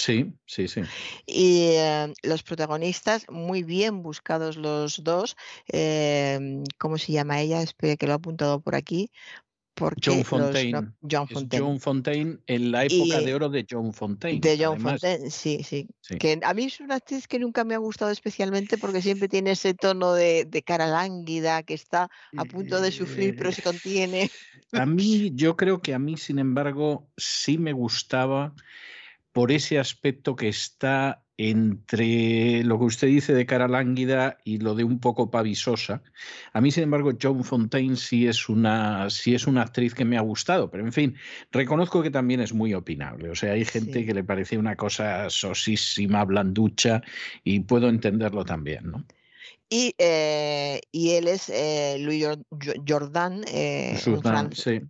Sí, sí, sí. Y eh, los protagonistas, muy bien buscados los dos. Eh, ¿Cómo se llama ella? Espera que lo he apuntado por aquí. John Fontaine. John Fontaine. en la época de oro de John Fontaine. De John Fontaine, sí, sí, Que a mí es una actriz que nunca me ha gustado especialmente porque siempre tiene ese tono de, cara lánguida que está a punto de sufrir pero se contiene. A mí, yo creo que a mí, sin embargo, sí me gustaba por ese aspecto que está entre lo que usted dice de cara lánguida y lo de un poco pavisosa. A mí, sin embargo, Joan Fontaine sí es una, sí es una actriz que me ha gustado, pero en fin, reconozco que también es muy opinable. O sea, hay gente que le parece una cosa sosísima, blanducha, y puedo entenderlo también, ¿no? Y, eh, y él es eh, Louis Jordan, eh,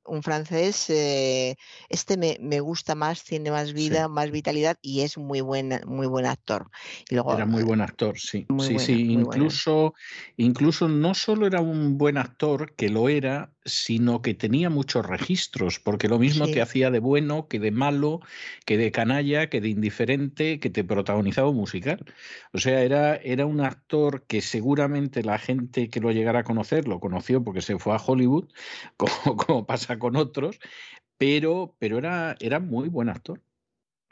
un, francés. este me, me, gusta más, tiene más vida, más vitalidad y es muy buen, muy buen actor. Y luego, era muy buen actor, sí. Sí, sí, incluso, incluso no solo era un buen actor, que lo era, sino que tenía muchos registros, porque lo mismo te hacía de bueno que de malo, que de canalla, que de indiferente, que te protagonizaba un musical. O sea, era, era un actor que seguramente la gente que lo llegara a conocer lo conoció porque se fue a Hollywood, como, pasa con otros, pero, pero era, era muy buen actor.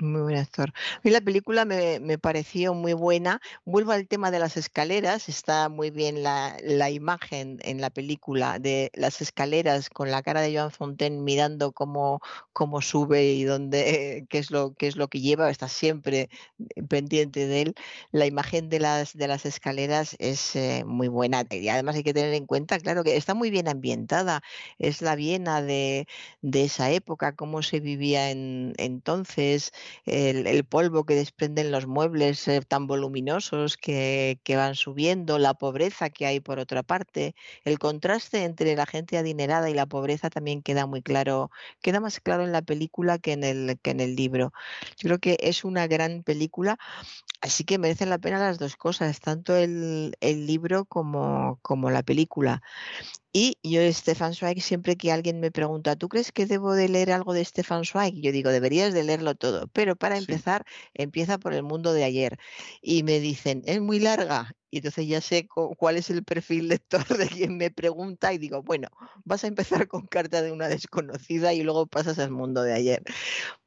Muy buen actor. A mí la película me, me, pareció muy buena. Vuelvo al tema de las escaleras. Está muy bien la, la, imagen en la película de las escaleras con la cara de Joan Fontaine mirando cómo, cómo sube y dónde, qué, es lo, qué es lo que lleva. Está siempre pendiente de él. La imagen de las, de las escaleras es eh, muy buena. Y además hay que tener en cuenta, claro, que está muy bien ambientada. Es la Viena de, de esa época, cómo se vivía en, entonces el, polvo que desprenden los muebles eh, tan voluminosos que, que, van subiendo, la pobreza que hay por otra parte, el contraste entre la gente adinerada y la pobreza también queda muy claro, queda más claro en la película que en el, que en el libro. Yo creo que es una gran película, así que merecen la pena las dos cosas, tanto el, el libro como, como la película. Y yo, Stefan Zweig, siempre que alguien me pregunta, ¿tú crees que debo de leer algo de Stefan Zweig? Yo digo, deberías de leerlo todo. Pero para empezar, empieza por el mundo de ayer. Y me dicen, es muy larga y entonces ya sé cuál es el perfil lector de quien me pregunta y digo, bueno, vas a empezar con carta de una desconocida y luego pasas al mundo de ayer.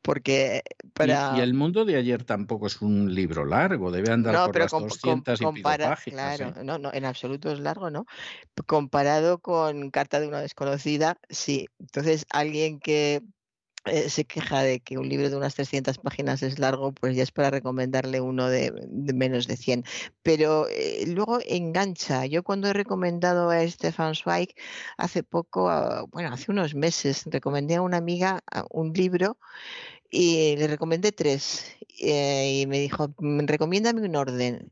Porque para... Y, el mundo de ayer tampoco es un libro largo, debe andar por las 200 y páginas. Claro, ¿eh? no, no, en absoluto es largo, ¿no? Comparado con carta de una desconocida, sí. Entonces, alguien que eh, se queja de que un libro de unas 300 páginas es largo, pues ya es para recomendarle uno de, menos de 100. Pero eh, luego engancha. Yo cuando he recomendado a Stefan Zweig hace poco, ah, bueno, hace unos meses, recomendé a una amiga ah, un libro y le recomendé tres. Eh, y me dijo, mm, recomiéndame un orden.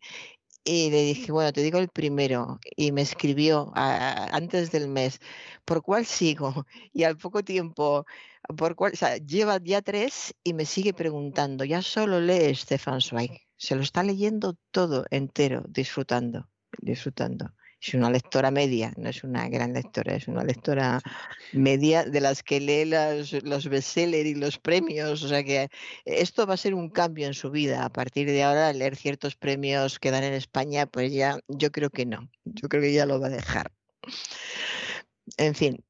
Y le dije, bueno, te digo el primero. Y me escribió antes del mes, ¿por cuál sigo? Y al poco tiempo, ¿por cuál? O sea, lleva ya tres y me sigue preguntando. Ya solo lee Stefan Zweig. Se lo está leyendo todo entero, disfrutando, disfrutando es una lectora media, no es una gran lectora, es una lectora media de las que lee los, los bestsellers y los premios. O sea que esto va a ser un cambio en su vida. A partir de ahora, leer ciertos premios que dan en España, pues ya yo creo que no. Yo creo que ya lo va a dejar. En fin,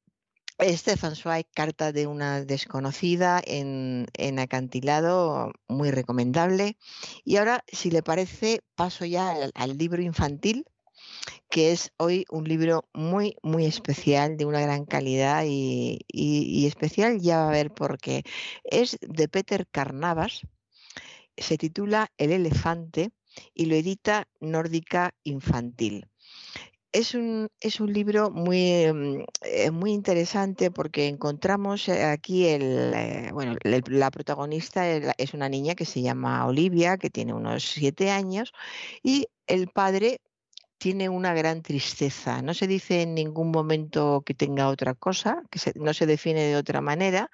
Stefan Zweig, Carta de una desconocida en, acantilado, muy recomendable. Y ahora, si le parece, paso ya al libro infantil, que es hoy un libro muy, muy especial, de una gran calidad y, especial, ya va a ver por qué. Es de Peter Carnavas, se titula El elefante y lo edita Nórdica Infantil. Es un, es un, libro muy, mm, eh, muy interesante porque encontramos eh, aquí el, eh, bueno, la protagonista es una niña que se llama Olivia, que tiene unos siete años, y el padre tiene una gran tristeza. No se dice en ningún momento que tenga otra cosa, que no se define de otra manera.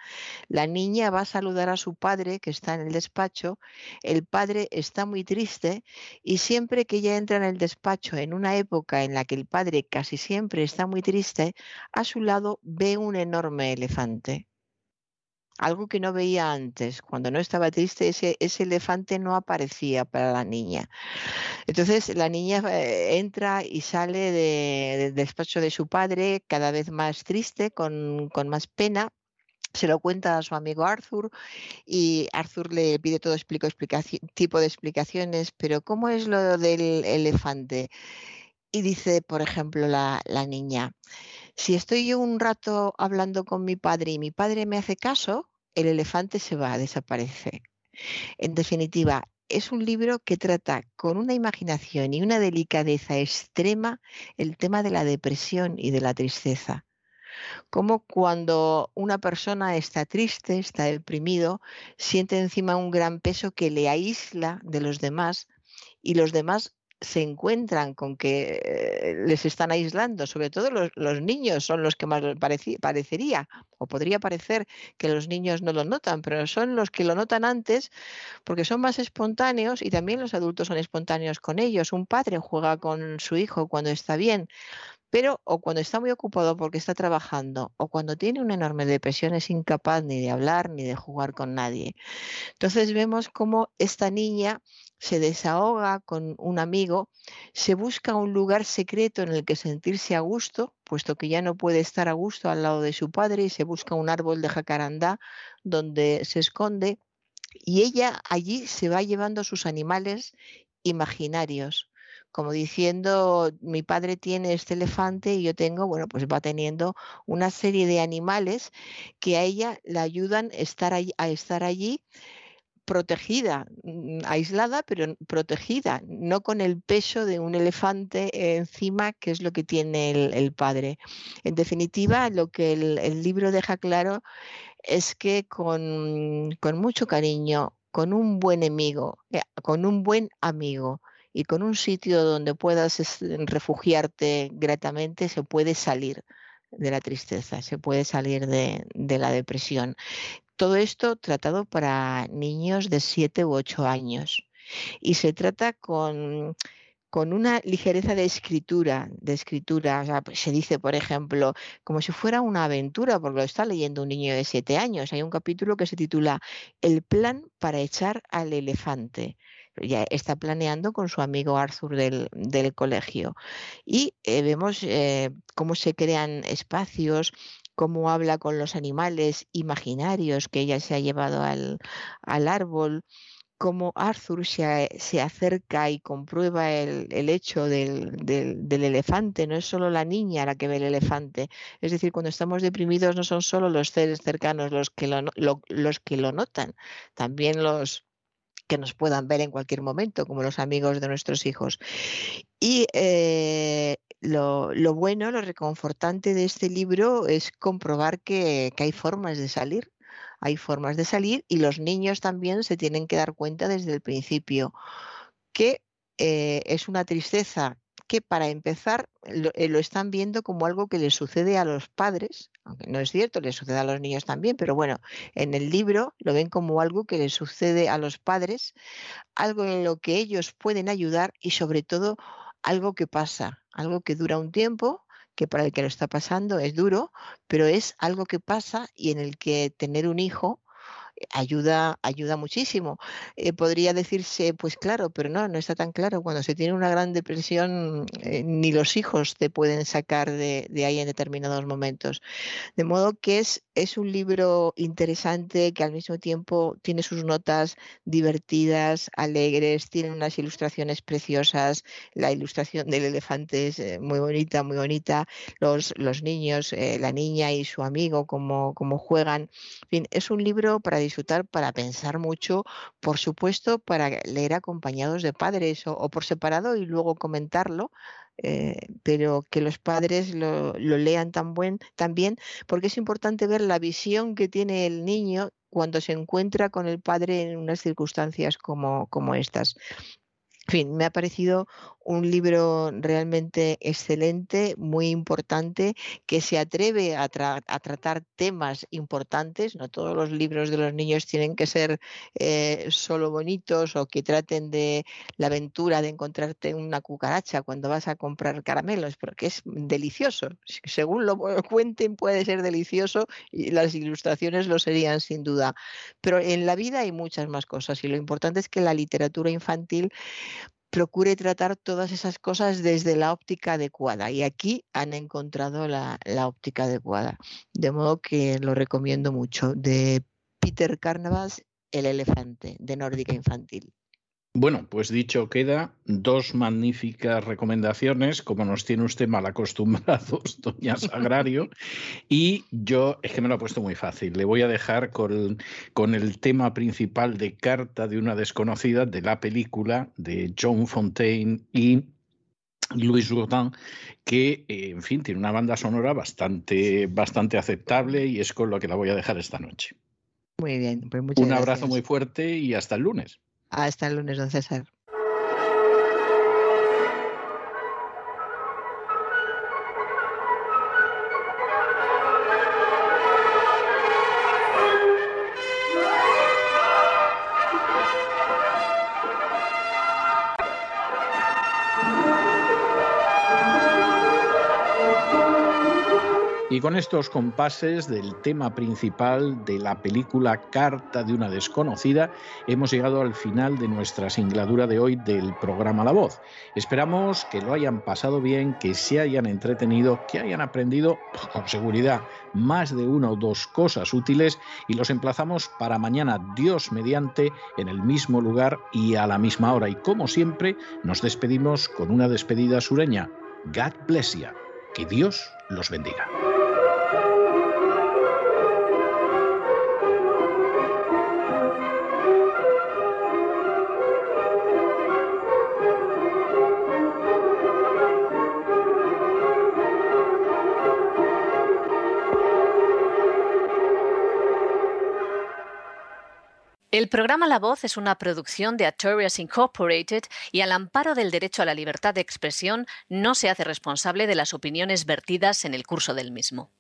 La niña va a saludar a su padre que está en el despacho. El padre está muy triste y siempre que ella entra en el despacho en una época en la que el padre casi siempre está muy triste, a su lado ve un enorme elefante algo que no veía antes. Cuando no estaba triste, ese, ese elefante no aparecía para la niña. Entonces la niña eh, entra y sale del despacho de su padre cada vez más triste, con, con más pena, se lo cuenta a su amigo Arthur y Arthur le pide todo explico, tipo de explicaciones, pero ¿cómo es lo del elefante? Y dice, por ejemplo, la, la niña, si estoy yo un rato hablando con mi padre y mi padre me hace caso, el elefante se va, desaparece. En definitiva, es un libro que trata con una imaginación y una delicadeza extrema el tema de la depresión y de la tristeza. Como cuando una persona está triste, está deprimido, siente encima un gran peso que le aísla de los demás y los demás se encuentran con que eh, les están aislando, sobre todo los, niños son los que más parecería, o podría parecer que los niños no lo notan, pero son los que lo notan antes porque son más espontáneos y también los adultos son espontáneos con ellos. Un padre juega con su hijo cuando está bien, pero o cuando está muy ocupado porque está trabajando o cuando tiene una enorme depresión es incapaz ni de hablar ni de jugar con nadie. Entonces vemos cómo esta niña se desahoga con un amigo, se busca un lugar secreto en el que sentirse a gusto, puesto que ya no puede estar a gusto al lado de su padre y se busca un árbol de jacarandá donde se esconde y ella allí se va llevando sus animales imaginarios como diciendo, mi padre tiene este elefante y yo tengo, bueno, pues va teniendo una serie de animales que a ella le ayudan estar a estar allí protegida, mm, aislada, pero protegida, no con el peso de un elefante encima, que es lo que tiene el, padre. En definitiva, lo que el, libro deja claro es que con, mucho cariño, con un buen amigo, eh, con un buen amigo y con un sitio donde puedas refugiarte gratamente, se puede salir de la tristeza, se puede salir de, de la depresión. Todo esto tratado para niños de 7 u 8 años. Y se trata con con una ligereza de escritura, de escritura, pues, se dice, por ejemplo, como si fuera una aventura, porque lo está leyendo un niño de siete años. Hay un capítulo que se titula El plan para echar al elefante. Ya está planeando con su amigo Arthur del, colegio. Y eh, vemos eh, cómo se crean espacios, cómo habla con los animales imaginarios que ella se ha llevado al, al árbol cómo Arthur se, se, acerca y comprueba el, el hecho del, del, elefante, no es solo la niña la que ve el elefante. Es decir, cuando estamos deprimidos no son solo los seres cercanos los que lo, lo, los que lo notan, también los que nos puedan ver en cualquier momento, como los amigos de nuestros hijos. Y eh, lo, lo, bueno, lo reconfortante de este libro es comprobar que, hay formas de salir hay formas de salir y los niños también se tienen que dar cuenta desde el principio que eh, es una tristeza que para empezar eh, lo, están viendo como algo que les sucede a los padres, aunque no es cierto, les sucede a los niños también, pero bueno, en el libro lo ven como algo que les sucede a los padres, algo en lo que ellos pueden ayudar y sobre todo algo que pasa, algo que dura un tiempo que para el que lo está pasando es duro, pero es algo que pasa y en el que tener un hijo ayuda, ayuda muchísimo. Eh, podría decirse, pues claro, pero no, no está tan claro. Cuando se tiene una gran depresión, eh, ni los hijos te pueden sacar de, de, ahí en determinados momentos. De modo que es, es un libro interesante que al mismo tiempo tiene sus notas divertidas, alegres, tiene unas ilustraciones preciosas. La ilustración del elefante es eh, muy bonita, muy bonita. Los, los niños, la niña y su amigo, como, como juegan. En fin, es un libro para disfrutar, para pensar mucho, por supuesto, para leer acompañados de padres o, por separado y luego comentarlo. Eh, pero que los padres lo, lean tan buen, también, porque es importante ver la visión que tiene el niño cuando se encuentra con el padre en unas circunstancias como, como estas. En fin, me ha parecido un libro realmente excelente, muy importante, que se atreve a, tratar temas importantes. No todos los libros de los niños tienen que ser eh, solo bonitos o que traten de la aventura de encontrarte una cucaracha cuando vas a comprar caramelos, porque es delicioso. Según lo cuenten puede ser delicioso y las ilustraciones lo serían sin duda. Pero en la vida hay muchas más cosas y lo importante es que la literatura infantil procure tratar todas esas cosas desde la óptica adecuada. Y aquí han encontrado la, óptica adecuada. De modo que lo recomiendo mucho. De Peter Carnavas, El elefante, de Nórdica Infantil. Bueno, pues dicho queda, dos magníficas recomendaciones, como nos tiene usted mal acostumbrados, doña Sagrario, y yo, es que me lo he puesto muy fácil, le voy a dejar con, con el tema principal de Carta de una desconocida de la película de John Fontaine y Luis Jourdan, que, eh, en fin, tiene una banda sonora bastante, bastante aceptable y es con lo que la voy a dejar esta noche. Muy bien, pues muchas Un abrazo muy fuerte y hasta el lunes. Hasta el lunes, don César. Y con estos compases del tema principal de la película Carta de una desconocida, hemos llegado al final de nuestra singladura de hoy del programa La Voz. Esperamos que lo hayan pasado bien, que se hayan entretenido, que hayan aprendido con seguridad más de una o dos cosas útiles y los emplazamos para mañana, Dios mediante, en el mismo lugar y a la misma hora. Y como siempre, nos despedimos con una despedida sureña. God bless you. Que Dios los bendiga. El programa La Voz es una producción de Artorias Incorporated y al amparo del derecho a la libertad de expresión no se hace responsable de las opiniones vertidas en el curso del mismo.